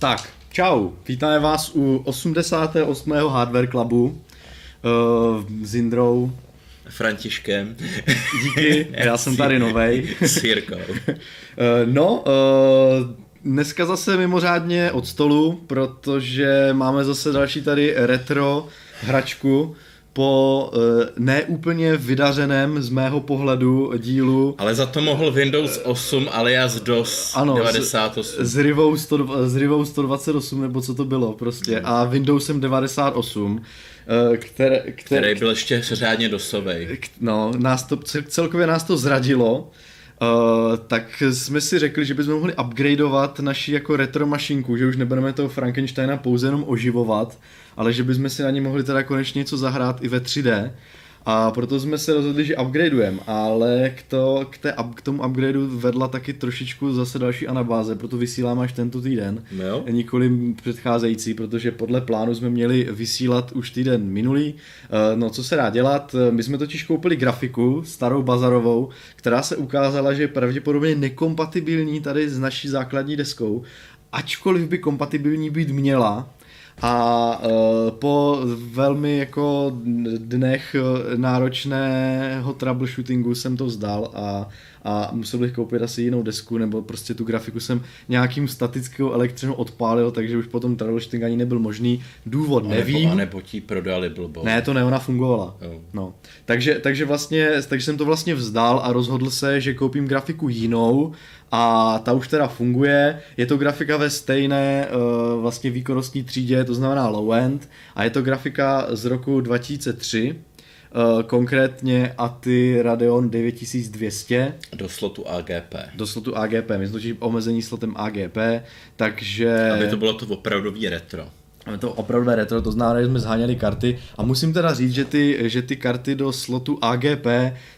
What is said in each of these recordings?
Tak, čau, vítáme vás u 88. Hardware Clubu uh, s Indrou. Františkem. Díky, já jsem tady novej. S Jirkou. Uh, no, uh, dneska zase mimořádně od stolu, protože máme zase další tady retro hračku, po uh, neúplně vydařeném z mého pohledu dílu. Ale za to mohl Windows 8 alias DOS ano, 98. S, s, Rivou 100, s Rivou 128 nebo co to bylo prostě hmm. a Windowsem 98. Které, které, který byl ještě řádně dosovej. No, nás to, celkově nás to zradilo. Uh, tak jsme si řekli, že bychom mohli upgradeovat naši jako retro mašinku, že už nebudeme toho Frankensteina pouze jenom oživovat, ale že bychom si na ní mohli teda konečně něco zahrát i ve 3D. A proto jsme se rozhodli, že upgradeujeme, ale k, to, k, té, k tomu upgradeu vedla taky trošičku zase další anabáze, proto vysílám až tento týden, jo. nikoli předcházející, protože podle plánu jsme měli vysílat už týden minulý. Eh, no co se dá dělat, my jsme totiž koupili grafiku, starou bazarovou, která se ukázala, že je pravděpodobně nekompatibilní tady s naší základní deskou, ačkoliv by kompatibilní být měla, a uh, po velmi jako dnech náročného troubleshootingu jsem to vzdal a, a musel bych koupit asi jinou desku, nebo prostě tu grafiku jsem nějakým statickou elektřinou odpálil, takže už potom troubleshooting ani nebyl možný. Důvod a nevím. Nebo, a nebo ti prodali blbou. Ne, to ne, ona fungovala. Oh. No. Takže, takže vlastně, takže jsem to vlastně vzdal a rozhodl se, že koupím grafiku jinou, a ta už teda funguje. Je to grafika ve stejné uh, vlastně výkonnostní třídě, to znamená low-end a je to grafika z roku 2003, Uh, eh, konkrétně ATI Radeon 9200. Do slotu AGP. Do slotu AGP, my jsme omezení slotem AGP, takže... Aby to bylo to opravdový retro. To opravdu retro, to znamená, že jsme zháněli karty. A musím teda říct, že ty, že ty karty do slotu AGP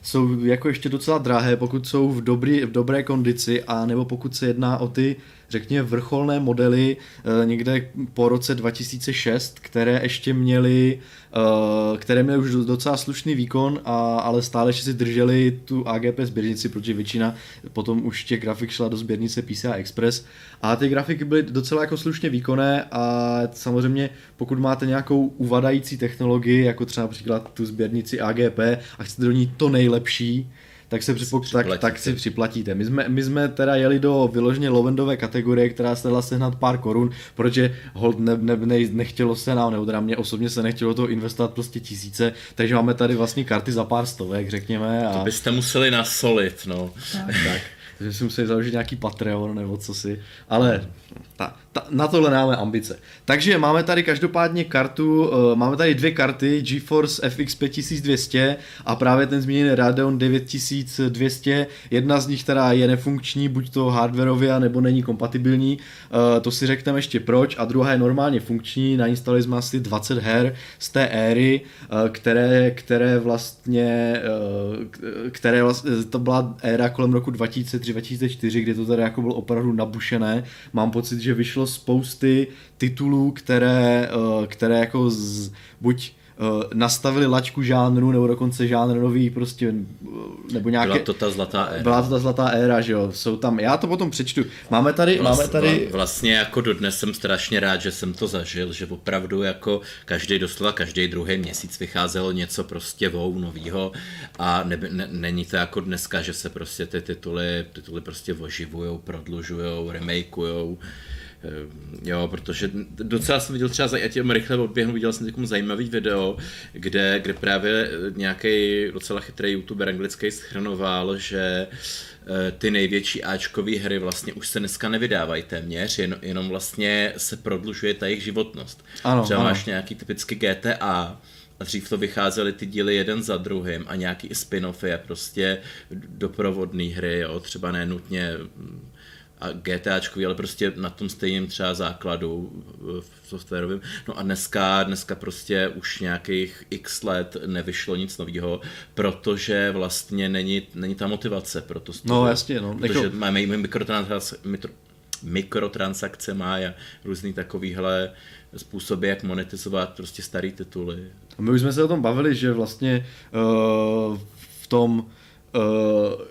jsou jako ještě docela drahé, pokud jsou v, dobrý, v dobré kondici a nebo pokud se jedná o ty řekněme, vrcholné modely eh, někde po roce 2006, které ještě měly, eh, které měly už docela slušný výkon, a, ale stále ještě si drželi tu AGP sběrnici, protože většina potom už těch grafik šla do sběrnice PCI Express. A ty grafiky byly docela jako slušně výkonné a samozřejmě pokud máte nějakou uvadající technologii, jako třeba například tu sběrnici AGP a chcete do ní to nejlepší, tak, se připok- tak, tak si připlatíte. My jsme, my jsme teda jeli do vyloženě lovendové kategorie, která se dala sehnat pár korun, protože hold ne, ne, ne, nechtělo se nám, nebo teda mě osobně se nechtělo to investovat prostě tisíce, takže máme tady vlastně karty za pár stovek, řekněme. A... To byste museli nasolit, no. tak. tak. Takže si museli založit nějaký Patreon nebo co si. Ale ta, ta, na tohle máme ambice. Takže máme tady každopádně kartu, uh, máme tady dvě karty, GeForce FX 5200 a právě ten zmíněný Radeon 9200. Jedna z nich teda je nefunkční, buď to hardwareově, nebo není kompatibilní. Uh, to si řekneme ještě proč. A druhá je normálně funkční, nainstalili jsme asi 20 her z té éry, uh, které, které vlastně, uh, které vlastně, to byla éra kolem roku 2003-2004, kdy to tady jako bylo opravdu nabušené. Mám pocit, že vyšlo spousty titulů, které, eh, které jako z, buď nastavili lačku žánru, nebo dokonce žánr nový prostě, eh, nebo nějaké... Byla to ta zlatá éra. Byla to ta zlatá éra, že jo, jsou tam, já to potom přečtu. Máme tady, Vlast, máme tady... Vlastně jako dodnes jsem strašně rád, že jsem to zažil, že opravdu jako každý doslova každý druhý měsíc vycházelo něco prostě vou novýho a ne, ne, není to jako dneska, že se prostě ty tituly, tituly prostě oživujou, prodlužujou, remakeujou jo, protože docela jsem viděl třeba, já tím rychle odběhnu, viděl jsem takový zajímavý video, kde, kde právě nějaký docela chytrý youtuber anglický schrnoval, že eh, ty největší Ačkové hry vlastně už se dneska nevydávají téměř, jen, jenom vlastně se prodlužuje ta jejich životnost. Ano, Třeba ano. máš nějaký typicky GTA, a dřív to vycházely ty díly jeden za druhým a nějaký spin-offy a prostě doprovodné hry, jo, třeba nenutně a GTAčkový, ale prostě na tom stejném třeba základu v softwarovém. No a dneska, dneska prostě už nějakých x let nevyšlo nic nového, protože vlastně není, není ta motivace pro to. No jasně, no. Protože jako... máme mikrotransakce, mikro, mikrotransakce má a různý takovýhle způsoby, jak monetizovat prostě starý tituly. My už jsme se o tom bavili, že vlastně uh, v tom Uh,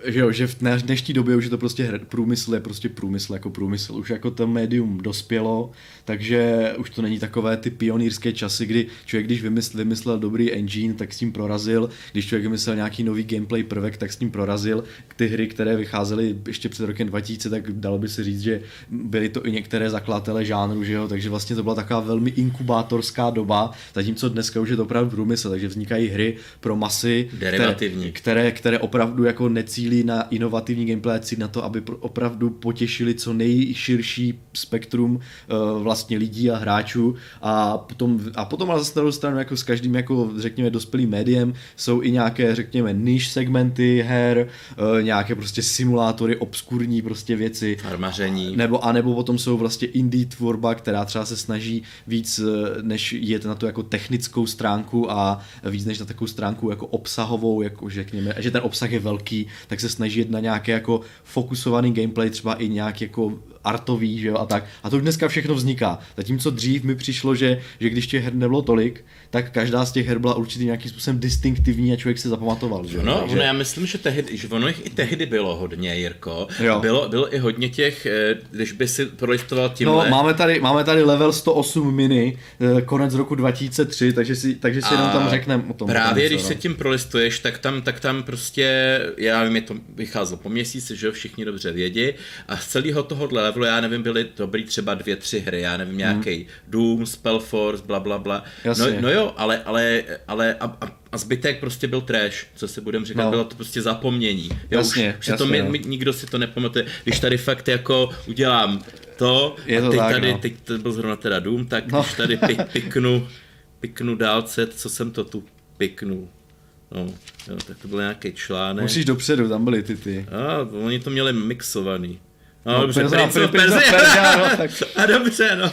že jo, že v dnešní době už je to prostě hr, průmysl je prostě průmysl jako průmysl. Už jako to médium dospělo, takže už to není takové ty pionýrské časy, kdy člověk, když vymysl, vymyslel dobrý engine, tak s tím prorazil. Když člověk vymyslel nějaký nový gameplay prvek, tak s tím prorazil. Ty hry, které vycházely ještě před rokem 2000, tak dalo by se říct, že byly to i některé zakladatele žánru, že jo, takže vlastně to byla taková velmi inkubátorská doba, zatímco dneska už je to opravdu průmysl, takže vznikají hry pro masy, Derivativní. které, které opravdu opravdu jako necílí na inovativní gameplay, cílí na to, aby opravdu potěšili co nejširší spektrum uh, vlastně lidí a hráčů a potom, a potom ale zase na stranu jako s každým jako řekněme dospělým médiem jsou i nějaké řekněme niž segmenty her, uh, nějaké prostě simulátory, obskurní prostě věci. Farmaření. Nebo, a nebo potom jsou vlastně indie tvorba, která třeba se snaží víc eh, než jet na tu jako technickou stránku a víc než na takovou stránku jako obsahovou, jako řekněme, že ten obsah je velký, tak se snaží jít na nějaké jako fokusovaný gameplay, třeba i nějak jako artový, že jo, a tak. A to dneska všechno vzniká. Zatímco dřív mi přišlo, že, že když těch her nebylo tolik, tak každá z těch her byla určitě nějakým způsobem distinktivní a člověk se zapamatoval. Že? No, Takže... ono, já myslím, že, tehdy, že ono jich i tehdy bylo hodně, Jirko. Jo. Bylo, bylo i hodně těch, eh, když by si prolistoval tímhle. No, máme tady, máme tady level 108 mini, eh, konec roku 2003, takže si, takže si jenom tam řekneme o tom. Právě, něco, když no. se tím prolistuješ, tak tam, tak tam prostě, já vím, je to vycházelo po měsíci, že jo, všichni dobře vědí, a z celého tohohle levelu, já nevím, byly dobrý třeba dvě, tři hry, já nevím, nějaký hmm. Doom, Spellforce, bla, bla, bla. No, no, jo, ale, ale, ale a, a, a zbytek prostě byl trash, co se budeme říkat, no. bylo to prostě zapomnění. Jo, jasně, už, jasně, to my, my, nikdo si to nepamatuje. Když tady fakt jako udělám to, je to teď tak, tady, no. teď to byl zrovna teda Doom, tak no. když tady pik, piknu, piknu dálce, co jsem to tu piknul. No, jo, tak to byl nějaký článek. Musíš dopředu, tam byly ty ty. A, oni to měli mixovaný. No, No, dobře, Prince of Prince Persia. Persia, no, tak- A dobře, no,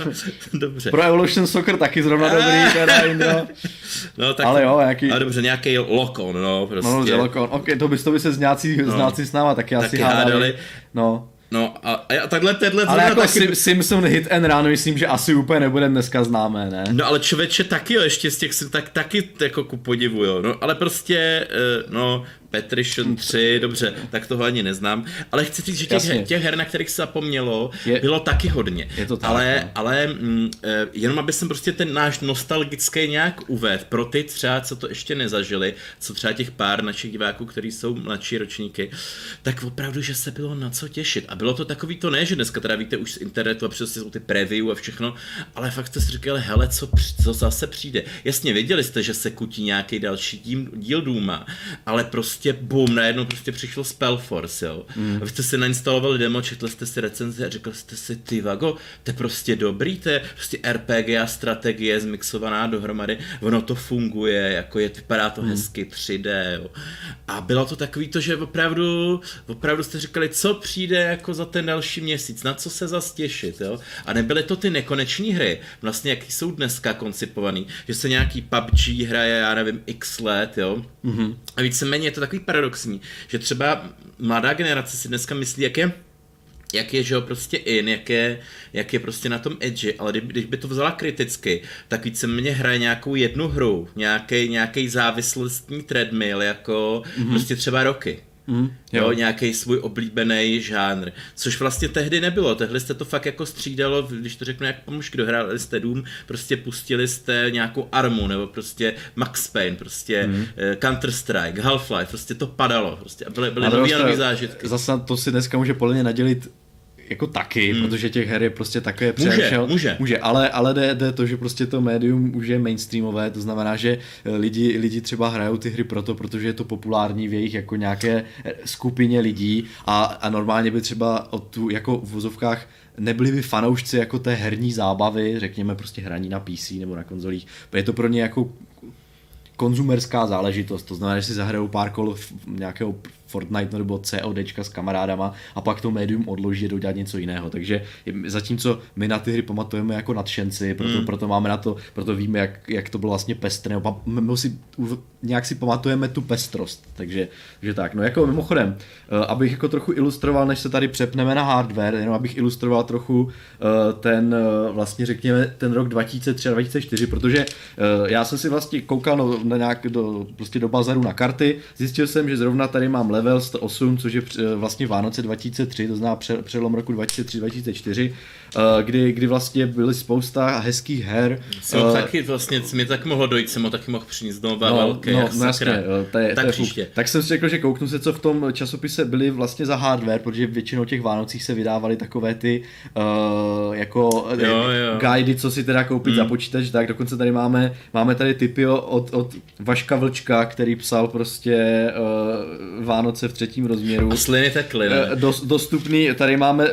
dobře. Pro Evolution Soccer taky zrovna dobrý, teda Indro. No, tak, Ale jo, nějaký- A dobře, nějaký lokon, no, prostě. No, Zelokon. Ok, to by, to by se znáci, no. znáci s náma taky, asi Taky hádali. hádali. No. No a, a takhle tenhle Ale jako taky... Sim, Simpson Hit and Run, myslím, že asi úplně nebude dneska známé, ne? No ale člověče taky jo, ještě z těch tak taky jako ku podivu, jo. No ale prostě, eh, no, Patrition 3, dobře, tak toho ani neznám. Ale chci říct, že těch, Jasně. těch her, na kterých se zapomnělo, Je- bylo taky hodně. Je to tak, ale, no. ale mm, eh, jenom aby jsem prostě ten náš nostalgický nějak uvedl, pro ty třeba, co to ještě nezažili, co třeba těch pár našich diváků, kteří jsou mladší ročníky, tak opravdu, že se bylo na co těšit. A bylo to takový to ne, že dneska teda víte už z internetu a přesně jsou ty preview a všechno, ale fakt jste si říkali, hele, co, co zase přijde. Jasně, věděli jste, že se kutí nějaký další díl, díl Duma, ale prostě bum, najednou prostě přišlo Spellforce, jo. Mm. A vy jste si nainstalovali demo, četli jste si recenze a řekli jste si, ty vago, to je prostě dobrý, to je prostě RPG a strategie zmixovaná dohromady, ono to funguje, jako je, vypadá to mm. hezky 3D, jo. A bylo to takový to, že opravdu, opravdu jste říkali, co přijde jako za ten další měsíc, na co se zas těšit, jo. A nebyly to ty nekoneční hry, vlastně jaký jsou dneska koncipovaný, že se nějaký PUBG hraje, já nevím, x let, jo. Mm-hmm. A víceméně je to takový paradoxní, že třeba mladá generace si dneska myslí, jak je jak je, že jo, prostě in, jak je, jak je prostě na tom edge, ale kdy, když by to vzala kriticky, tak víceméně hraje nějakou jednu hru, nějaký, nějaký závislostní treadmill, jako mm-hmm. prostě třeba roky. Mm, Jo, jo nějaký svůj oblíbený žánr. Což vlastně tehdy nebylo. Tehdy jste to fakt jako střídalo, když to řeknu jak pomůžky, dohráli jste Doom, prostě pustili jste nějakou armu, nebo prostě Max Payne, prostě mm. Counter-Strike, Half-Life, prostě to padalo. Prostě byly, byly nový stranu, zážitky. Zase to si dneska může podle mě nadělit jako taky, hmm. protože těch her je prostě takové Může, přemšel. může. může ale, ale jde, jde, to, že prostě to médium už je mainstreamové, to znamená, že eh, lidi, lidi třeba hrajou ty hry proto, protože je to populární v jejich jako nějaké eh, skupině lidí a, a normálně by třeba o tu jako v vozovkách nebyli by fanoušci jako té herní zábavy, řekněme prostě hraní na PC nebo na konzolích, je to pro ně jako konzumerská záležitost, to znamená, že si zahrajou pár kol v- nějakého Fortnite nebo CODčka s kamarádama a pak to médium odloží a jdou dělat něco jiného. Takže zatímco my na ty hry pamatujeme jako nadšenci, proto, mm. proto máme na to, proto víme, jak, jak to bylo vlastně pestré, nebo my si, nějak si pamatujeme tu pestrost. Takže že tak, no jako mimochodem, eh, abych jako trochu ilustroval, než se tady přepneme na hardware, jenom abych ilustroval trochu eh, ten eh, vlastně řekněme ten rok 2003 a 2004, protože já jsem si vlastně koukal no, na nějak do, prostě do bazaru na karty, zjistil jsem, že zrovna tady mám level 108, což je vlastně Vánoce 2003, to znamená přelom roku 2003-2004, kdy, kdy vlastně byly spousta hezkých her. Jsem uh, taky vlastně, mi tak mohlo dojít, jsem ho taky mohl přinést do no, velké. No, no jasně, to je, tak, to je tak jsem si řekl, že kouknu se, co v tom časopise byly vlastně za hardware, protože většinou těch Vánocích se vydávaly takové ty uh, jako jo, jo. guidy, co si teda koupit mm. za počítač, tak dokonce tady máme, máme tady typy od, od Vaška Vlčka, který psal prostě uh, Vánoce v třetím rozměru. A sliny tekly, ne? Uh, dostupný, tady máme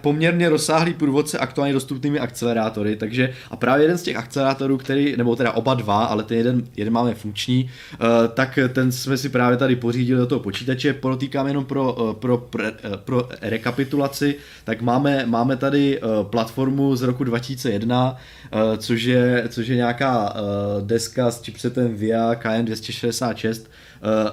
poměrně rozsáhlý průvodce aktuálně dostupnými akcelerátory, takže a právě jeden z těch akcelerátorů, který, nebo teda oba dva, ale ten jeden, jeden máme funkční, uh, tak ten jsme si právě tady pořídili do toho počítače, podotýkám jenom pro, uh, pro, pro, uh, pro rekapitulaci, tak máme, máme tady platformu z roku 2001, uh, což, je, což je nějaká deska s chipsetem VIA KN266 uh,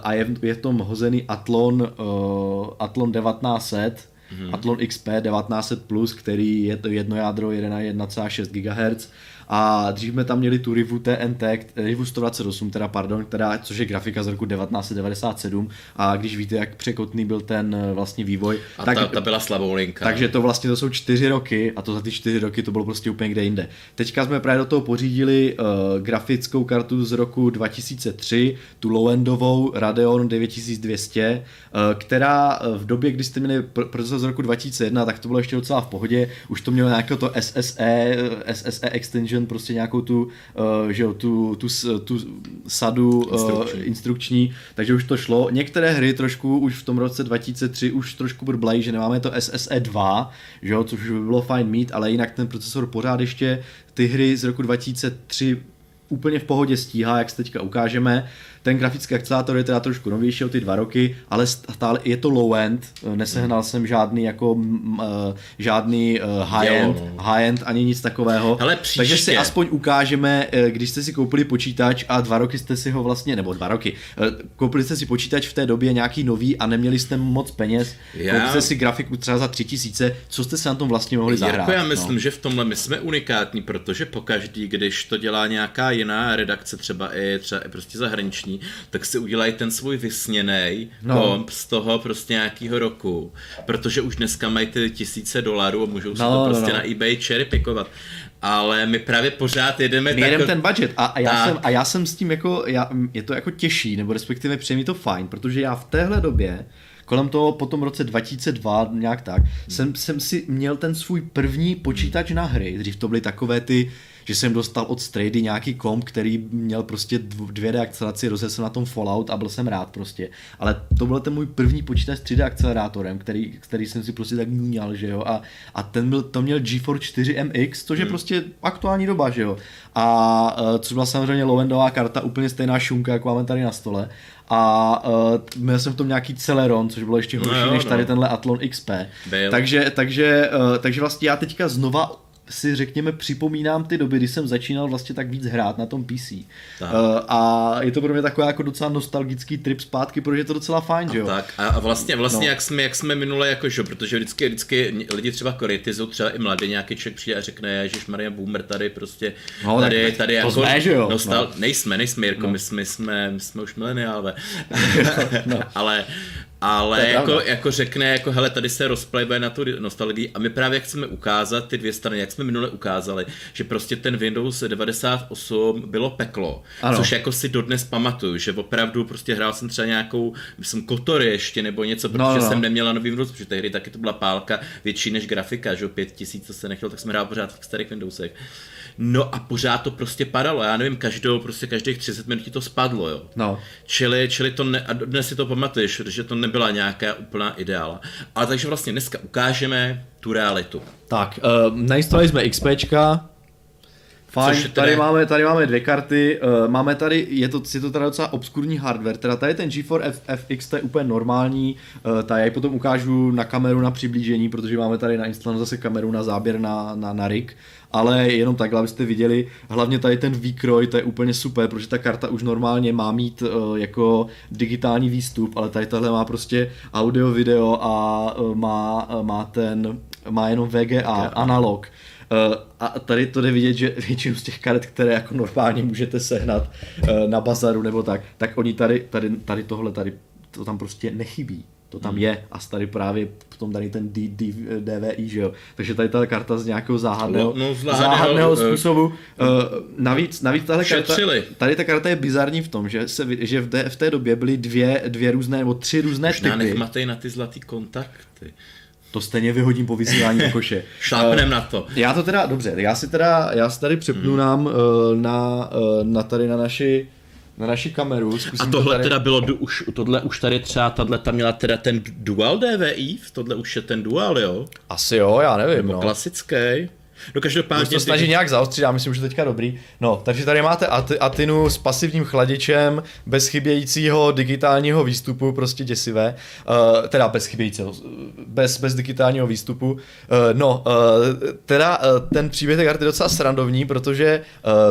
a je, je v tom hozený Athlon, uh, Athlon 1900, mm-hmm. Athlon XP 1900 Plus, který je to jedno jádro 1,6 GHz a dřív jsme tam měli tu Rivu TNT, Rivu 128, teda pardon, která, což je grafika z roku 1997 a když víte, jak překotný byl ten eh, vlastně vývoj. A tak, ta, ta byla slabou linka. Takže to vlastně to jsou čtyři roky a to za ty čtyři roky to bylo prostě úplně kde jinde. Teďka jsme právě do toho pořídili uh, grafickou kartu z roku 2003, tu low-endovou Radeon 9200, uh, která v době, kdy jste měli procesor z roku 2001, tak to bylo ještě docela v pohodě, už to mělo nějaké to SSE, SSE extension Engine prostě nějakou tu, uh, že jo, tu, tu, tu sadu uh, instrukční. instrukční, takže už to šlo. Některé hry trošku už v tom roce 2003 už trošku brblají, že nemáme to SSE 2, že jo, což by bylo fajn mít, ale jinak ten procesor pořád ještě ty hry z roku 2003 úplně v pohodě stíhá, jak se teďka ukážeme. Ten grafický akcelátor je teda trošku novější o ty dva roky, ale stále je to low-end, nesehnal jsem žádný jako uh, žádný uh, high-end, no. high-end ani nic takového. Příště. Takže si aspoň ukážeme, eh, když jste si koupili počítač a dva roky jste si ho vlastně, nebo dva roky, koupili jste si počítač v té době nějaký nový a neměli jste moc peněz, já... koupili jste si grafiku třeba za tři tisíce, co jste se na tom vlastně mohli zahrát? Jako já myslím, no. že v tomhle my jsme unikátní, protože pokaždý, když to dělá nějaká jiná redakce, třeba i třeba i prostě zahraniční, tak si udělají ten svůj vysněný no. komp z toho prostě nějakého roku, protože už dneska mají ty tisíce dolarů a můžou si no, to no, prostě no, no. na eBay cherrypickovat. Ale my právě pořád jedeme my jedeme ten budget a, a, já tak. jsem, a já jsem s tím jako, já, je to jako těžší, nebo respektive přijde to fajn, protože já v téhle době kolem toho po tom roce 2002 nějak tak, hmm. jsem, jsem si měl ten svůj první počítač na hry, dřív to byly takové ty že jsem dostal od Strady nějaký komp, který měl prostě 2D akceleraci, rozjel jsem na tom Fallout a byl jsem rád prostě. Ale to byl ten můj první počítač s 3D akcelerátorem, který, který jsem si prostě tak měl, že jo. A, a ten byl, to měl GeForce 4 MX, což je hmm. prostě aktuální doba, že jo. A uh, což byla samozřejmě low karta, úplně stejná šunka, jako máme tady na stole a uh, měl jsem v tom nějaký Celeron, což bylo ještě horší no jo, než tady no. tenhle Athlon XP. Takže, takže, uh, takže vlastně já teďka znova si řekněme připomínám ty doby, kdy jsem začínal vlastně tak víc hrát na tom PC. Tak. Uh, a je to pro mě takový jako docela nostalgický trip zpátky, protože je to docela fajn, že jo. Tak a vlastně, vlastně no. jak jsme, jak jsme minule jako, že, protože vždycky, vždycky lidi třeba kritizují, třeba i mladý nějaký člověk přijde a řekne, že Maria Boomer tady prostě, no, tady, tady to jako, jsme, že jo. Nostal, no. nejsme, nejsme, Jirko, no. my, jsme, my, jsme, my jsme už mileniálové, no. ale ale jako, jako řekne, jako hele, tady se rozplejbe na tu nostalgii a my právě chceme ukázat ty dvě strany, jak jsme minule ukázali, že prostě ten Windows 98 bylo peklo, ano. což jako si dodnes pamatuju, že opravdu prostě hrál jsem třeba nějakou, myslím, Kotory ještě nebo něco, no, protože no, no. jsem neměla nový Windows, protože tehdy taky to byla pálka větší než grafika, že o pět tisíc, co se nechtěl, tak jsme hrál pořád v starých Windowsech. No a pořád to prostě padalo, já nevím, každou, prostě každých 30 minut ti to spadlo, jo. No. Čili, čili to ne, a dnes si to pamatuješ, že to nebyla nějaká úplná ideála. Ale takže vlastně dneska ukážeme tu realitu. Tak, uh, nainstalovali jsme XPčka, Fajn, tady, tady, máme, tady máme dvě karty, uh, máme tady, je to, je to teda docela obskurní hardware, teda tady ten G4 F, FX, to je úplně normální, uh, tady já potom ukážu na kameru na přiblížení, protože máme tady nainstalovanou zase kameru na záběr na, na, na rig, ale jenom tak, abyste viděli, hlavně tady ten výkroj, to je úplně super, protože ta karta už normálně má mít uh, jako digitální výstup, ale tady tahle má prostě audio, video a uh, má, uh, má ten, má jenom VGA, analog. Uh, a tady to jde vidět, že většinu z těch karet, které jako normálně můžete sehnat uh, na bazaru nebo tak, tak oni tady, tady, tady tohle tady to tam prostě nechybí. To tam hmm. je a tady právě potom tady ten D, D, DVI, že jo. Takže tady ta karta z nějakého záhadného, no, no, záhadného uh, způsobu. Uh, navíc, navíc tahle karta, tady ta karta je bizarní v tom, že, se, že v, té, v té době byly dvě, dvě různé, nebo tři různé Možná typy. Možná na ty zlatý kontakty. To stejně vyhodím po vysílání do koše. Šlápnem uh, na to. Já to teda, dobře, já si teda, já si tady přepnu hmm. nám uh, na, uh, na tady na naši na naši kameru. A tohle to tady... teda bylo, už, tohle už tady třeba, tahle tam měla teda ten dual DVI, tohle už je ten dual, jo? Asi jo, já nevím, Nebo no. klasický. No každopádně... to snaží ty... nějak zaostřit, já myslím, že teďka dobrý. No, takže tady máte Atinu s pasivním chladičem, bez chybějícího digitálního výstupu, prostě děsivé. Uh, teda bez chybějícího, bez, bez digitálního výstupu. Uh, no, uh, teda uh, ten příběh té karty je docela srandovní, protože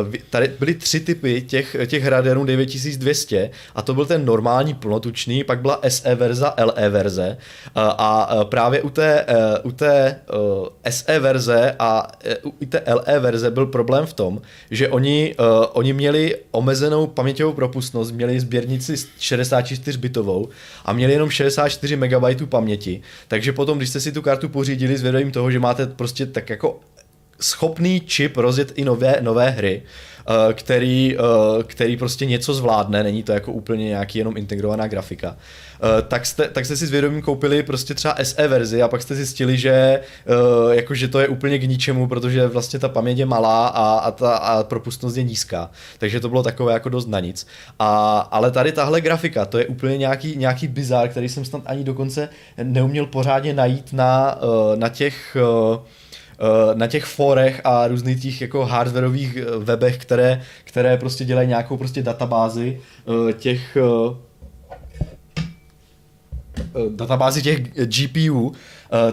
uh, tady byly tři typy těch, těch Radeonů 9200 a to byl ten normální plnotučný, pak byla SE verze, LE verze uh, a právě u té, uh, u té uh, SE verze a u té LE verze byl problém v tom, že oni, uh, oni měli omezenou paměťovou propustnost, měli sběrnici 64 bitovou a měli jenom 64 MB paměti, takže potom, když jste si tu kartu pořídili s vědomím toho, že máte prostě tak jako schopný čip rozjet i nové, nové hry, který, eh, který prostě něco zvládne, není to jako úplně nějaký jenom integrovaná grafika, eh, tak jste, tak jste si s vědomím koupili prostě třeba SE verzi a pak jste zjistili, že, jako, že to je úplně k ničemu, protože vlastně ta paměť je malá a, a ta a propustnost je nízká. Takže to bylo takové jako dost na nic. A, ale tady tahle grafika, to je úplně nějaký, nějaký bizar, který jsem snad ani dokonce neuměl pořádně najít na, na těch Eh, na těch forech a různých těch jako hardwareových eh, webech, které, které prostě dělají nějakou prostě databázi eh, těch databázi těch GPU,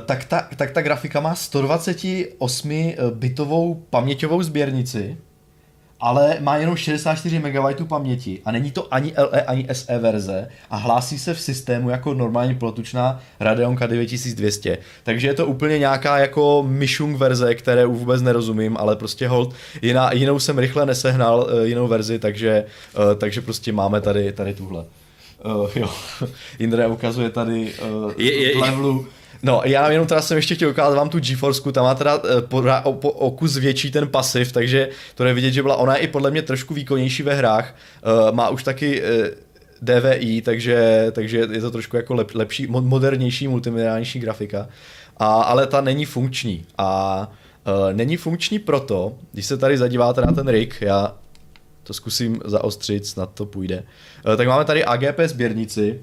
tak ta, tak ta grafika má 128 bitovou paměťovou sběrnici ale má jenom 64 MB paměti a není to ani LE, ani SE verze a hlásí se v systému jako normální plotučná Radeon K9200. Takže je to úplně nějaká jako Mishung verze, které vůbec nerozumím, ale prostě hold, jiná, jinou jsem rychle nesehnal, eh, jinou verzi, takže, eh, takže prostě máme tady, tady tuhle. Uh, jo, Indra ukazuje tady uh, je, je, levelu No, já jenom teda jsem ještě chtěl ukázat vám tu GeForce, tam má teda eh, po, o, po, o kus větší ten pasiv, takže to je vidět, že byla ona i podle mě trošku výkonnější ve hrách, uh, má už taky uh, eh, DVI, takže, takže je to trošku jako lep, lepší, modernější, multimediálnější grafika, a, ale ta není funkční. A uh, není funkční proto, když se tady zadíváte na ten rig, já to zkusím zaostřit, snad to půjde, uh, tak máme tady AGP sběrnici.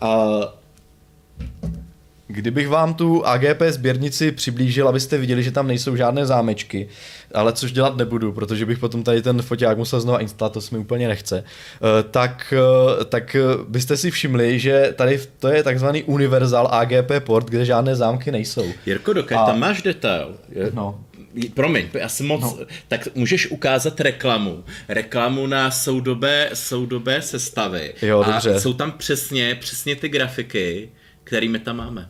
A Kdybych vám tu AGP sběrnici přiblížil, abyste viděli, že tam nejsou žádné zámečky, ale což dělat nebudu, protože bych potom tady ten foťák musel znovu instalovat, to se mi úplně nechce, eh, tak, eh, tak byste si všimli, že tady to je takzvaný univerzál AGP port, kde žádné zámky nejsou. Jirko, dokud A... tam máš detail, je... no. Promiň, já jsem moc, no. tak můžeš ukázat reklamu. Reklamu na soudobé, soudobé sestavy. Jo, dobře. A jsou tam přesně, přesně ty grafiky, kterými tam máme.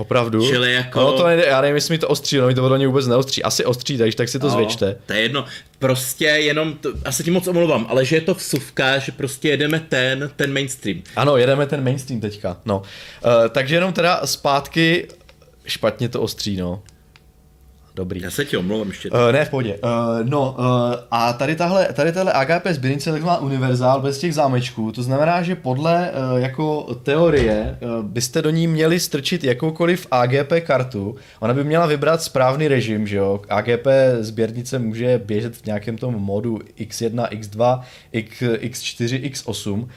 Opravdu? Čili jako... No to nejde, já nevím, jestli mi to ostří, no mi to podle vůbec neostří. Asi ostří, takže tak si to no, zvětšte. To je jedno. Prostě jenom, to, asi ti moc omlouvám, ale že je to vsuvka, že prostě jedeme ten, ten mainstream. Ano, jedeme ten mainstream teďka, no. Uh, takže jenom teda zpátky, špatně to ostří, no. Dobrý. Já se ti omlouvám ještě. Uh, ne, v pohodě. Uh, no, uh, a tady tahle, tady tahle AGP sběrnice je taková univerzál bez těch zámečků, to znamená, že podle uh, jako teorie uh, byste do ní měli strčit jakoukoliv AGP kartu, ona by měla vybrat správný režim, že jo, AGP sběrnice může běžet v nějakém tom modu X1, X2, X, X4, X8 uh,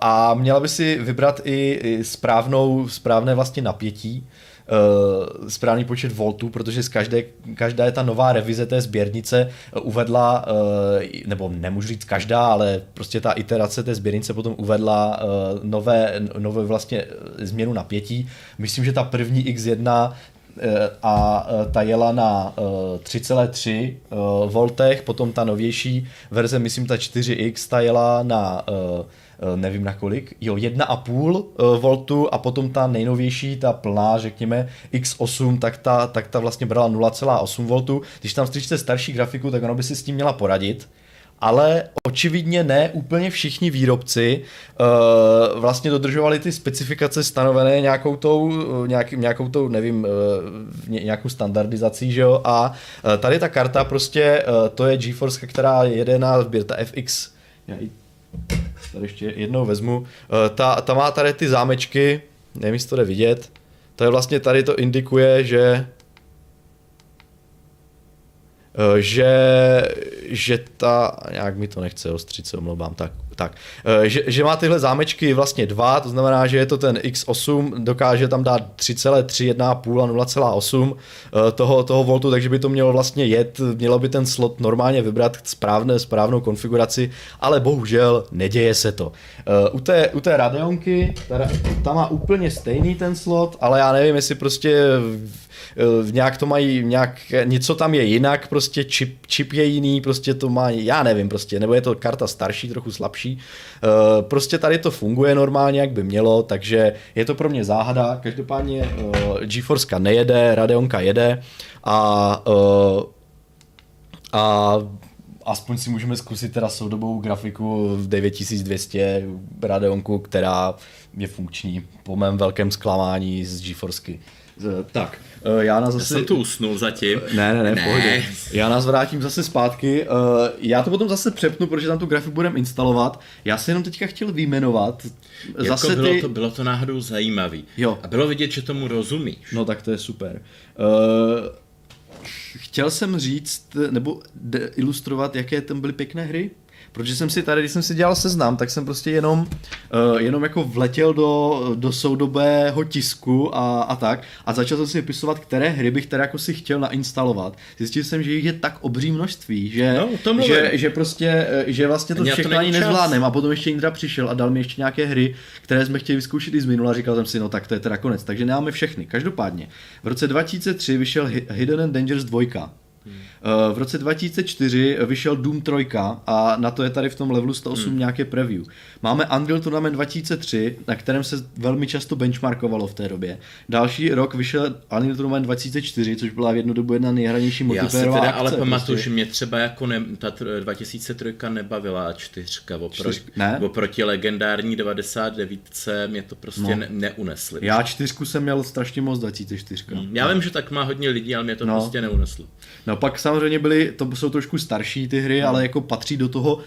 a měla by si vybrat i, i správnou, správné vlastně napětí, uh, správný počet voltů, protože z každé, každá je ta nová revize té sběrnice eh, uvedla, uh, nebo nemůžu říct každá, ale prostě ta iterace té sběrnice potom uvedla uh, nové, nové vlastně změnu napětí. Myslím, že ta první X1 a ta jela na 3,3 voltech, potom ta novější verze, myslím ta 4X, ta jela na nevím na kolik, jo, 1,5 eh, voltu a potom ta nejnovější, ta plná, řekněme, X8, tak ta, tak ta vlastně brala 0,8 voltu. Když tam strčíte starší grafiku, tak ono by si s tím měla poradit, ale očividně ne úplně všichni výrobci uh, vlastně dodržovali ty specifikace stanovené nějakou tou, nějaký, nějakou tou, nevím, uh, nějakou standardizací, že jo, a uh, tady ta karta prostě, uh, to je GeForce, která jede na ta FX, já ji tady ještě jednou vezmu, uh, ta, ta má tady ty zámečky, nevím, jestli to jde vidět, to je vlastně tady to indikuje, že Eh, že, že ta, nějak mi to nechce ostřit, se omlouvám, tak, tak eh, že, že má tyhle zámečky vlastně dva, to znamená, že je to ten X8, dokáže tam dát 3,3, 1,5 a 0,8 eh, toho, toho voltu, takže by to mělo vlastně jet, mělo by ten slot normálně vybrat správné, správnou konfiguraci, ale bohužel neděje se to. U té, u té Radeonky, ta, ta má úplně stejný ten slot, ale já nevím, jestli prostě Eh, nějak to mají, nějak, něco tam je jinak, prostě čip, čip je jiný, prostě to má, já nevím prostě, nebo je to karta starší, trochu slabší. Eh, prostě tady to funguje normálně, jak by mělo, takže je to pro mě záhada. Každopádně eh, GeForce nejede, Radeonka jede a a aspoň si můžeme zkusit teda soudobou grafiku v 9200 Radeonku, která je funkční po mém velkém zklamání z GeForceky. Tak, eh, já nás zase... Já jsem tu usnul zatím. Ne, ne, ne, ne. Pohodě. Já nás vrátím zase zpátky. Eh, já to potom zase přepnu, protože tam tu grafiku budeme instalovat. Já se jenom teďka chtěl vyjmenovat. Jako zase bylo, ty... to, bylo to náhodou zajímavý. Jo. A bylo vidět, že tomu rozumíš. No tak to je super. Uh, chtěl jsem říct, nebo ilustrovat, jaké tam byly pěkné hry. Protože jsem si tady, když jsem si dělal seznam, tak jsem prostě jenom, uh, jenom jako vletěl do, do soudobého tisku a, a tak. A začal jsem si vypisovat, které hry bych teda jako si chtěl nainstalovat. Zjistil jsem, že jich je tak obří množství, že, no, že, že prostě, eh, že vlastně to všechno ani nezvládnem a potom ještě Indra přišel a dal mi ještě nějaké hry, které jsme chtěli vyzkoušet i z minula, říkal jsem si, no tak to je teda konec, takže nemáme všechny. Každopádně, v roce 2003 vyšel Hidden and Dangerous 2, Eh, v roce 2004 vyšel Doom 3 a na to je tady v tom levelu 108 hmm. nějaké preview. Máme Unreal Tournament 2003, na kterém se velmi často benchmarkovalo v té době. Další rok vyšel Unreal Tournament 2004, což byla v jednu dobu jedna nejhranější multiplayerová Já si teda akce, ale pamatuju, prostě. že mě třeba jako ne, ta 2003 nebavila a čtyřka oproti, ne? oproti legendární 99 mě to prostě no. ne, neunesly. Já čtyřku jsem měl strašně moc 2004. Hmm. Já vím, že tak má hodně lidí, ale mě to no. prostě neuneslo. No pak samozřejmě byly, to jsou trošku starší ty hry, no. ale jako patří do toho uh,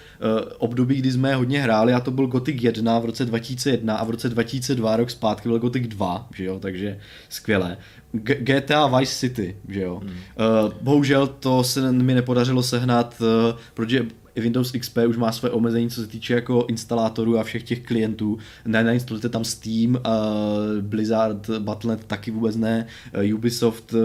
období, kdy jsme hodně hráli a to byl Gothic 1 v roce 2001 a v roce 2002 rok zpátky byl Gothic 2, že jo, takže skvělé. G- GTA Vice City, že jo. Hmm. Uh, bohužel to se mi nepodařilo sehnat, uh, protože Windows XP už má své omezení, co se týče jako instalátorů a všech těch klientů. Ne, neinstalujete tam Steam, uh, Blizzard, Battle.net taky vůbec ne, uh, Ubisoft, uh,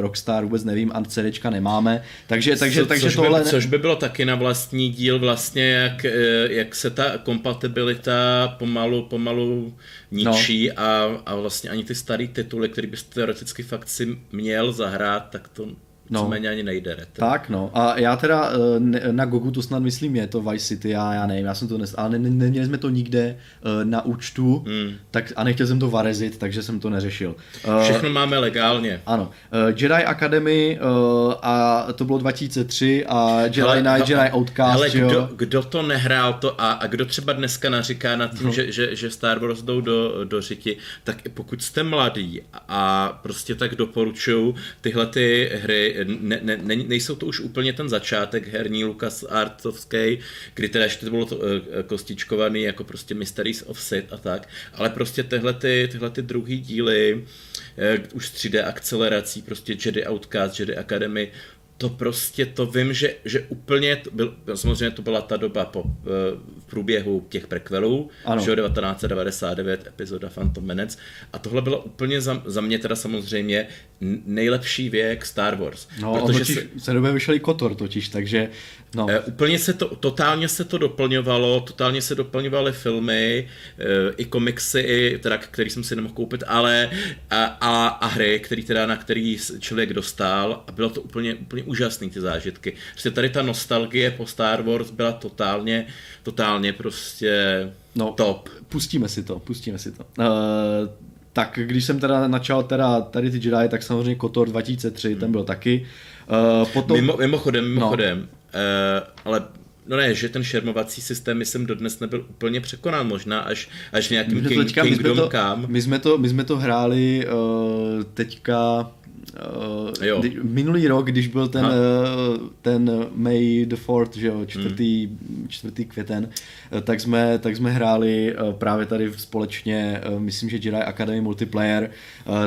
Rockstar vůbec nevím, a CDčka nemáme. Takže, takže, Co, takže což tohle... By, což by bylo taky na vlastní díl vlastně, jak, jak se ta kompatibilita pomalu, pomalu ničí no. a, a vlastně ani ty staré tituly, které byste teoreticky fakt si měl zahrát, tak to No. Ani nejde. Ne? Tak no. A já teda eh, na Gogu to snad myslím je to Vice City, já, já nevím, já jsem to nes... ale ne, ne, neměli jsme to nikde eh, na účtu, hmm. tak a nechtěl jsem to varezit, takže jsem to neřešil. Eh, Všechno máme legálně. Ano. Jedi Academy a to bylo 2003 a Jedi hele, Knight, Jedi Outcast, hele, kdo, kdo to nehrál to a, a kdo třeba dneska naříká na tím, no. že, že, že Star Wars jdou do, do řiti, tak pokud jste mladý a prostě tak doporučuju tyhle ty hry ne, ne, ne, nejsou to už úplně ten začátek herní Lucas Artsovský, kdy teda ještě to bylo to, uh, kostičkovaný jako prostě Mysteries of Sith a tak, ale prostě tyhle, ty, tyhle ty druhý díly, uh, už s 3D akcelerací, prostě Jedi Outcast, Jedi Academy, to prostě, to vím, že, že úplně, to byl, samozřejmě to byla ta doba po, eh, v průběhu těch prekvelů, že 1999 epizoda Phantom Menace a tohle bylo úplně za, za mě teda samozřejmě nejlepší věk Star Wars. No, protože se, se době vyšel i Kotor totiž, takže no. Uh, úplně se to, totálně se to doplňovalo, totálně se doplňovaly filmy, uh, i komiksy, i, teda, který jsem si nemohl koupit, ale a, a, a hry, který teda, na který člověk dostal a bylo to úplně, úplně úžasný ty zážitky. Prostě tady ta nostalgie po Star Wars byla totálně, totálně prostě no, top. Pustíme si to, pustíme si to. Uh, tak když jsem teda načal teda tady ty Jedi, tak samozřejmě Kotor 2003, hmm. ten byl taky. Uh, potom... Mimo, mimochodem, no. mimochodem, no. Uh, ale No ne, že ten šermovací systém jsem dodnes nebyl úplně překonán, možná až, až v nějakým My King, teďka- my jsme Kingdom to- Come. My jsme to, my jsme to hráli uh, teďka Jo. kdy, minulý rok, když byl ten, uh, ten May the 4th, že jo, čtvrtý, Hmm. čtvrtý květen, uh, tak jsme, tak jsme hráli právě tady společně, myslím, že Jedi Academy multiplayer,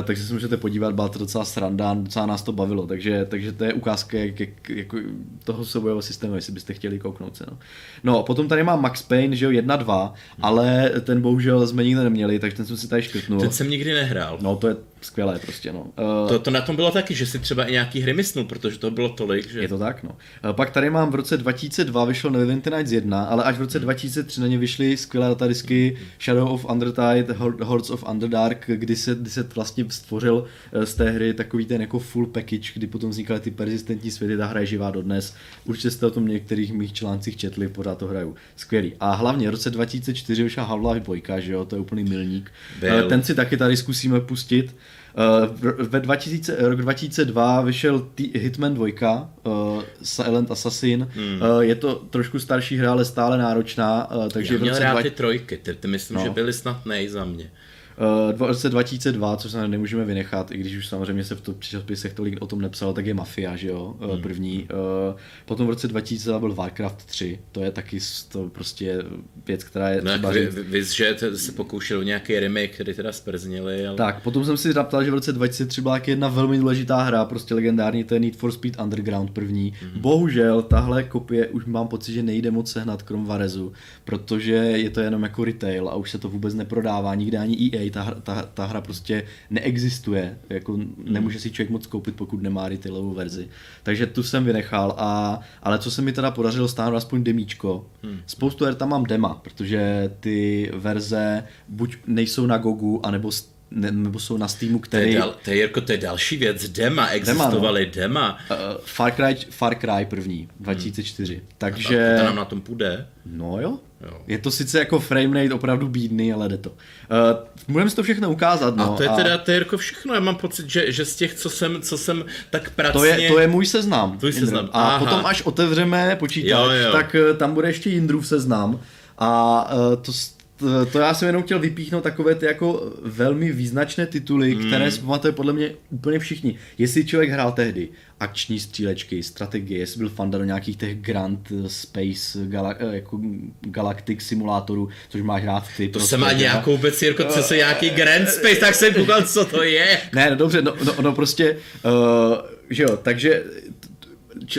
takže se můžete podívat, byla to docela sranda, docela nás to bavilo, takže, takže to je ukázka jak, jak, jako toho soubojového systému, jestli byste chtěli kouknout se. No. no a potom tady mám Max Payne, že jo, 1-2, ale ten bohužel jsme nikdy neměli, takže ten jsem si tady škrtnul. Ten jsem nikdy nehrál. No to je skvělé prostě, no. Uh, To, to na tom bylo taky, že si třeba i nějaký hry mysnul, protože to bylo tolik, že... Je to tak, no. Eh, Pak tady mám v roce 2002 vyšel Neverwinter Nights 1, ale až v roce 2003 na ně vyšly skvělé datadisky Shadow of Undertide, Hor- Hordes of Underdark, kdy se, kdy se vlastně stvořil eh, z té hry takový ten jako full package, kdy potom vznikaly ty persistentní světy, ta hra je živá dodnes. Určitě jste o tom některých mých článcích četli, pořád to hraju. Skvělý. A hlavně v roce 2004 vyšel Half-Life 2, že jo, to je úplný milník. Byl. Ten si taky tady zkusíme pustit. V- ve 2000, rok 2002 vyšel Hitman 2, uh, Silent Assassin. Hmm. Uh, je to trošku starší hra, ale stále náročná, uh, takže Já měl rád dva, ty trojky, ty, ty myslím, No. že byly snad nej za mě. V roce 2002, což se nemůžeme vynechat, i když už samozřejmě se v to časopisech tolik o tom nepsalo, tak je Mafia, že jo, uh, první. Uh, potom v roce 2002 byl Warcraft 3, to je taky to prostě věc, která je No, třeba vy, říct. vy, že se pokoušeli o nějaký remake, který teda sprznili, ale... Tak, potom jsem si zaptal, že v roce 2003 byla jedna velmi důležitá hra, prostě legendární, to je Need for Speed Underground první. Mm-hmm. Bohužel, tahle kopie už mám pocit, že nejde moc sehnat krom Varezu, protože je to jenom jako retail a už se to vůbec neprodává, nikde ani EA, ta, hra- ta, ta hra prostě neexistuje, jako nemůže si člověk moc koupit, pokud nemá retailovou verzi. Takže tu jsem vynechal, a, ale co se mi teda podařilo stáhnout aspoň demíčko. Hmm. Spoustu her tam mám dema, protože ty verze buď nejsou na Gogu, anebo nebo jsou na Steamu, To je, který... dal, to je, Jirko, to je další věc, dema, existovaly dema. Uh, Far, Cry, Far Cry první, 2004. Takže... A to nám na tom půjde. No jo. Jo. Je to sice jako frame rate opravdu bídný, ale jde to. Uh, můžeme si to všechno ukázat, no. a to je teda to je jako všechno, já mám pocit, že, že z těch, co jsem, co jsem tak pracně... To je, to je můj seznam. Tvůj seznam, A aha. potom, až otevřeme počítač, Jo, jo. tak eh, tam bude ještě Jindrův seznam. A eh, to, to, to já jsem jenom chtěl vypíchnout takové ty jako velmi význačné tituly, Hmm. které si pamatuje podle mě úplně všichni. Jestli člověk hrál tehdy akční střílečky, strategie, jestli byl fanda do nějakých těch Grand Space gala, eh, jako Galactic simulátorů, což máš rád ty. To se má nějakou vůbec, Jirko, co se nějaký Grand Space, tak jsem koukal, co to je. Ne, no dobře, no, no, no prostě, uh, že jo, takže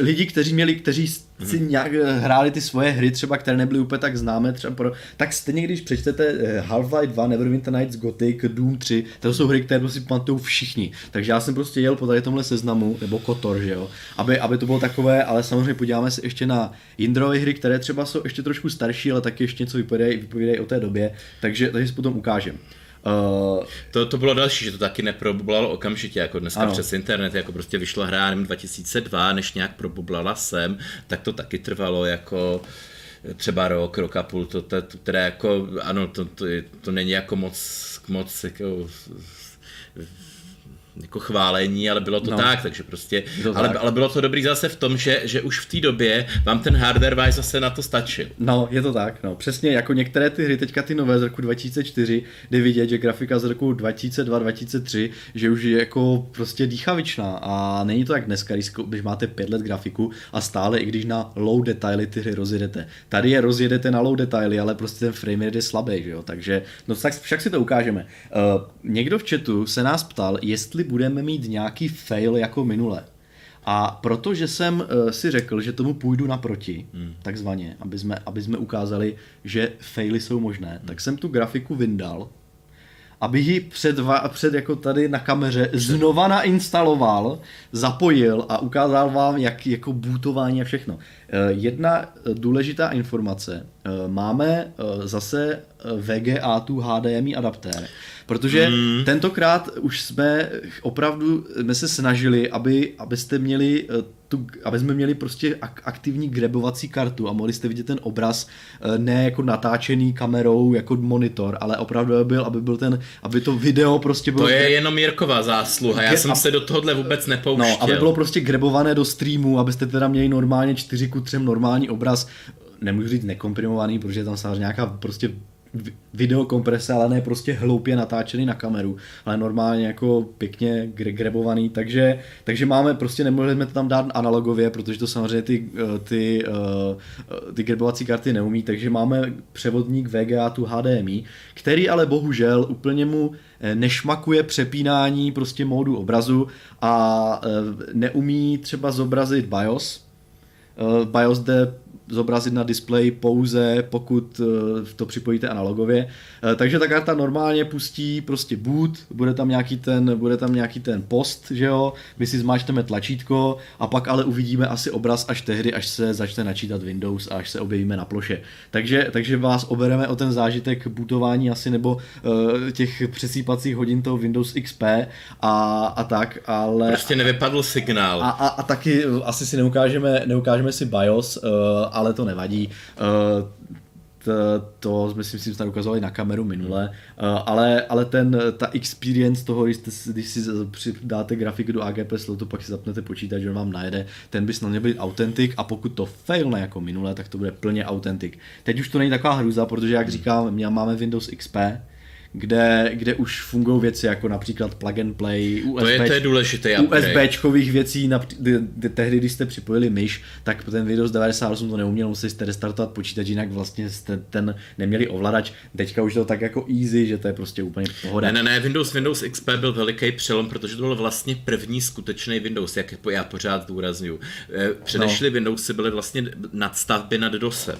lidi, kteří měli, kteří si nějak eh, hráli ty svoje hry, třeba které nebyly úplně tak známé, třeba pro, tak stejně když přečtete eh, Half-Life 2, Neverwinter Nights, Gothic, Doom 3, to jsou hry, které prostě pamatují všichni. Takže já jsem prostě jel po tady tomhle seznamu, nebo Kotor, že jo, aby, aby to bylo takové, ale samozřejmě podíváme se ještě na Jindrové hry, které třeba jsou ještě trošku starší, ale taky ještě něco vypovídají, vypovídají o té době, takže, takže si potom ukážem. Uh, To, to bylo další, že to taky neprobublalo okamžitě, jako dneska Ano. přes internet, jako prostě vyšla hra, nevím, 2002, než nějak probublala sem, tak to taky trvalo jako třeba rok, rok a půl, to, to, to teda jako, ano, to, to, to není jako moc, moc jako, jako chválení, ale bylo to No. tak, takže prostě, to ale, tak. ale bylo to dobrý zase v tom, že, že už v té době vám ten hardware wise zase na to stačil. No, je to tak, no. Přesně jako některé ty hry, teďka ty nové z roku 2004, jde vidět, že grafika z roku 2002-2003, že už je jako prostě dýchavičná a není to jak dneska, když, když máte pět let grafiku a stále, i když na low detaily ty hry rozjedete. Tady je rozjedete na low detaily, ale prostě ten frame rate je slabý, že jo, takže no tak však si to ukážeme. Uh, někdo v chatu se nás ptal, jestli budeme mít nějaký fail jako minule. A protože jsem uh, si řekl, že tomu půjdu naproti, hmm. takzvaně, aby jsme, aby jsme ukázali, že faily jsou možné, hmm. tak jsem tu grafiku vyndal, aby ji před, před jako tady na kameře znova nainstaloval, zapojil a ukázal vám, jak jako bootování a všechno. Eh, Jedna eh, důležitá informace. Eh, Máme zase VGA tu HDMI adaptér, protože hmm. tentokrát už jsme opravdu jsme se snažili, aby, abyste měli tu, aby jsme měli prostě ak- aktivní grebovací kartu a mohli jste vidět ten obraz eh, ne jako natáčený kamerou jako monitor, ale opravdu aby byl, aby byl ten, aby to video prostě bylo... To je jenom Jirková zásluha, já jsem a- se do tohohle vůbec nepouštěl. No, aby bylo prostě grebované do streamu, abyste teda měli normálně 4 ku 3 normální obraz. nemůžu říct nekomprimovaný, protože je tam samozřejmě nějaká prostě videokomprese, ale ne prostě hloupě natáčený na kameru, ale normálně jako pěkně grebovaný, takže, takže máme, prostě nemohli jsme to tam dát analogově, protože to samozřejmě ty, eh, ty, eh, ty grebovací karty neumí, takže máme převodník VGA tu HDMI, který ale bohužel úplně mu eh, nešmakuje přepínání prostě módu obrazu a neumí třeba zobrazit BIOS, BIOS jde zobrazit na displeji pouze pokud eh, to připojíte analogově. Eh, takže ta karta normálně pustí prostě boot, bude tam nějaký ten, bude tam nějaký ten post, že jo, my si zmáčneme tlačítko a pak ale uvidíme asi obraz až tehdy, až se začne načítat Windows a až se objevíme na ploše. Takže, takže vás obereme o ten zážitek bootování asi nebo uh, těch přesýpacích hodin toho Windows XP a, a tak, ale... Prostě nevypadl signál. A, a, a taky asi si neukážeme, neukážeme si BIOS, uh, ale to nevadí. Uh, to, to myslím, si snad ukazovali na kameru minule, uh, ale, ale ten, ta experience toho, když, jste, když si dáte grafiku do AGP slotu, pak si zapnete počítač, že on vám najede, ten by snad měl být autentik a pokud to failne jako minule, tak to bude plně autentik. Teď už to není taková hruza, protože jak říkám, máme Windows XP, kde, kde už fungují věci jako například plug and play, USB, to je, to je důležité USBčkových věcí, na, tehdy, když jste připojili myš, tak ten Windows 98 to neuměl, museli jste restartovat počítač, jinak vlastně jste ten neměli ovladač. Teďka už to tak jako easy, že to je prostě úplně pohoda. Ne, ne, ne, Windows, Windows XP byl veliký přelom, protože to byl vlastně první skutečný Windows, jak já pořád zdůraznuju. Eh, předešly no. Windowsy byly vlastně nadstavby nad DOSem.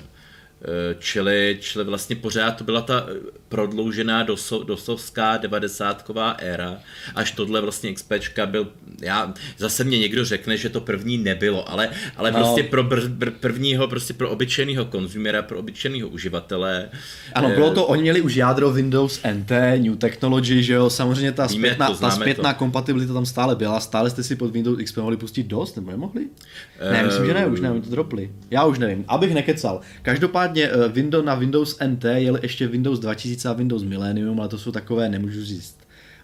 Eh, čili, čili vlastně pořád to byla ta eh, prodloužená doso, dosovská devadesátková éra, až tohle vlastně XPčka byl, já, zase mě někdo řekne, že to první nebylo, ale, ale no. prostě pro br, br, prvního, prostě pro obyčejného konzumera, pro obyčejného uživatele. Ano, bylo to, oni měli už jádro Windows NT, New Technology, že jo, samozřejmě ta Víme zpětná, to, ta zpětná to. kompatibilita tam stále byla, stále jste si pod Windows XP mohli pustit dost, nebo nemohli? Uh, ne, myslím, že ne, už ne, oni to dropli. Já už nevím, abych nekecal. Každopádně Každopádně eh, Windows, na Windows NT jeli ještě Windows 2000 a Windows Millennium, ale to jsou takové, nemůžu říct,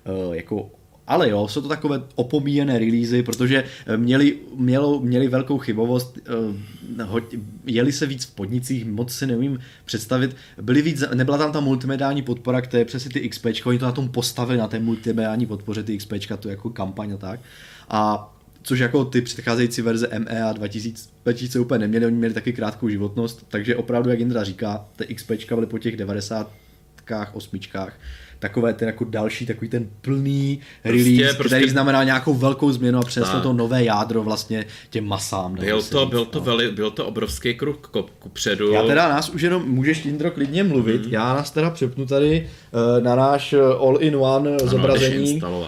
eh, jako ale jo, jsou to takové opomíjené releasy, protože eh, měli, mělo, měli velkou chybovost, jeli se víc v podnicích, moc si neumím představit, byly víc, nebyla tam ta multimediální podpora, které přesně ty XP, oni to na tom postavili, na té multimediální podpoře, ty XP, to jako kampaň a tak. A což jako ty předcházející verze MEA 2000, 2000 úplně neměly, oni měli taky krátkou životnost, takže opravdu, jak Indra říká, ty XP byly po těch 90 osmičkách, takové ten jako další, takový ten plný prostě, release, prostě, který znamená nějakou velkou změnu a přeslo to nové jádro vlastně těm masám. Byl to, byl, to no. veli, byl to obrovský krok ku předu. Já teda nás už jenom, můžeš Indro klidně mluvit, hmm. já nás teda přepnu tady uh, na náš eh, all-in-one ano, zobrazení, uh,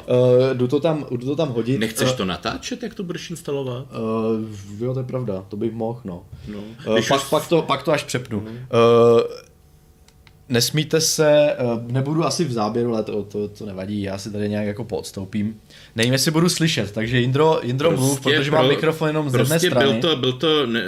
jdu, to tam, jdu to tam hodit. Nechceš uh, to natáčet, jak to budeš instalovat? Uh, jo, to je pravda, to bych mohl, no. no. Uh, pak, už... pak, to, pak to až přepnu. Hmm. Uh, nesmíte se, eh, nebudu asi v záběru, ale to, to, to nevadí, já si tady nějak jako podstoupím. Nevím, jestli budu slyšet, takže Jindro, Jindro prostě mluv, protože pro, mám mikrofon jenom z prostě jedné strany. Byl to, byl to, ne,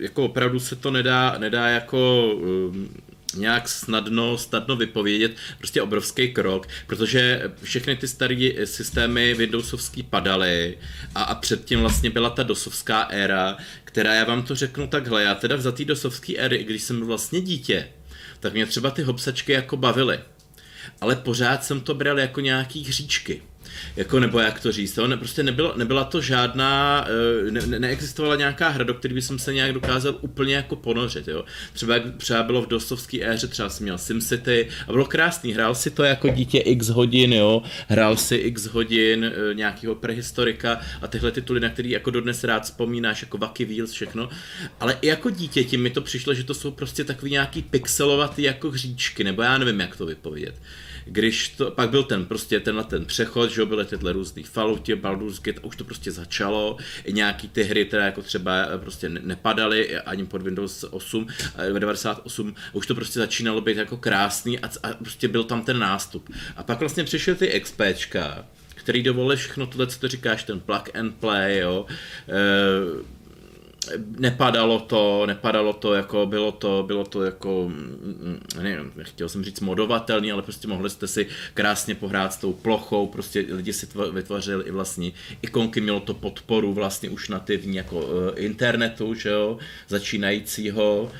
jako opravdu se to nedá, nedá jako um, nějak snadno, snadno vypovědět, prostě obrovský krok, protože všechny ty staré systémy Windowsovský padaly a, a předtím vlastně byla ta dosovská éra, která, já vám to řeknu takhle, já teda za té dosovské éry, když jsem vlastně dítě, tak mě třeba ty hopsačky jako bavily. Ale pořád jsem to bral jako nějaký hříčky jako nebo jak to říct, to ne, prostě nebyla, nebyla to žádná, eh, ne, neexistovala nějaká hra, do které by jsem se nějak dokázal úplně jako ponořit, jo. Třeba třeba bylo v dostovské éře, třeba jsem měl SimCity a bylo krásný, hrál si to jako dítě x hodin, jo, hrál si x hodin eh, nějakého prehistorika a tyhle tituly, na který jako dodnes rád vzpomínáš, jako Wacky Wheels, všechno, ale i jako dítě tím mi to přišlo, že to jsou prostě takový nějaký pixelovatý jako hříčky, nebo já nevím, jak to vypovědět když to, pak byl ten prostě tenhle ten přechod, že byly tyhle různý Falloutě, Baldur's Gate a už to prostě začalo, nějaký ty hry, které jako třeba eh, prostě nepadaly ani pod Windows 8, 98, a už to prostě začínalo být jako krásný a, a prostě byl tam ten nástup. A pak vlastně přišel ty XPčka, který dovolil všechno tohle, co ty říkáš, ten plug and play, jo, nepadalo to, nepadalo to jako, bylo to, bylo to jako, mm, nevím, chtěl jsem říct modovatelný, ale prostě mohli jste si krásně pohrát s tou plochou, prostě lidi si vytvořili i vlastní ikonky, mělo to podporu vlastně už nativní jako uh, internetu, že jo, začínajícího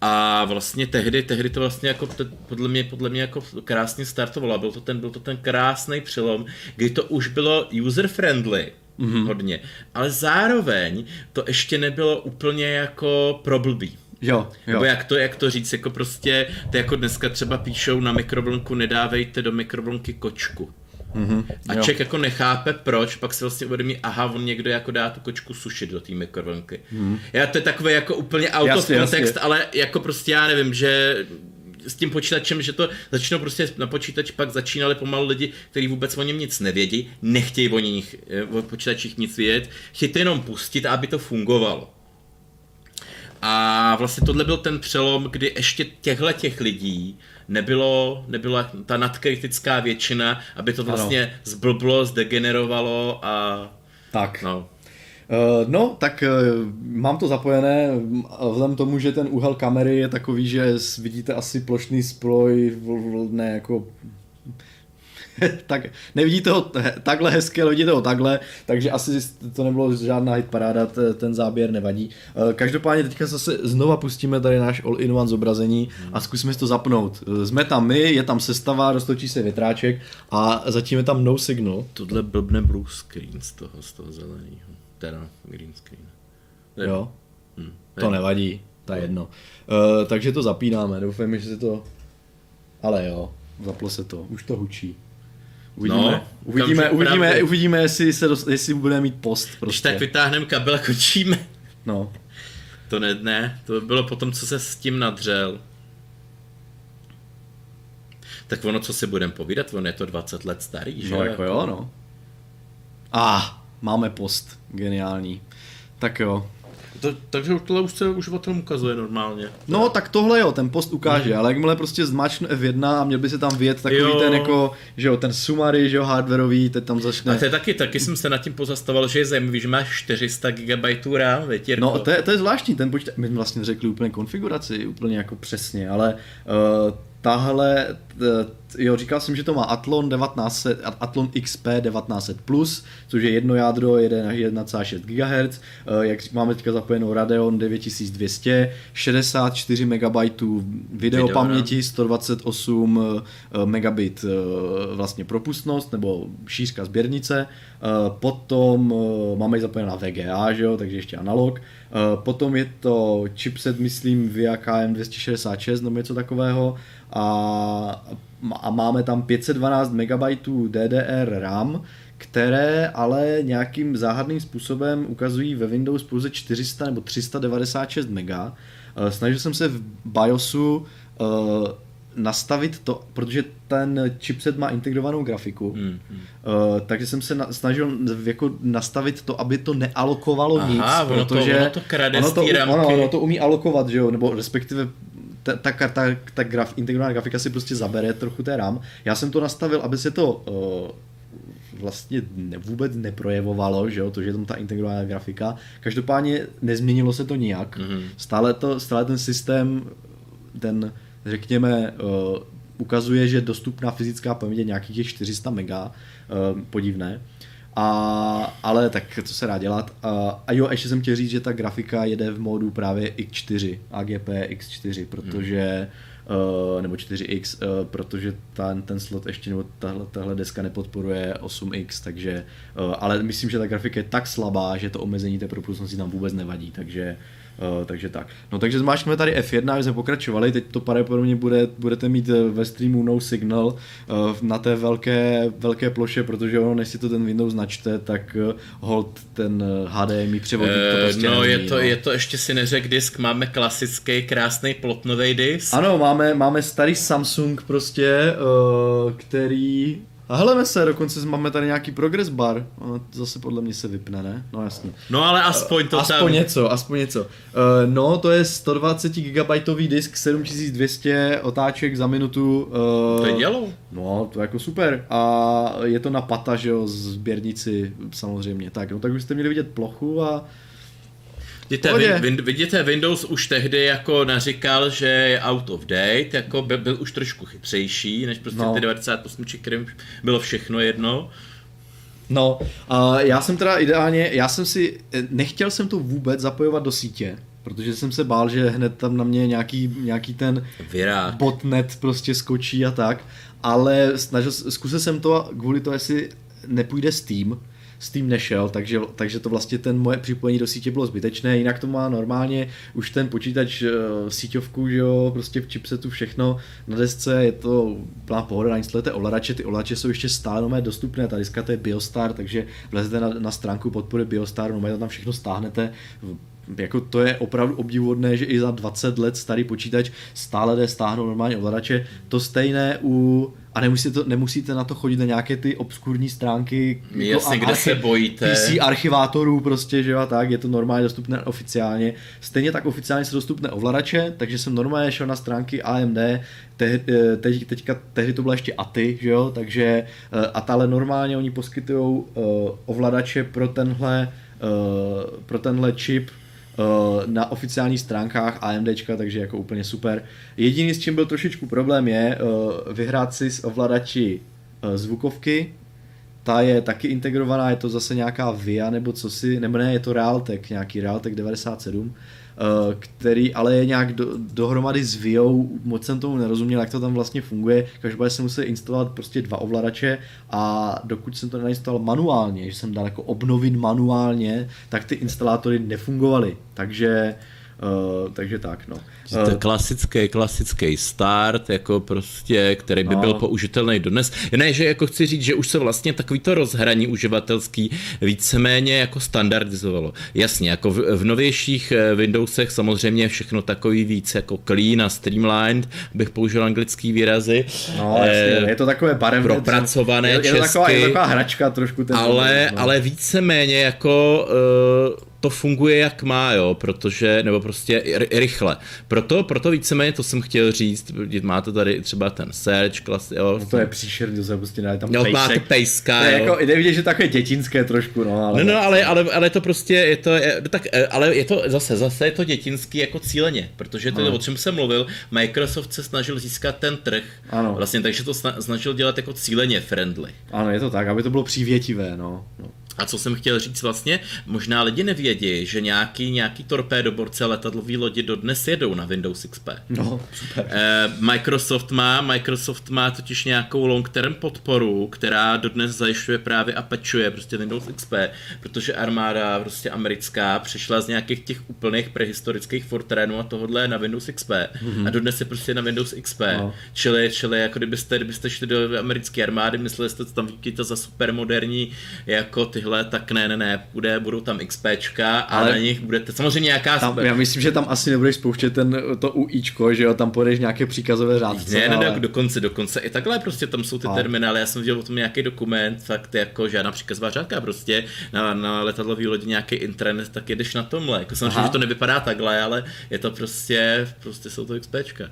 A vlastně tehdy, tehdy to vlastně jako podle mě, podle mě jako krásně startovalo. Byl to ten, byl to ten krásný přelom, kdy to už bylo user friendly, mm-hmm. hodně. Ale zároveň to ještě nebylo úplně jako problbý. Jo, jo. Nebo jak to, jak to říct, jako prostě, to jako dneska třeba píšou na mikrovlnku, nedávejte do mikrovlnky kočku. Mm-hmm, a člověk jako nechápe proč, pak si vlastně uvědomí, aha, on někdo jako dá tu kočku sušit do té mikrovlnky. Mm. Já to je takové jako úplně out jasně, of context, jasně. ale jako prostě já nevím, že s tím počítačem, že to začnou prostě na počítač, pak začínali pomalu lidi, kteří vůbec o něm nic nevědí, nechtějí o, nich, eh, o počítačích nic vědět, chtějí to jenom pustit, aby to fungovalo. A vlastně tohle byl ten přelom, kdy ještě těchhle těch lidí nebylo, nebyla ta nadkritická většina, aby to vlastně ano. zblblo, zdegenerovalo a... Tak. No. Uh, no, tak uh, mám to zapojené, vzhledem tomu, že ten úhel kamery je takový, že vidíte asi plošný sploj, ne jako tak nevidíte ho takhle hezky, ale vidíte ho takhle, takže asi to nebylo žádná hit paráda, ten záběr nevadí. Eh, každopádně teďka zase znova pustíme tady náš all-in-one zobrazení a zkusíme si to zapnout. Eh, jsme tam my, je tam sestava, roztočí se větráček a zatím je tam no signal. Tohle blbne blue screen z toho, z toho zeleného. Teda green screen. Je. Jo? Hm. To nevadí, to je jedno. Uh, takže to zapínáme, doufám, že se to... Ale jo, zaplo se to, už to hučí. Uvidíme, no, uvidíme, uvidíme, uvidíme, jestli, se dost, jestli bude mít post. Prostě. Když tak vytáhneme kabel a končíme. No. To ne, ne, to bylo potom, co se s tím nadřel. Tak ono, co si budeme povídat, ono je to 20 let starý, že? No jako jo, no. A, ah, máme post, geniální. Tak jo, to, takže tohle už se už o tom ukazuje normálně. No, tak tohle jo, ten post ukáže, mm. ale jakmile prostě zmačknu F1 a měl by se tam vědět takový jo. ten jako, že jo, ten summary, že jo, hardwareový, teď tam začne. A to je taky, taky jsem se nad tím pozastavoval, že je zajímavý, že máš 400 GB RAM, větě. No, to je, to je zvláštní, ten počítač, my jsme vlastně řekli úplně konfiguraci, úplně jako přesně, ale uh, tahle, jo, říkal jsem, že to má Athlon 1900, Athlon XP 1900 Plus, což je jedno jádro, 1,6 GHz, jak máme teďka zapojenou Radeon 9200, 64 MB video paměti, 128 eh, megabit eh, vlastně propustnost nebo šířka sběrnice, eh, potom máme zapojená VGA, že jo, takže ještě analog, potom je to chipset, myslím, Via KM266 nebo něco takového, a, a máme tam 512 MB DDR RAM, které ale nějakým záhadným způsobem ukazují ve Windows pouze 400 nebo 396 MB. Eh, snažil jsem se v BIOSu uh, nastavit to, protože ten chipset má integrovanou grafiku, hmm, hmm. Uh, takže jsem se na, snažil jako nastavit to, aby to nealokovalo Aha, nic, ono protože to, ono to, ono to, ono, ono to umí alokovat, že jo, nebo respektive ta, ta, ta, ta graf, integrovaná grafika si prostě zabere trochu té RAM. Já jsem to nastavil, aby se to uh, vlastně ne, vůbec neprojevovalo, že jo, to, že je tam ta integrovaná grafika. Každopádně nezměnilo se to nijak. Mm-hmm. Stále, to, stále ten systém, ten, řekněme, uh, ukazuje, že dostupná fyzická paměť je nějakých 400 mega, uh, podivné. A, ale tak co se dá dělat. A, a jo, ještě jsem chtěl říct, že ta grafika jede v módu právě X4, AGP X4, protože uh, nebo 4X, uh, protože ten, ten slot ještě, nebo tahle, tahle deska nepodporuje 8X, takže, uh, ale myslím, že ta grafika je tak slabá, že to omezení té propustnosti tam vůbec nevadí, takže Uh, takže tak. No takže zmáčkneme tady F1, aby jsme pokračovali, teď to pravděpodobně bude, budete mít eh, ve streamu no signal uh, na té velké, velké ploše, protože ono, než si to ten Windows načte, tak uh, hold ten HDMI převodník to prostě No, je to, no. je to ještě si neřek disk, máme klasický krásný plotnový disk. Ano, máme, máme starý Samsung prostě, uh, který a heleme se, dokonce máme tady nějaký progress bar. Ono zase podle mě se vypne, ne? No jasně. No ale aspoň to Aspoň tam... něco, aspoň něco. Uh, no, to je 120 GB disk, 7200 otáček za minutu. Uh, to je dělo. No, to je jako super. A je to na pata, že jo, sběrnici samozřejmě. Tak, no tak byste měli vidět plochu a Vidíte, vin, vidíte, Windows už tehdy jako naříkal, že je out of date, jako byl, byl už trošku chytřejší, než prostě no. ty 98, kterým bylo všechno jedno. No, a já jsem teda ideálně, já jsem si, nechtěl jsem to vůbec zapojovat do sítě, protože jsem se bál, že hned tam na mě nějaký, nějaký ten Virák. botnet prostě skočí a tak, ale snažil, zkusil jsem to kvůli to, jestli nepůjde Steam, Steam nešel, takže, takže to vlastně ten moje připojení do sítě bylo zbytečné, jinak to má normálně už ten počítač uh, síťovku, že jo, prostě v chipsetu všechno na desce, je to plná pohoda, nainstalujete ovladače, ty ovladače jsou ještě stále nové dostupné, ta diska to je Biostar, takže vlezete na, na stránku podpory Biostar, no tam všechno stáhnete, jako to je opravdu obdivuhodné, že i za 20 let starý počítač stále jde stáhnout normálně ovladače. To stejné u a nemusíte, nemusíte na to chodit na nějaké ty obskurní stránky Jasně, jako kde archi- se bojíte. PC archivátorů prostě, že jo, tak, je to normálně dostupné oficiálně. Stejně tak oficiálně se dostupné ovladače, takže jsem normálně šel na stránky AMD, te, eh, teď, teďka, tehdy to byla ještě ATI, že jo, takže eh, a ale normálně oni poskytují uh, ovladače pro tenhle, pro tenhle čip Eh, na oficiálních stránkách AMDčka, takže jako úplně super. Jediný, s čím byl trošičku problém, je uh, vyhrát si s ovladači uh, zvukovky, ta je taky integrovaná, je to zase nějaká VIA nebo co si, nebo ne, je to Realtek, nějaký Realtek 97, Eh, který ale je nějak do, dohromady s VIO, moc jsem tomu nerozuměl, jak to tam vlastně funguje, každopádně jsem musel instalovat prostě dva ovladače a dokud jsem to neinstaloval manuálně, že jsem dal jako obnovit manuálně, tak ty instalátory nefungovaly, takže Uh, takže tak, no. Uh, to klasický, klasický start, jako prostě, který by no. byl použitelný dodnes. Ne, že jako chci říct, že už se vlastně takovýto rozhraní uživatelský víceméně jako standardizovalo. Jasně, jako v, v novějších eh, Windowsech samozřejmě všechno takový víc jako clean a streamlined, bych použil anglický výrazy. No, jasně, je to takové barevné. Propracované je, je to taková, je to taková hračka trošku. Ten ale, no. ale víceméně jako uh, to funguje jak má, jo, protože, nebo prostě rychle. Proto, proto víceméně to jsem chtěl říct, máte tady třeba ten search, klas, jo. No to je příšerný, to se prostě ne, tam no, pejsek. máte pejska, to je jo. jako, jde vidět, že takové dětinské trošku, no. Ale... No, no, ale, ale, ale to prostě, je to, je, no tak, eh, ale je to zase, zase je to dětinský jako cíleně, protože to, je, o čem jsem mluvil, Microsoft se snažil získat ten trh, ano. vlastně, takže to snažil dělat jako cíleně friendly. Ano, je to tak, aby to bylo přívětivé, no. no. A co jsem chtěl říct vlastně, možná lidi nevědí, že nějaký, nějaký torpédoborce letadlový lodi dodnes jedou na Windows XP. No, super. Eh, Microsoft má, Microsoft má totiž nějakou long term podporu, která dodnes zajišťuje právě a pečuje prostě Windows XP, protože armáda prostě americká přešla z nějakých těch úplných prehistorických Fortranů a tohohle na Windows XP mm-hmm. a dodnes je prostě na Windows XP. No. Čili, čili jako kdybyste, kdybyste šli do americké armády, mysleli jste, že tam vidíte za super moderní jako ty tyhle, tak ne, ne, ne, bude, budou tam XPčka a Ale na nich budete, samozřejmě nějaká... Tam, já myslím, že tam asi nebudeš spouštět ten, to UIčko, že jo, tam půjdeš nějaké příkazové řádce. Ne, ne, ale... dokonce, dokonce i takhle prostě tam jsou ty a. terminály, já jsem viděl o tom nějaký dokument, fakt jako žádná příkazová řádka, prostě na, na letadlový lodi nějaký intranet, tak jedeš na tomhle, jako samozřejmě, Aha. že to nevypadá takhle, ale je to prostě, prostě jsou to XPčka. Uh,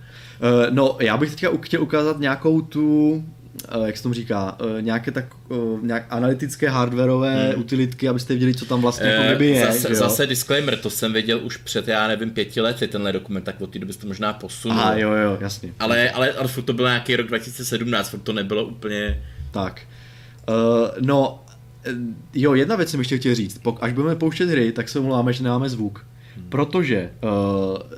no, já bych teďka chtěl ukázat nějakou tu Eh, jak se tomu říká, eh, nějaké tak eh, nějak analytické hardwareové hmm. utilitky, abyste viděli, co tam vlastně jako kdyby je. Zase, zase disclaimer, to jsem věděl už před, já nevím, pěti lety, tenhle dokument, tak od té doby to možná posunul. A jo, jo, jasně. Ale, ale, ale furt to byl nějaký rok 2017, furt to nebylo úplně... Tak. Uh, no, jo, jedna věc jsem ještě chtěl říct. Až budeme pouštět hry, tak se omlouváme, že nemáme zvuk. Protože uh,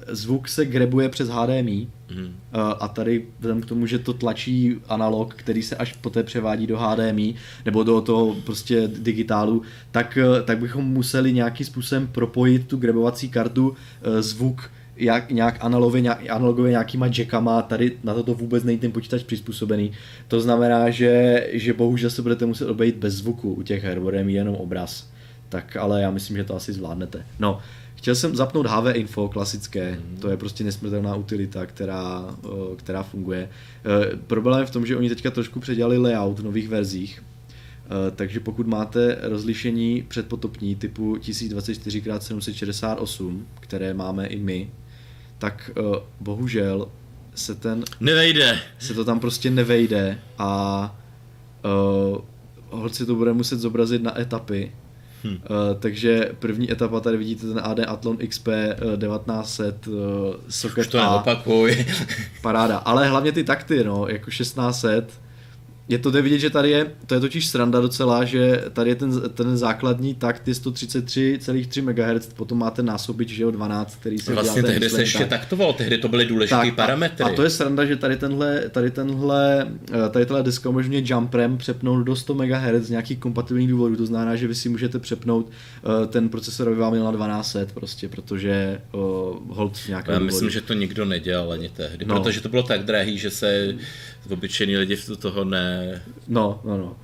zvuk se grebuje přes HDMI hmm. uh, a tady vzhledem k tomu, že to tlačí analog, který se až poté převádí do HDMI nebo do toho prostě digitálu, tak, uh, tak bychom museli nějakým způsobem propojit tu grebovací kartu uh, zvuk jak, nějak analogově, nějak, analogově nějakýma jackama, tady na toto vůbec není ten počítač přizpůsobený. To znamená, že, že bohužel se budete muset obejít bez zvuku u těch her, bude jenom obraz. Tak ale já myslím, že to asi zvládnete. No, Chtěl jsem zapnout HV Info klasické, mm. to je prostě nesmrtelná utilita, která, která funguje. E, problém je v tom, že oni teďka trošku předělali layout v nových verzích, e, takže pokud máte rozlišení předpotopní typu 1024x768, které máme i my, tak bohužel se ten... Nevejde. Se to tam prostě nevejde a uh, holci to bude muset zobrazit na etapy Hmm. Uh, takže první etapa, tady vidíte ten AD Athlon XP uh, 1900 uh, socket Už to A. Paráda, ale hlavně ty takty, no, jako 1600, je to jde vidět, že tady je, to je totiž sranda docela, že tady je ten, ten základní takt je 133,3 MHz, potom máte násobič, že jo, 12, který se Vlastně tehdy se ještě tak. taktoval, tehdy to byly důležité parametry. A, a to je sranda, že tady tenhle, tady tenhle, eh, tady tenhle disk umožňuje jumprem přepnout do 100 MHz z nějakých kompatibilních důvodů, to znamená, že vy si můžete přepnout uh, ten procesor, aby vám měl na 1200 prostě, protože uh, hold nějaké Já důvodu. myslím, že to nikdo nedělal ani tehdy, no. protože to bylo tak drahý, že se obyčejní lidi toho ne... No, no, no.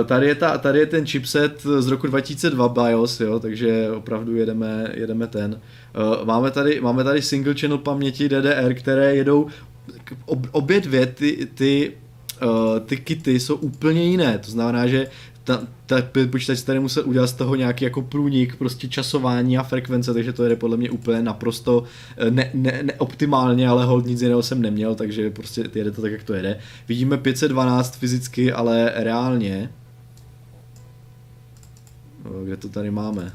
Eh, tady je, ta, tady je ten chipset z roku 2002 BIOS, jo, takže opravdu jedeme, jedeme ten. Eh, máme tady, máme tady single channel paměti DDR, které jedou obě dvě ty, ty, uh, ty kity jsou úplně jiné. To znamená, že ta, ta počítač tady musel udělat z toho nějaký jako průnik, prostě časování a frekvence, takže to jede podle mě úplně naprosto eh, ne, ne, neoptimálně, ale hold nic jiného jsem neměl, takže prostě jede to tak, jak to jede. Vidíme 512 fyzicky, ale reálně kde to tady máme?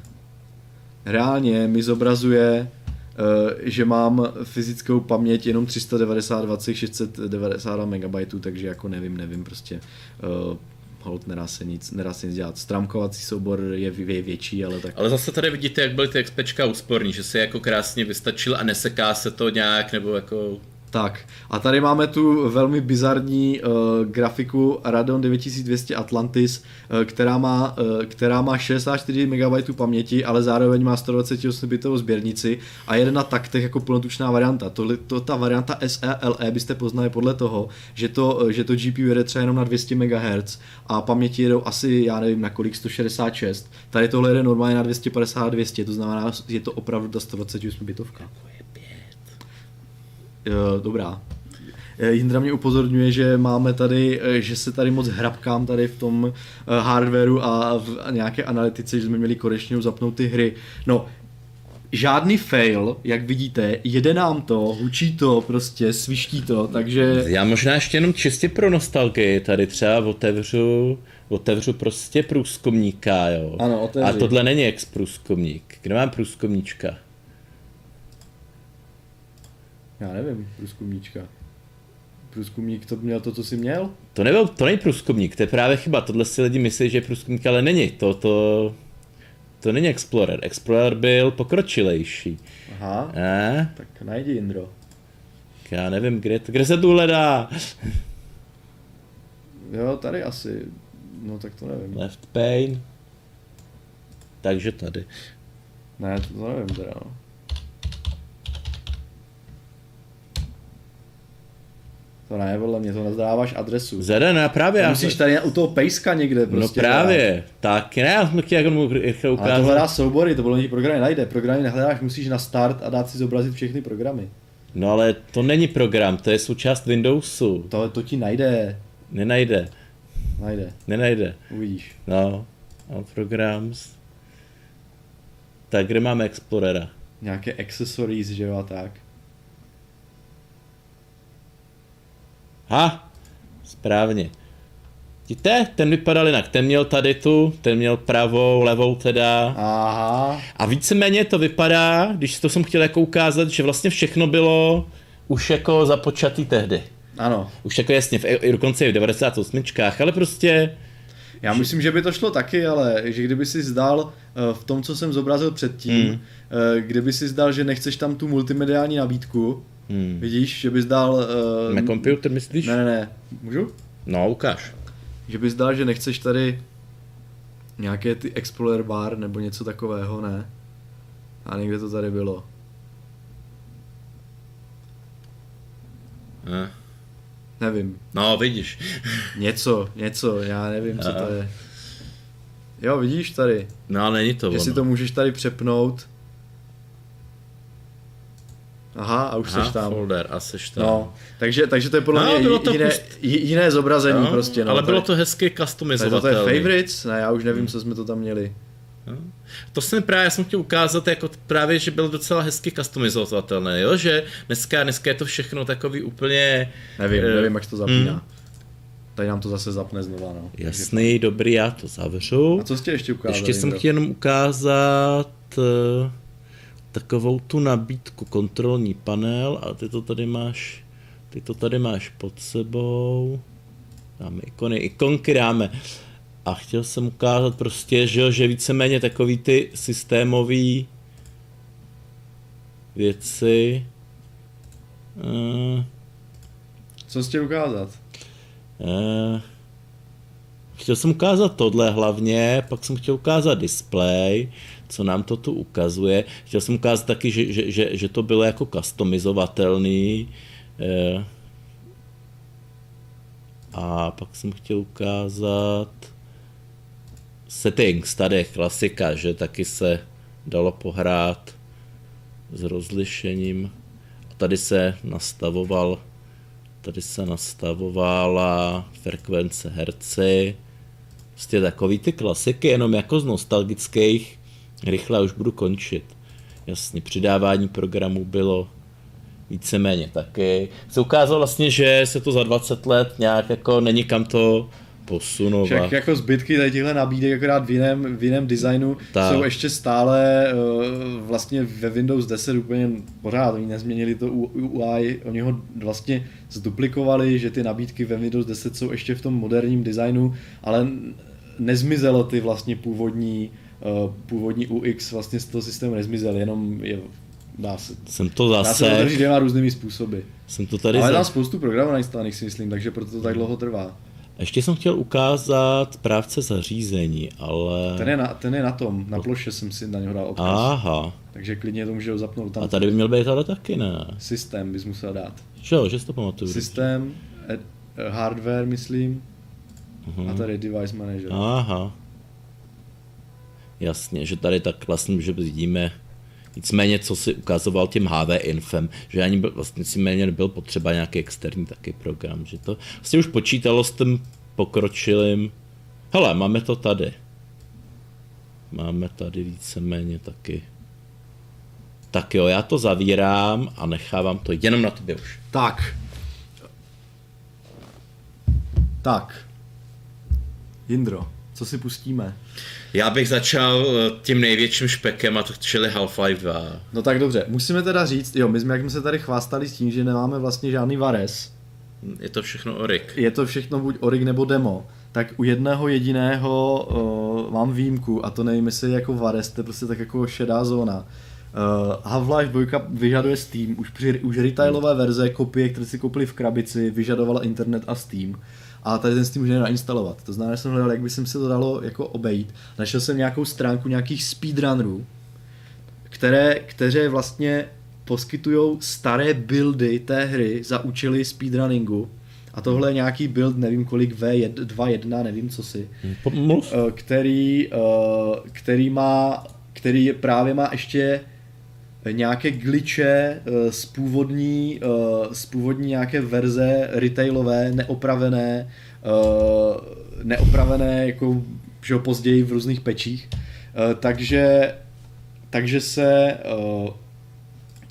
Reálně mi zobrazuje, eh, že mám fyzickou paměť jenom 392 692 MB, takže jako nevím, nevím, prostě eh, hold, nedá se nic, nedá se nic dělat. Stramkovací soubor je, je větší, ale tak. Ale zase tady vidíte, jak byly ty XPčka úsporní, že se jako krásně vystačil a neseká se to nějak, nebo jako tak, a tady máme tu velmi bizarní uh, grafiku Radeon 9200 Atlantis, uh, která, má, uh, která má 64 MB paměti, ale zároveň má 128 bitovou sběrnici a jede na taktech jako plnotučná varianta. Tohle, to, ta varianta SELE byste poznali podle toho, že to, že to GPU jede třeba jenom na 200 MHz a paměti jedou asi, já nevím, na kolik, 166. Tady tohle jede normálně na 250-200, to znamená, je to opravdu ta 128 bitovka. Eh, dobrá. Eh, Jindra mě upozorňuje, že máme tady, eh, že se tady moc hrabkám tady v tom hardwareu a v nějaké analytice, že jsme měli konečně zapnout ty hry. No, žádný fail, jak vidíte, jede nám to, hučí to, prostě sviští to, takže... Já možná ještě jenom čistě pro nostalgii tady třeba otevřu, otevřu prostě průzkumníka, jo. Ano, otevři. A tohle není ex průzkumník. Kde mám průzkumníčka? Já nevím, průzkumníčka. Průzkumník to měl to, co jsi měl? To nebyl, to není průzkumník, to je právě chyba. Tohle si lidi myslí, že je průzkumník, ale není. To, to, to není Explorer. Explorer byl pokročilejší. Aha. A? Tak najdi, Indro. Já nevím, kde, kde se tu hledá. jo, tady asi. No tak to nevím. Left pane. Takže tady. Ne, to, to nevím teda. No. To ne, podle mě to nezdáváš adresu. Zede, ne, právě. Já musíš tady u toho pejska někde no prostě. No právě, dát. tak ne, já jsem chtěl jako mu rychle ukázat. Ale to hledá soubory, to bylo ní programy najde. Programy nehledáš, musíš na start a dát si zobrazit všechny programy. No ale to není program, to je součást Windowsu. To, to ti najde. Nenajde. Najde. Nenajde. Uvidíš. No, no programs. Tak kde máme Explorera? Nějaké accessories, že jo a tak. Ha, správně. Vidíte, ten vypadal jinak. Ten měl tady tu, ten měl pravou, levou teda. Aha. A víceméně to vypadá, když to jsem chtěl jako ukázat, že vlastně všechno bylo už jako započatý tehdy. Ano. Už jako jasně, v, dokonce i v 98, ale prostě... Já myslím, že by to šlo taky, ale že kdyby si zdal eh, v tom, co jsem zobrazil předtím, hmm. kdyby si zdal, že nechceš tam tu multimediální nabídku, Hmm. Vidíš, že bys dal... Uh, Na computer myslíš? Ne, ne, ne. Můžu? No, ukáž. Že bys dal, že nechceš tady nějaké ty Explorer bar nebo něco takového, ne? A někde to tady bylo. Ne. Nevím. No, vidíš. něco, něco, já nevím, co to je. Jo, vidíš tady. No, ale není to Jestli ono. to můžeš tady přepnout, Aha, a už Aha, seš tam. folder a seš tam. No, takže, takže to je podle no, mě to jiné, pust... jiné zobrazení no, prostě. No, ale bylo to hezky customizovatelné. To je favorites? Ne, já už nevím, hmm. co jsme to tam měli. No. To jsem právě, já jsem chtěl ukázat, jako právě, že byl docela hezky customizovatelné, jo? že dneska, dneska je to všechno takový úplně... Nevím, uh, nevím, jak to zapíná. Hmm. Tady nám to zase zapne znova, no. Jasný, Takže... dobrý, já to zavřu. A co jste ještě ukázal? Ještě jsem chtěl jenom ukázat... Uh takovou tu nabídku, kontrolní panel a ty to tady máš, ty to tady máš pod sebou. dáme ikony, ikonky dáme. A chtěl jsem ukázat prostě, že, že víceméně takový ty systémové věci. Uh, Co jsi chtěl ukázat? Uh, chtěl jsem ukázat tohle hlavně, pak jsem chtěl ukázat display, co nám to tu ukazuje. Chtěl jsem ukázat taky, že, že, že, že to bylo jako customizovatelný. Uh, a pak jsem chtěl ukázat settings, tady je klasika, že taky se dalo pohrát s rozlišením. A tady se nastavoval tady se nastavovala frekvence herci, prostě takový ty klasiky, jenom jako z nostalgických, rychle už budu končit. Jasně, přidávání programů bylo víceméně taky. Se ukázalo vlastně, že se to za 20 let nějak jako není kam to posunovat. Však jako zbytky tady těchto nabídek, akorát v jiném, v jiném designu, tak. jsou ještě stále uh, vlastně ve Windows 10 úplně pořád, oni nezměnili to UI, oni ho vlastně zduplikovali, že ty nabídky ve Windows 10 jsou ještě v tom moderním designu, ale nezmizelo ty vlastně původní původní UX vlastně z toho systému nezmizel, jenom je Dá se, jsem to zase... Dá se dvěma různými způsoby. Jsem to tady Ale za... tam spoustu programů nainstálovaných si myslím, takže proto to tak dlouho trvá. Ještě jsem chtěl ukázat právce zařízení, ale... Ten je na, ten je na tom, na ploše jsem si na něho dal odkaz. Aha. Takže klidně to může zapnout tam. A tady by měl být ale taky, ne? Systém bys musel dát. Jo, že si to pamatuju. Systém, eh, hardware, myslím. Uh-huh. A tady device manager. Aha. Jasně, že tady tak vlastně, že vidíme Nicméně, co si ukazoval tím HV Infem, že ani byl, vlastně si méně nebyl potřeba nějaký externí taky program, že to vlastně už počítalo s tím pokročilým. Hele, máme to tady. Máme tady víceméně taky. Tak jo, já to zavírám a nechávám to jenom na tobě už. Tak. Tak. Jindro, co si pustíme? Já bych začal eh, tím největším špekem, a to čili Half-Life 2. No tak dobře, musíme teda říct, jo, my jsme, jak jsme se tady chvástali s tím, že nemáme vlastně žádný Vares. Je to všechno Orig. Je to všechno buď Orig nebo demo. Tak u jedného jediného uh, mám výjimku a to nevím, jestli jako Vares, to je prostě tak jako šedá zóna. Uh, Half-Life 2 vyžaduje Steam, už, při, už retailové verze, kopie, které si koupili v krabici, vyžadovala internet a Steam a tady ten Steam může nainstalovat. To znamená, že jsem hledal, jak by jsem si to dalo jako obejít. Našel jsem nějakou stránku nějakých speedrunnerů, které, které vlastně poskytují staré buildy té hry za účely speedrunningu. A tohle je nějaký build, nevím kolik V2.1, nevím co si. Mluv. Eh, který, eh, který má, který právě má ještě nějaké glitche eh, z původní, eh, z původní nějaké verze retailové, neopravené, eh, neopravené jako že později v různých pečích. Takže, takže se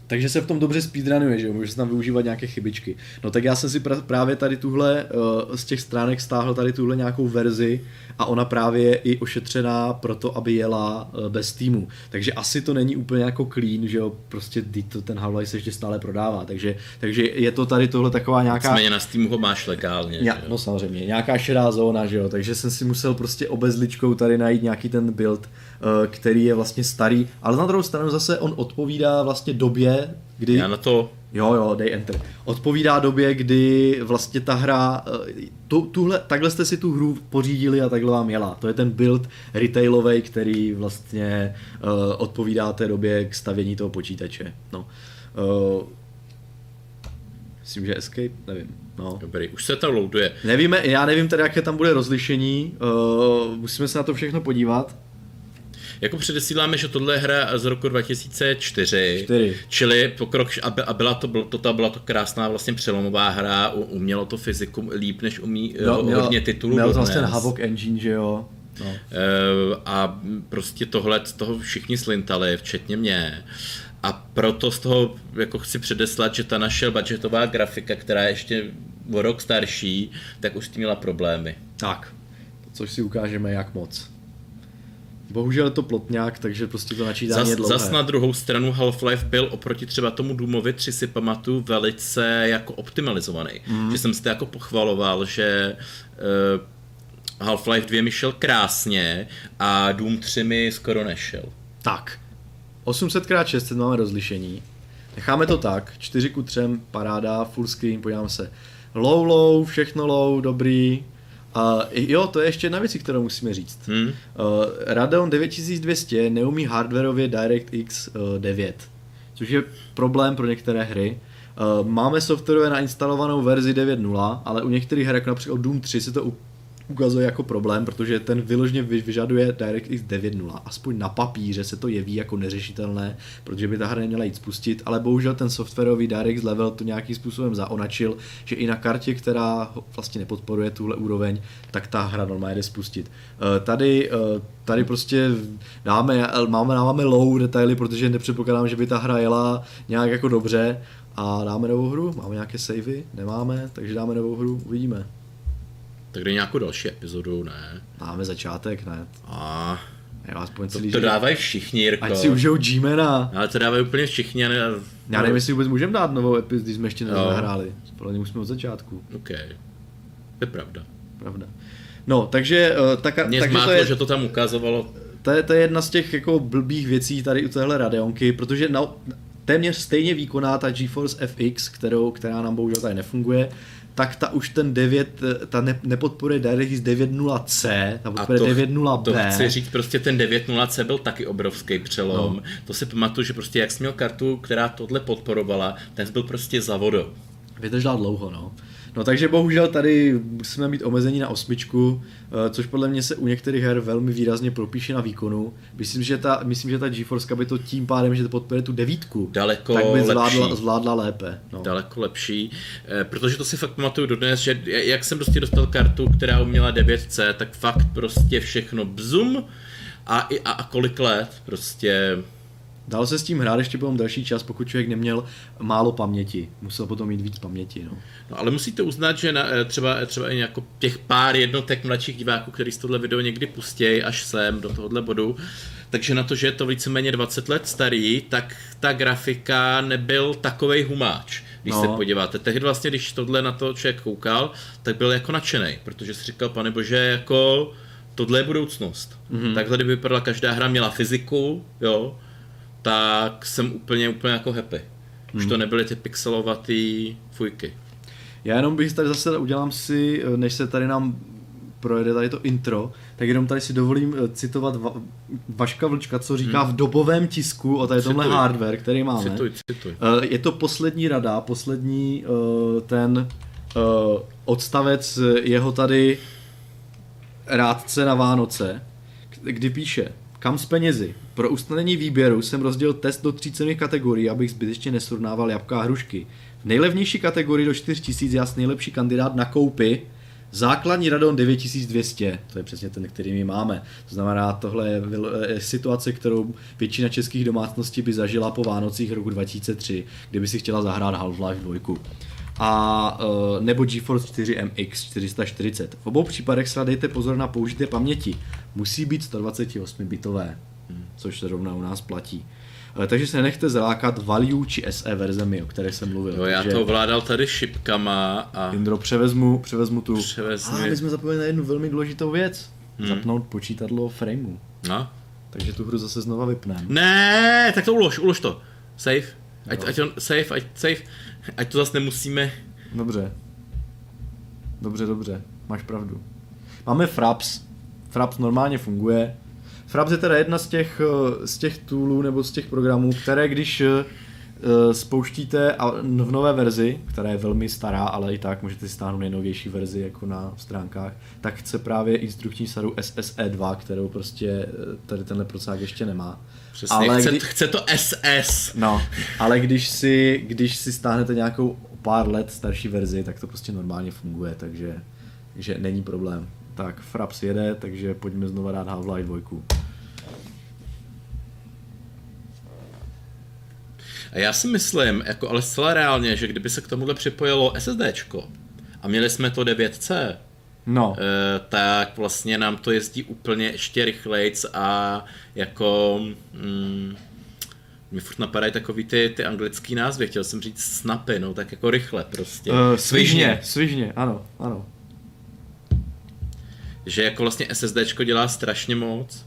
takže se v tom dobře speedrunuje, že jo, může se tam využívat nějaké chybičky. No tak já jsem si pr- právě tady tuhle uh, z těch stránek stáhl tady tuhle nějakou verzi a ona právě je i ošetřená pro to, aby jela uh, bez týmu. Takže asi to není úplně jako clean, že jo, prostě to ten Half-Life se ještě stále prodává, takže, takže je to tady tohle taková nějaká... Nicméně na Steamu ho máš legálně, ja, No samozřejmě, nějaká šedá zóna, že jo, takže jsem si musel prostě obezličkou tady najít nějaký ten build, uh, který je vlastně starý, ale na druhou stranu zase on odpovídá vlastně době, kdy... Já na to... Jo, jo, dej enter. Odpovídá době, kdy vlastně ta hra, eh, tu, tuhle, takhle jste si tu hru pořídili a takhle vám jela. To je ten build retailový, který vlastně uh, odpovídá té době k stavění toho počítače. No. Uh, myslím, že escape, nevím. No. Dobrý, už se to loaduje. Nevíme, já nevím teda, jaké tam bude rozlišení, uh, musíme se na to všechno podívat. Jako předesíláme, že tohle je hra z roku 2004, 4. čili pokrok, a byla to, byla to, byla to krásná vlastně přelomová hra, umělo to fyziku líp, než umí no, měl, hodně titulů Měl to vlastně ten Havok engine, že jo? No. A prostě tohle, z toho všichni slintali, včetně mě. A proto z toho jako chci předeslat, že ta naše budgetová grafika, která je ještě o rok starší, tak už s tím měla problémy. Tak, což si ukážeme jak moc. Bohužel je to plotňák, takže prostě to načítání Zas, je dlouhé. zas na druhou stranu Half-Life byl oproti třeba tomu Doomovi 3 si pamatuju velice jako optimalizovaný. Mm. Že jsem si to jako pochvaloval, že uh, Half-Life 2 mi šel krásně a Doom 3 mi skoro nešel. Tak, 800x600 máme rozlišení. Necháme to tak, 4 ku 3, paráda, full screen, podívám se. Low, low, všechno low, dobrý. A jo, to je ještě jedna věc, kterou musíme říct. Hmm? Uh, Radeon 9200 neumí hardwareově DirectX uh, 9, což je problém pro některé hry. Uh, máme softwarově nainstalovanou verzi 9.0, ale u některých her, jako například Doom 3, se to ukazuje jako problém, protože ten vyložně vy- vyžaduje DirectX 9.0. Aspoň na papíře se to jeví jako neřešitelné, protože by ta hra neměla jít spustit, ale bohužel ten softwarový DirectX level to nějakým způsobem zaonačil, že i na kartě, která vlastně nepodporuje tuhle úroveň, tak ta hra normálně jde spustit. Eh, Tady, eh, tady prostě dáme, máme, dáváme low detaily, protože nepředpokládám, že by ta hra jela nějak jako dobře a dáme novou hru, máme nějaké savey, nemáme, takže dáme novou hru, uvidíme. Tak jde nějakou další epizodu, ne? Máme začátek, ne? A Jo, aspoň to, celý to dávají všichni, Jirko. Ať si užijou G-mana. Ale to dávají úplně všichni. a Ne... Já nevím, jestli vůbec můžeme dát novou epizodu, když jsme ještě nezahráli. Podle mě musíme od začátku, OK. To je pravda. pravda. No, takže, uh, tak, Mě takže zmátlo, to je, že to tam ukazovalo. to, je, to je jedna z těch jako blbých věcí tady u téhle Radeonky, protože na, téměř stejně výkonná ta GeForce FX, kterou, která nám bohužel tady nefunguje, tak ta už ten 9, eh, ta ne, nepodporuje DirectX 9.0C, ta podporuje to, 9.0B. to chci říct, prostě ten 9.0C byl taky obrovský přelom. No. To si pamatuju, že prostě jak jsi měl kartu, která tohle podporovala, ten byl prostě za vodou. Vydržela dlouho, no. No takže bohužel tady musíme mít omezení na osmičku, eh, což podle mě se u některých her velmi výrazně propíše na výkonu. Myslím, že ta, myslím, že ta GeForce by to tím pádem, že to podporuje tu devítku, Daleko tak by zvládla, lepší. zvládla lépe. No. Daleko lepší, eh, protože to si fakt pamatuju dodnes, že jak jsem prostě dostal kartu, která uměla 9C, tak fakt prostě všechno bzum a, i- a, a kolik let prostě Dalo se s tím hrát ještě potom další čas, pokud člověk neměl málo paměti. Musel potom mít víc paměti. No. No ale musíte uznat, že na, eh, třeba, třeba i jako těch pár jednotek mladších diváků, kteří si tohle video někdy pustějí až sem do tohohle bodu, takže na to, že je to víceméně 20 let starý, tak ta grafika nebyl takovej humáč. Když No. se podíváte, tehdy vlastně, když tohle na to člověk koukal, tak byl jako nadšený, protože si říkal, pane bože, jako tohle je budoucnost. Mm-hmm. Takhle, kdyby vypadala každá hra, měla fyziku, jo, tak jsem úplně, úplně jako happy. Už to nebyly ty pixelovatý fujky. Já jenom bych tady zase udělám si, eh, než se tady nám projede tady to intro, tak jenom tady si dovolím eh, citovat Va- Vaška Vlčka, co říká v dobovém tisku o tady tomhle Cituj. hardware, který máme. Cituj, cituj. Eh, Je to poslední rada, poslední ten odstavec jeho tady rádce na Vánoce, kdy píše, kam s penězi? Pro usnadnění výběru jsem rozdělil test do tří cených kategorií, abych zbytečně nesrovnával jabka a hrušky. V nejlevnější kategorii do 4000 jas nejlepší kandidát na koupy, Základní Radon 9200, to je přesně ten, který my máme. To znamená, tohle je je situace, kterou většina českých domácností by zažila po Vánocích roku 2003, kdyby si chtěla zahrát Half-Life 2. A eh, nebo GeForce 4 MX 440. V obou případech se dejte pozor na použité paměti. Musí být 128 bitové, což se rovna u nás platí. Eh, Takže se nenechte zalákat value či SE verzemi, o kterých jsem mluvil. Jo, já to ovládal tady šipkama a Indro, převezmu, převezmu tu. Převezmi. A my jsme zapomněli na jednu velmi důležitou věc. Hmm. Zapnout počítadlo frameu. no. Takže tu hru zase znova vypneme. Ne, tak to ulož, ulož to. Save. Ať, ať on, save, ať, save. Ať to zase nemusíme. Dobře. Dobře, dobře. Máš pravdu. Máme Fraps. Fraps normálně funguje. Fraps je teda jedna z těch, eh, z těch toolů nebo z těch programů, které když eh, eh, spouštíte v nové verzi, která je velmi stará, ale i tak můžete si stáhnout nejnovější verzi jako na stránkách, tak chce právě instrukční sadu SSE2, kterou prostě tady tenhle procák ještě nemá. Přesně, Ale chce, kdy- chce to SS. No, ale když si, když si stáhnete nějakou pár let starší verzi, tak to prostě normálně funguje, takže, takže není problém. Tak, Fraps jede, takže pojďme znova dát Half-Life 2. A já si myslím, jako ale zcela reálně, že kdyby se k tomuhle připojilo SSDčko a měli jsme to 9C, No. eh, tak vlastně nám to jezdí úplně ještě rychlejc a jako... Mm, mi furt napadají takový ty, ty anglický názvy, chtěl jsem říct snapy, no tak jako rychle prostě. Uh, svižně, svižně, ano, ano. Že jako vlastně SSDčko dělá strašně moc.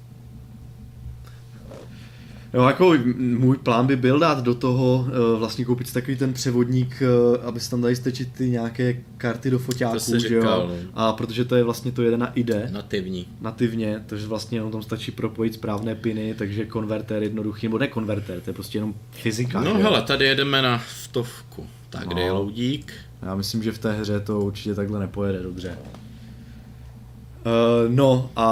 Jo, jako můj plán by byl dát do toho uh, vlastně koupit si takový ten převodník, uh, aby se tam dali stečit ty nějaké karty do foťáků, že říkal, jo? no. A protože to je vlastně to jede na IDE, Nativní. nativně, takže vlastně jenom tam stačí propojit správné piny, takže konvertér jednoduchý, nebo ne konvertér, to je prostě jenom fyzika. No hele, tady jedeme na stovku. Tak, No. kde je loudík? Já myslím, že v té hře to určitě takhle nepojede dobře. Uh, no a,